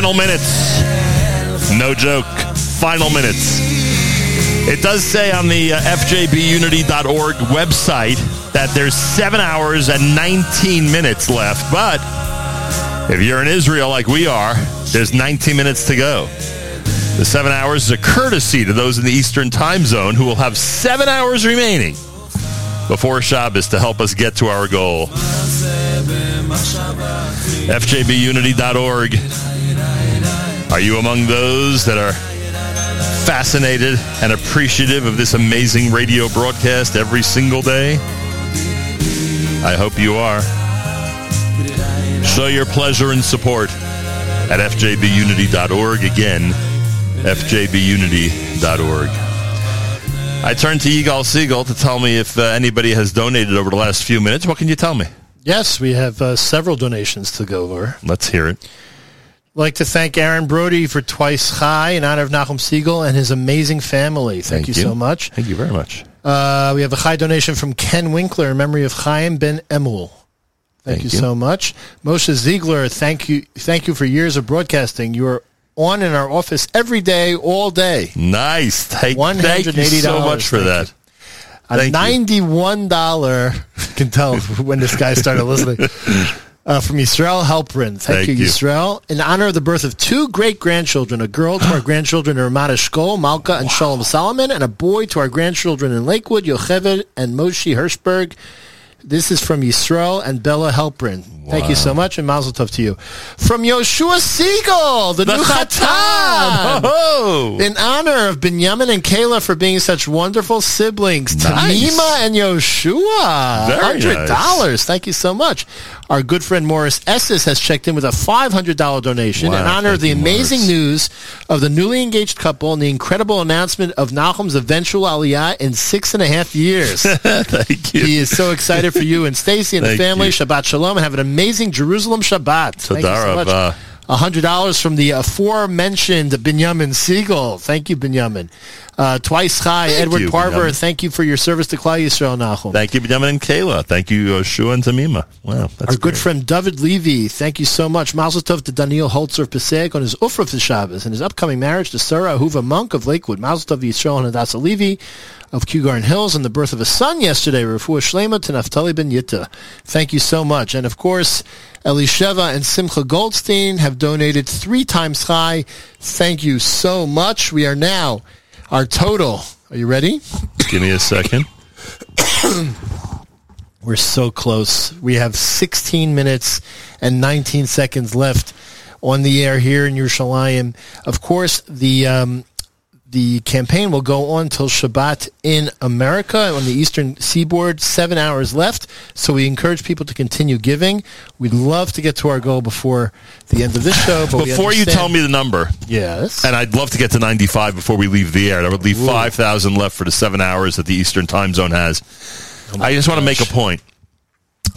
Final minutes. No joke. Final minutes. It does say on the uh, fjbunity.org website that there's 7 hours and 19 minutes left, but if you're in Israel like we are, there's 19 minutes to go. The 7 hours is a courtesy to those in the Eastern time zone who will have 7 hours remaining before Shabbos to help us get to our goal. fjbunity.org. Are you among those that are fascinated and appreciative of this amazing radio broadcast every single day? I hope you are. Show your pleasure and support at fjbunity.org. Again, fjbunity.org. I turn to Yigal Segal to tell me if uh, anybody has donated over the last few minutes. What can you tell me? Yes, we have uh, several donations to go over. Let's hear it. Like to thank Aaron Brody for twice high in honor of Nachum Segal and his amazing family. Thank, Thank you, you. so much. Thank you very much. Uh, we have a high donation from Ken Winkler in memory of Chaim Ben Emul. Thank, Thank you, you. so much. Moshe Ziegler, thank you, thank you for years of broadcasting. You are on in our office every day, all day. Nice. Thank, thank you so much for that. A Thank ninety-one dollar. Can tell when this guy started listening. Uh, from Yisrael Helprin. Thank, Thank you, you. Yisrael. In honor of the birth of two great grandchildren, a girl to our grandchildren in Ramat Eshkol, Malka and Shalom Solomon, and a boy to our grandchildren in Lakewood, Yocheved and Moshe Hirschberg. This is from Yisrael and Bella Helprin. Thank you so much, and Mazel Tov to you. From Yoshua Segal, the, The new Chatan! Chatan. Oh! In honor of Binyamin and Kayla for being such wonderful siblings, Nice. Tamima and Yoshua, hundred dollars. Thank you so much. Our good friend Morris Esses has checked in with a five hundred dollar donation in honor of the amazing Morris. news of the newly engaged couple and the incredible announcement of Nahum's eventual aliyah in six and a half years. Thank you. he is so excited for you and Stacy and the family. you. Shabbat shalom and have an amazing Jerusalem Shabbat. Thank you so much. Rabah. hundred dollars from the aforementioned Binyamin Segal. Thank you, Binyamin. Uh, twice high, Thank Edward you, Parver. Binyamin. Thank you for your service to Klal Yisrael, Nachum. Thank you, Benjamin and Kayla. Thank you, Yoshua and Tamima. Wow, that's Our good friend David Levy, thank you so much. Mazel tov to Daniel Holzer of Passaic on his Ufra for Shabbos and his upcoming marriage to Sarah Ahuva Monk of Lakewood. Mazel tov to Yisrael and Hadassah Levy of Kew Garden Hills and the birth of a son yesterday, Rafua Shlema to Naftali Ben Yitta. Thank you so much. And of course, Elisheva and Simcha Goldstein have donated three times high. Thank you so much. We are now, our total, are you ready? Give me a second. We're so close. We have 16 minutes and 19 seconds left on the air here in Yerushalayim. Of course, the um, the campaign will go on till Shabbat in America on the Eastern Seaboard. Seven hours left, so we encourage people to continue giving. We'd love to get to our goal before the end of this show. Before you tell me the number, yes, and I'd love to get to 95 before we leave the air. That would leave 5,000 left for the seven hours that the Eastern time zone has. Oh I just want to make a point.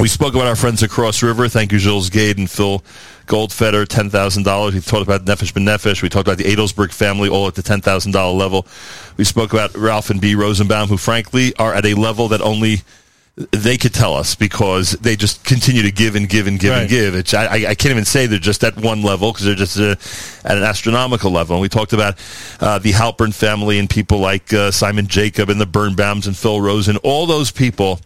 We spoke about our friends across River. Thank you, Gilles Gade and Phil Goldfeder, $10,000. We talked about Nefesh B'Nefesh. We talked about the Adelsberg family, all at the $10,000 level. We spoke about Ralph and B. Rosenbaum, who frankly are at a level that only they could tell us because they just continue to give and give and give Right. and give. It's, I, I I can't even say they're just at one level because they're just uh, at an astronomical level. And we talked about uh, the Halpern family and people like uh, Simon Jacob and the Birnbaums and Phil Rosen. All those people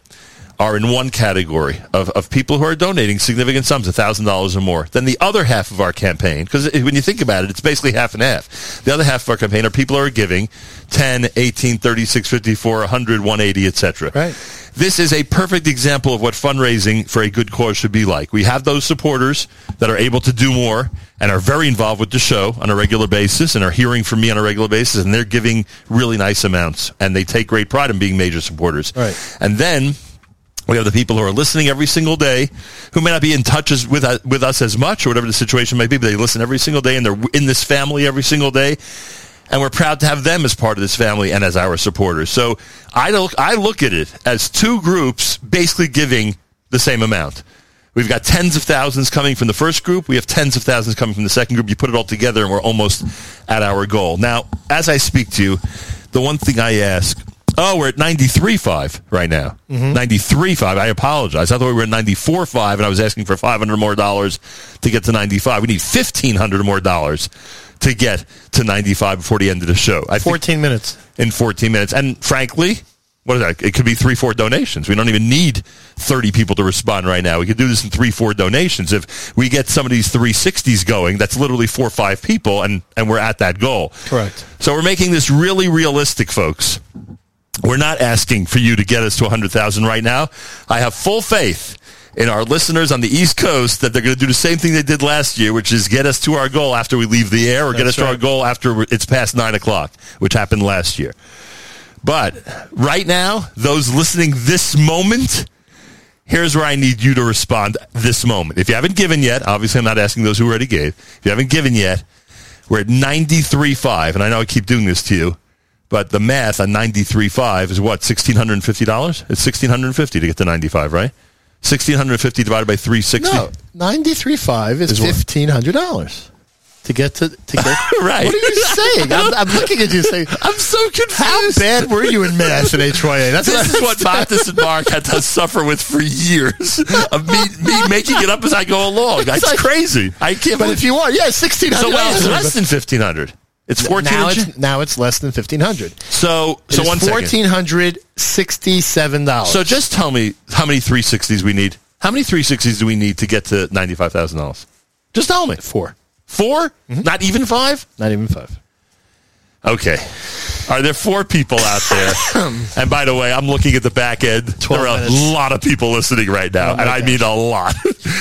are in one category of, of people who are donating significant sums, $1,000 or more. Then the other half of our campaign, because when you think about it, it's basically half and half. The other half of our campaign are people who are giving 10, 18, 36, 54, 100, 180, etc. Right. This is a perfect example of what fundraising for a good cause should be like. We have those supporters that are able to do more and are very involved with the show on a regular basis and are hearing from me on a regular basis and they're giving really nice amounts and they take great pride in being major supporters. Right. And then we have the people who are listening every single day, who may not be in touch as, with uh, with us as much, or whatever the situation may be, but they listen every single day, and they're in this family every single day. And we're proud to have them as part of this family and as our supporters. So I look, I look at it as two groups basically giving the same amount. We've got tens of thousands coming from the first group. We have tens of thousands coming from the second group. You put it all together, and we're almost at our goal. Now, as I speak to you, the one thing I ask Oh, we're at 93.5 right now. Mhm. 93.5. I apologize. I thought we were at 94.5 and I was asking for 500 more dollars to get to 95. We need 1500 more dollars to get to 95 before the end of the show. I 14 minutes. In 14 minutes. And frankly, what is that? It could be three, four donations. We don't even need 30 people to respond right now. We could do this in three, four donations. If we get some of these 360s going, that's literally four or five people, and, and we're at that goal. Correct. So we're making this really realistic, folks. We're not asking for you to get us to 100,000 right now. I have full faith in our listeners on the East Coast that they're going to do the same thing they did last year, which is get us to our goal after we leave the air or get That's us to our goal after it's past 9 o'clock, which happened last year. But right now, those listening this moment, here's where I need you to respond this moment. If you haven't given yet, obviously I'm not asking those who already gave. If you haven't given yet, we're at 93.5, and I know I keep doing this to you, but the math on 93.5 is what, $1,650? It's 1650 to get to 95, right? 1650 divided by 360. No, 93.5 is Is $1,500 to get to, to get. Right. What are you saying? I'm, I'm looking at you saying, I'm so confused. How bad were you in math at HYA? That's this is what Matis and Mark had to suffer with for years of me, me making it up as I go along. It's, like- crazy. I can't. But believe- if you want, yeah, $1,600. so wait, it's less than fifteen hundred. It's fourteen. Now it's, now it's less than 1500 so It so one second. $1,467. So just tell me how many three sixties we need. How many three sixties do we need to get to ninety five thousand dollars? Just tell me. 4 4 mm-hmm. Not even five. Not even 5 Okay. Are there four people out there? and by the way, I'm looking at the back end. There are a lot of people listening right now, Oh and I mean a lot.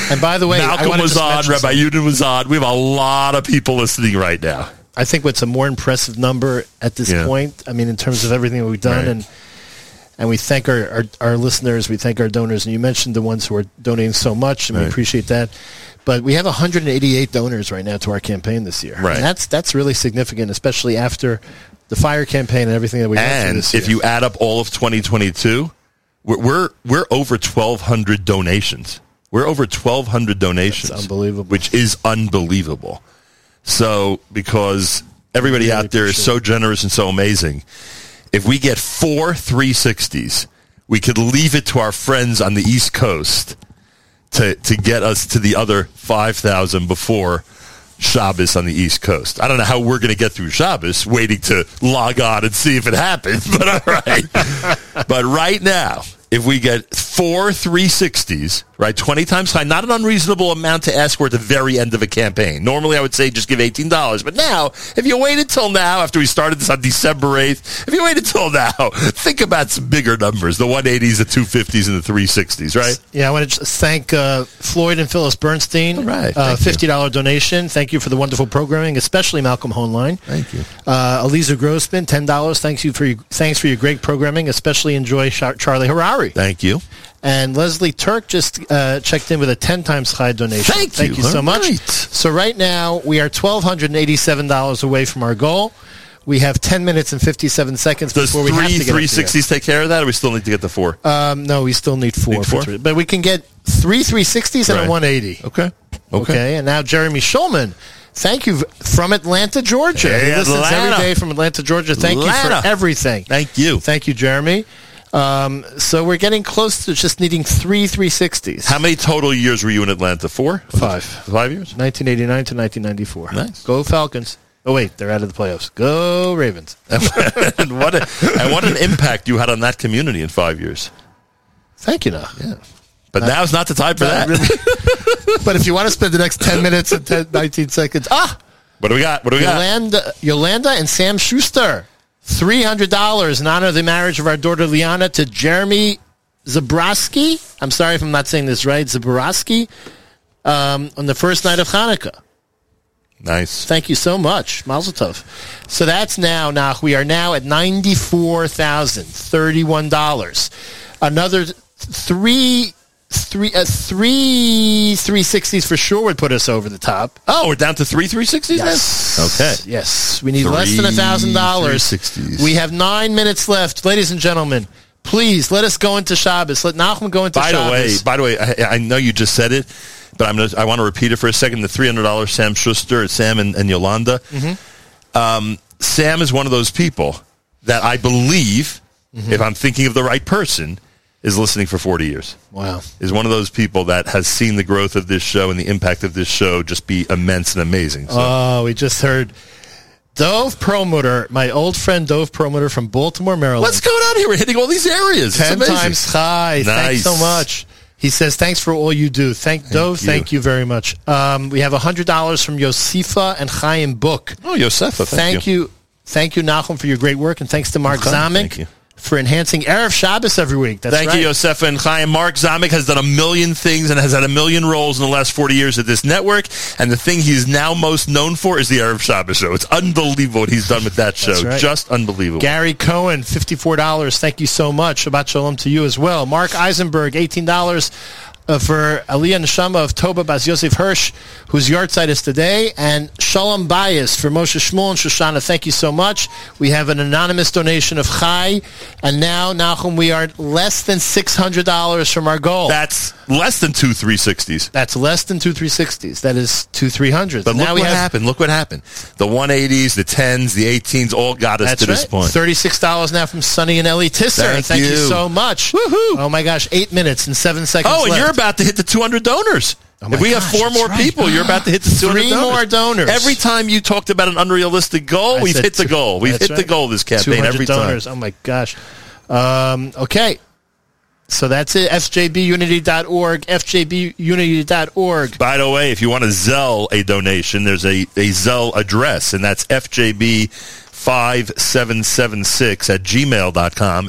And by the way, Malcolm was on, Rabbi Yudin was on. We have a lot of people listening right now. I think what's a more impressive number at this Yeah. point, I mean, in terms of everything that we've done, Right. and and we thank our, our, our listeners, we thank our donors, and you mentioned the ones who are donating so much, and we appreciate that. But we have 188 donors right now to our campaign this year. Right. And that's that's really significant, especially after the fire campaign and everything that we And this year. if you add up all of 2022, we're we're, we're over 1,200 donations. We're over 1,200 donations. unbelievable. Which is unbelievable. So, because everybody Really out there is so generous and so amazing, if we get four 360s, we could leave it to our friends on the East Coast to, to get us to the other 5,000 before Shabbos on the East Coast. I don't know how we're going to get through Shabbos, waiting to log on and see if it happens, but all right. but right now, if we get four 360s, right, 20 times high, not an unreasonable amount to ask for at the very end of a campaign. Normally, I would say just give $18. But now, if you waited till now, after we started this on December 8th, if you waited till now, think about some bigger numbers, the 180s, the 250s, and the 360s, right? Yeah, I want to thank uh, Floyd and Phyllis Bernstein. right, uh, fifty dollar donation. Thank you for the wonderful programming, especially Malcolm Hoenlein. Thank you. Uh, Eliza Grossman, ten dollars. Thanks you for your, thanks for your great programming. Especially enjoy Char- Charlie Thank you. And Leslie Turk just uh, checked in with a ten times high donation. Thank Thank you. you so much. right. So right now we are twelve hundred and eighty seven dollars away from our goal. We have ten minutes and fifty seven seconds Does before we have three to get up to there. 360s take care of that, or we still need to get the four? Um, no, we still need four, Need four? three. but we can get three 360s and Right. a 180. Okay. Okay. and now Jeremy Schulman. Thank you from Atlanta, Georgia. Hey, he listens Atlanta. every day from Atlanta, Georgia. Thank you for everything. Thank you. Thank you, Jeremy. Um, so we're getting close to just needing three 360s. How many total years were you in Atlanta? Four? Five. Five years? 1989 to 1994. Nice. Go Falcons. Oh, wait, they're out of the playoffs. Go Ravens. and what a, and what an impact you had on that community in five years. Thank you, Nach. Yeah. But now's not the time for that. but if you want to spend the next 10 minutes and 10, 19 seconds, ah! What do we got? What do we got? Yolanda, Yolanda and Sam Schuster, $300 in honor of the marriage of our daughter Liana to Jeremy Zabrowski. I'm sorry if I'm not saying this right. Zabrowski um, on the first night of Hanukkah. Nice. Thank you so much. Mazel tov. So that's now, Nach, we are now at $94,031. Another three, three, uh, three 360s for sure would put us over the top. Oh, we're down to three 360s Yes. now? Okay. Yes. We need less than a thousand dollars. 360s. We have nine minutes left. Ladies and gentlemen, please let us go into Shabbos. Let Nachum go into By Shabbos. the way, by the way, I, I know you just said it, but I'm gonna, I want to repeat it for a second. The three hundred dollars Sam Schuster, Sam and, and Yolanda. Mm-hmm. Um, Sam is one of those people that I believe, Mm-hmm. if I'm thinking of the right person, is listening for 40 years. Wow. Is one of those people that has seen the growth of this show and the impact of this show just be immense and amazing. So, Oh, we just heard Dove Promoter, my old friend Dove Promoter from Baltimore, Maryland. what's going on here? We're hitting all these areas. Ten times high. Thanks Nice. so much. He says, thanks for all you do. Thank, Dove. you. Thank you very much. Um, we have $100 from Yosifa and Chaim Book. Oh, Yosefa, thank, Thank you. Thank you, Nachum, for your great work. And thanks to Mark Zamek thank you. For enhancing Erev Shabbos every week. That's Thank right. you, Yosefa and Chaim. Mark Zamek has done a million things and has had a million roles in the last 40 years at this network. And the thing he's now most known for is the Erev Shabbos show. It's unbelievable what he's done with that show. Right. Just unbelievable. Gary Cohen, $54. Thank you so much. Shabbat Shalom to you as well. Mark Eisenberg, $18 uh, for Aliyah Neshama of Toba Bas Yosef Hirsch, whose yahrzeit is today. And Shalom Bayis for Moshe Shmuel and Shoshana. Thank you so much. We have an anonymous donation of Chai. And now, Nachum, we are less than $600 from our goal. That's less than two 360s. That's less than two 360s. That is two 300s. But now look what have, happened. Look what happened. The 180s, the 10s, the 18s all got us to right. this point. Thirty-six dollars now from Sonny and Ellie Tisser. Thank Thank, you. you. so much. Oh my gosh, eight minutes and seven seconds. Oh, and left. you're about to hit the 200 donors. Oh if we have four more right. people, you're about to hit the 200 Three donors. more donors. Every time you talked about an unrealistic goal, I we've hit the goal. We've hit the right. goal this campaign 200 every donors. time. Oh my gosh. Um, okay. So that's it. FJBunity.org. FJBunity.org. By the way, if you want to Zelle a donation, there's a, a Zelle address, and that's FJB5776 at gmail.com.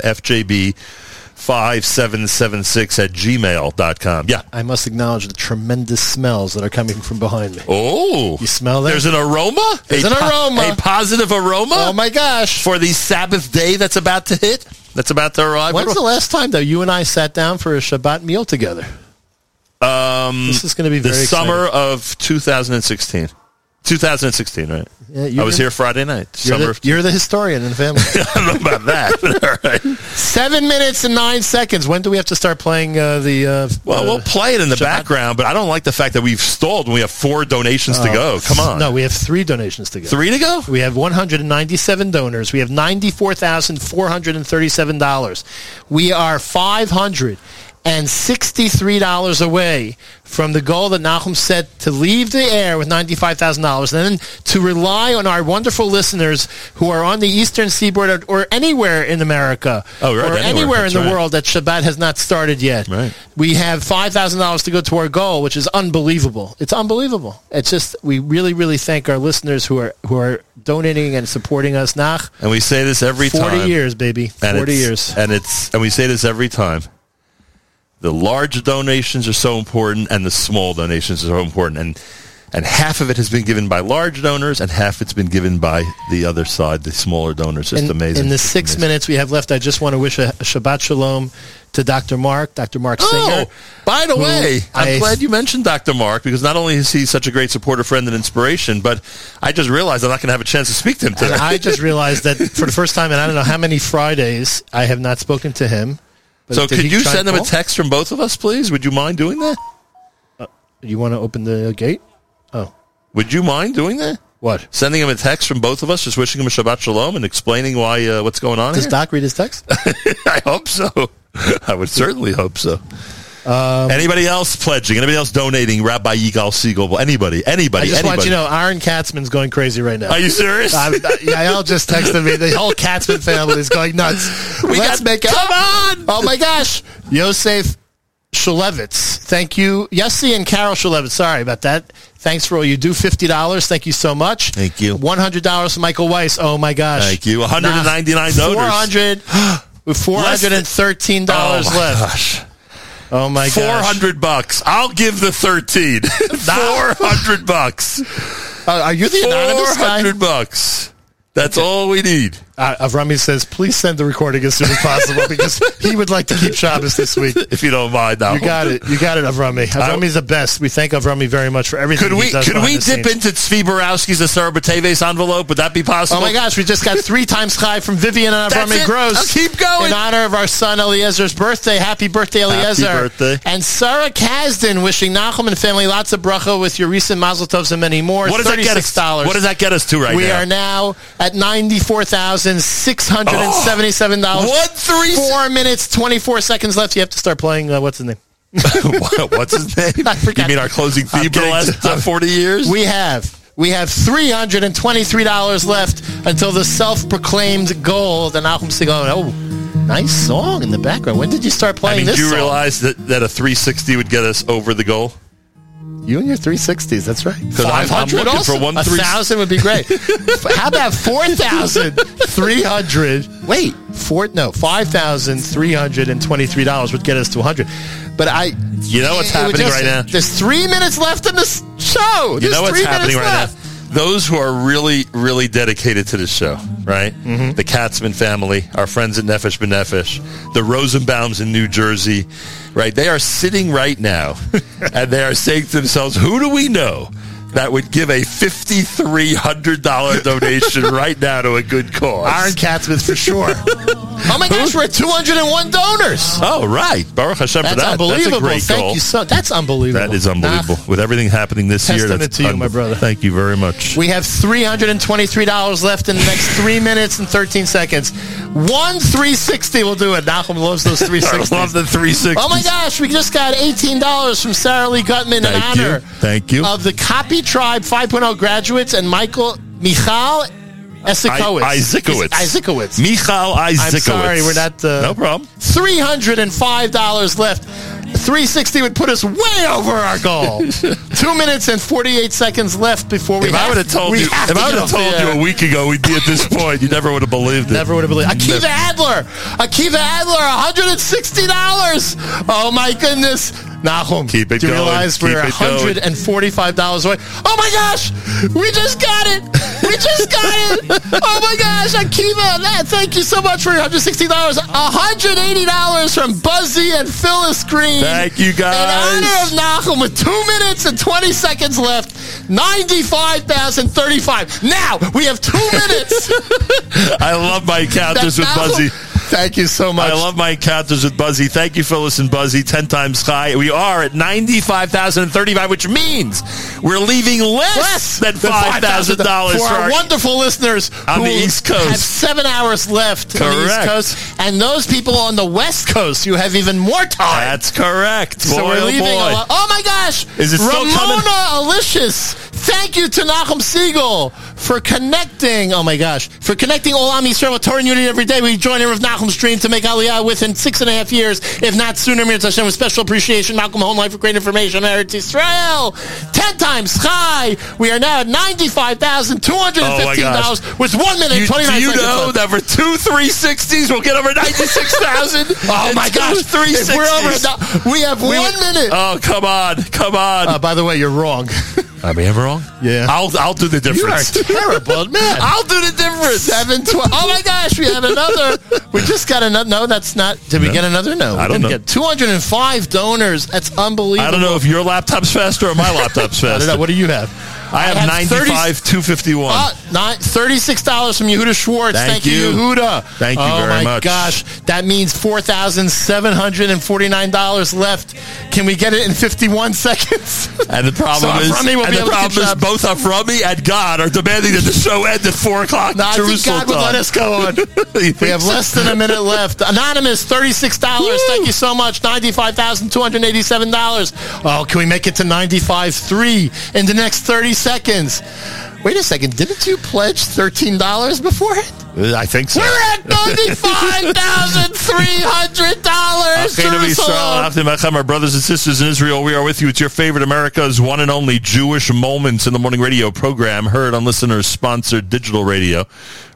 FJB5776 at gmail.com. Yeah. I must acknowledge the tremendous smells that are coming from behind me. Oh. You smell that? There's an aroma? There's a an aroma. A positive aroma? Oh my gosh. For the Sabbath day that's about to hit? That's about to arrive? When's the last time, though, you and I sat down for a Shabbat meal together? Um, This is going to be the very summer exciting. of 2016. 2016, right? Yeah, I was here Friday night. You're the, you're the historian in the family. I don't know about that. all right. Seven minutes and nine seconds. When do we have to start playing uh, the? Uh, Well, uh, we'll play it in the Shabbat? background, but I don't like the fact that we've stalled and we have four donations to Oh, go. Come on. No, we have three donations to go. Three to go? We have 197 donors. We have $94,437. We are $563 away from the goal that Nahum set to leave the air with $95,000 and then to rely on our wonderful listeners who are on the eastern seaboard or, or anywhere in America Oh, right, or anywhere. anywhere in the right. world that Shabbat has not started yet. Right. We have $5,000 to go to our goal, which is unbelievable. It's unbelievable. It's just, we really, really thank our listeners who are, who are donating and supporting us. Nach, And we say this every 40 time. years, baby. 40 it's- years. And it's and we say this every time. The large donations are so important and the small donations are so important and and half of it has been given by large donors and half it's been given by the other side, the smaller donors. Just in, amazing. In the six amazing. minutes we have left, I just want to wish a, Shabbat Shalom to Dr. Mark, Dr. Mark oh, Singer. Oh, by the way, I'm I- glad you mentioned Dr. Mark because not only is he such a great supporter, friend, and inspiration, but I just realized I'm not going to have a chance to speak to him today. I just realized that for the first time, and I don't know how many Fridays, I have not spoken to him. But so could you send him a text from both of us, please? Would you mind doing that? You want to open the gate? Oh, Would you mind doing that? what? Sending him a text from both of us, just wishing him a Shabbat Shalom and explaining why uh, what's going on Does here? Doc read his text? I hope so. I would certainly hope so. Um, anybody else pledging? Anybody else donating? Rabbi Yigal Segal? Anybody? I Anybody? want anybody? you to know, Aaron Katzman's going crazy right now. Are you serious? I'm, I, Yael just texted me. The whole Katzman family is going nuts. We Let's got- make it. come on! Oh my gosh! Yosef Shulevitz. Thank you. Yossi and Carol Shulevitz. Sorry about that. Thanks for all you do. $50. Thank you so much. Thank you. $100 for Michael Weiss. Oh, my gosh. Thank you. 199 donors. 400 with $413 Oh, my left. gosh. Oh, my Four gosh. hundred bucks. I'll give the thirteen. Four hundred bucks. Uh, are you the anonymous Four guy? hundred bucks. That's all we need. Uh, Avrami says, please send the recording as soon as possible because he would like to keep Shabbos this week. If you don't mind, now You got it. You got it, Avrami. Avrami's the best. We thank Avrami very much for everything Could we he does could we dip scenes. into Tzvi Borowski's Asara Bateves envelope? Would that be possible? Oh my gosh, we just got three times high from Vivian and Avrami. Gross. I'll keep going. In honor of our son Eliezer's birthday. Happy birthday, Eliezer. birthday. And Sarah Kasdan wishing Nachum and family lots of bracha with your recent Mazel Tovs and many more. What does that get us? $36. What does that get us to right we now? We are now at ninety-four thousand six hundred and seventy-seven dollars. Oh, What three? Four minutes, twenty-four seconds left. You have to start playing. Uh, what's his name? What's his name? I forgot. You mean our closing theme for the last uh, forty years? We have. We have three hundred and twenty-three dollars left until the self-proclaimed goal. The Nachum Segal. Oh, nice song in the background. When did you start playing I mean, this do you song? realize that, that a 360 would get us over the goal? You and your 360s, that's right. 'Cause I'm- I'm 500 looking also? for one A three- thousand would be great. How about 4,300? Wait, four, no, $5,323 would get us to 100. But I... You know what's happening just- right now? There's three minutes left in this show. You There's know what's three happening right left. now? Those who are really, really dedicated to this show, right? Mm-hmm. The Katzman family, our friends at Nefesh B'Nefesh, the Rosenbaums in New Jersey, right? They are sitting right now and they are saying to themselves, who do we know that would give a $5,300 donation right now to a good cause? Aaron Katzman for sure. oh my gosh, we're at 201 donors. Oh, right. Baruch Hashem That's for that. unbelievable. That's a great Thank goal. you so. That's unbelievable. That is unbelievable. Nah. With everything happening this year, that's to you, my brother. Thank you very much. We have $323 left in the next three minutes and 13 seconds. One 360 will do it. Nachum loves those 360s. I love the 360. Oh my gosh, we just got $18 from Sarah Lee Gutman in Thank you. honor Thank you. of the Copy Tribe 5.0 graduates and Michael Michal Esikowitz. I- Isaacowitz. Isaacowitz. Michal Isaacowitz. I'm sorry, we're not. Uh, No problem. $305 left. 360 would put us way over our goal. Two minutes and 48 seconds left before we If I would have told you, if to I would have told you a week ago we'd be at this point, you never would have believed it. Never would have believed. It. Akiva Never. Adler. Akiva Adler, $160. Oh my goodness. Nahum, Keep it do you going. realize we're Keep $145 away? Oh my gosh! We just got it! We just got it! Oh my gosh, Akiva, that, thank you so much for your $160. $180 from Buzzy and Phyllis Green. Thank you, guys. In honor of Nahum with two minutes and 20 seconds left, 95,035. Now, we have two minutes. I love my encounters with Nahum- Buzzy. Thank you so much. I love my encounters with Buzzy. Thank you, Phyllis and Buzzy. Ten times high. We are at ninety-five thousand and thirty-five, which means we're leaving less, less than five thousand dollars for our wonderful listeners On the East Coast. Have seven hours left on the East Correct. Coast, and those people on the West Coast, you have even more time. That's correct. so we're oh leaving. boy. A lot. Oh my gosh! Is it still Ramona coming? Alicious. Thank you to Nachum Segal for connecting. Oh my gosh, for connecting all Am Yisrael with Torah and Unity every day. We join in with Nachum's dream to make Aliyah within six and a half years, if not sooner. Mir Hashem with special appreciation. Malcolm Hoenlein for great information on Eretz Israel. Ten times high. We are now at ninety-five thousand two hundred and Oh dollars with one minute You, and twenty-nine do you seconds know left. that for two 360s, we'll get over 96,000? Oh my gosh! Three If we're over, we have one minute. Oh, come on. Come on. Uh, by the way, you're wrong. Am I ever wrong? Yeah. I'll, I'll do the difference. You are terrible, man. I'll do the difference. Seven twelve. Oh my gosh, we have another. We just got another. No, that's not. Did we No. get another? No, I don't know. get 205 donors. That's unbelievable. I don't know if your laptop's faster or my laptop's I don't faster. know. What do you have? I have, 95, 251. Uh, nine, $36 from Yehuda Schwartz. Thank Thank, you, you. Yehuda. Thank you oh very my much. gosh. That means $4,749 left. Can we get it in 51 seconds? And the problem So is, Avrami will and be the problem is both Avrami and God are demanding that the show end at 4 o'clock No, I think Jerusalem God would let us go on. We have less than a minute left. Anonymous, $36. Thank you so much. $95,287. Oh, can we make it to 95.3 in the next 30 seconds? Wait a second. Didn't you pledge thirteen dollars before it? I think so. We're at ninety-five thousand three hundred dollars. Achenu Yisrael, Avdim Achem, Our brothers and sisters in Israel, we are with you. It's your favorite America's one and only Jewish Moments in the Morning radio program, heard on listeners sponsored digital radio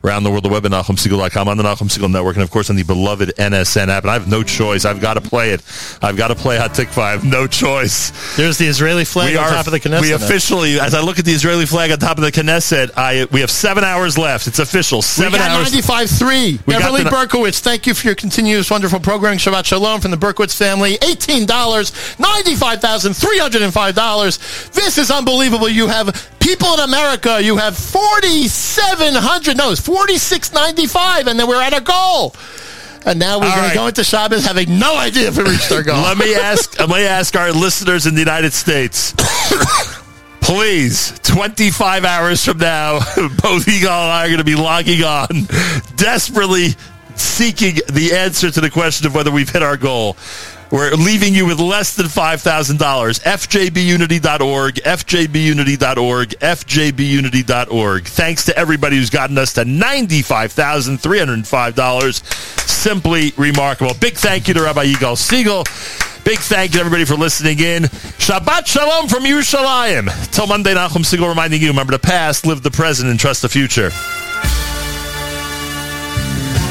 around the world, the web at NachumSegal.com, on the Nachum Segal Network, and of course on the beloved NSN app. And I have no choice. I've got to play it. I've got to play Hatikvah. I have no choice. There's the Israeli flag We on are- top of the Knesset. We officially, as I look at the Israeli flag on top of the Knesset, I we have seven hours left. It's official. Seven we got hours. 95.3. We got Beverly the- Berkowitz, thank you for your continuous wonderful programming. Shabbat Shalom from the Berkowitz family. $18, $95,305. This is unbelievable. You have people in America. You have 4,700. No, it's 46.95, and then we're at our goal. And now we're going right. to go into Shabbos having no idea if we reached our goal. Let me ask. Let me ask our listeners in the United States. Please, 25 hours from now, both Yigal and I are going to be logging on, desperately seeking the answer to the question of whether we've hit our goal. We're leaving you with less than $5,000. FJBunity.org, FJBunity.org, FJBunity.org. Thanks to everybody who's gotten us to $95,305. Simply remarkable. Big thank you to Rabbi Yigal Segal. Big thank you to everybody for listening in. Shabbat Shalom from Yerushalayim. Till Monday, Nachum Segal reminding you, remember the past, live the present, and trust the future.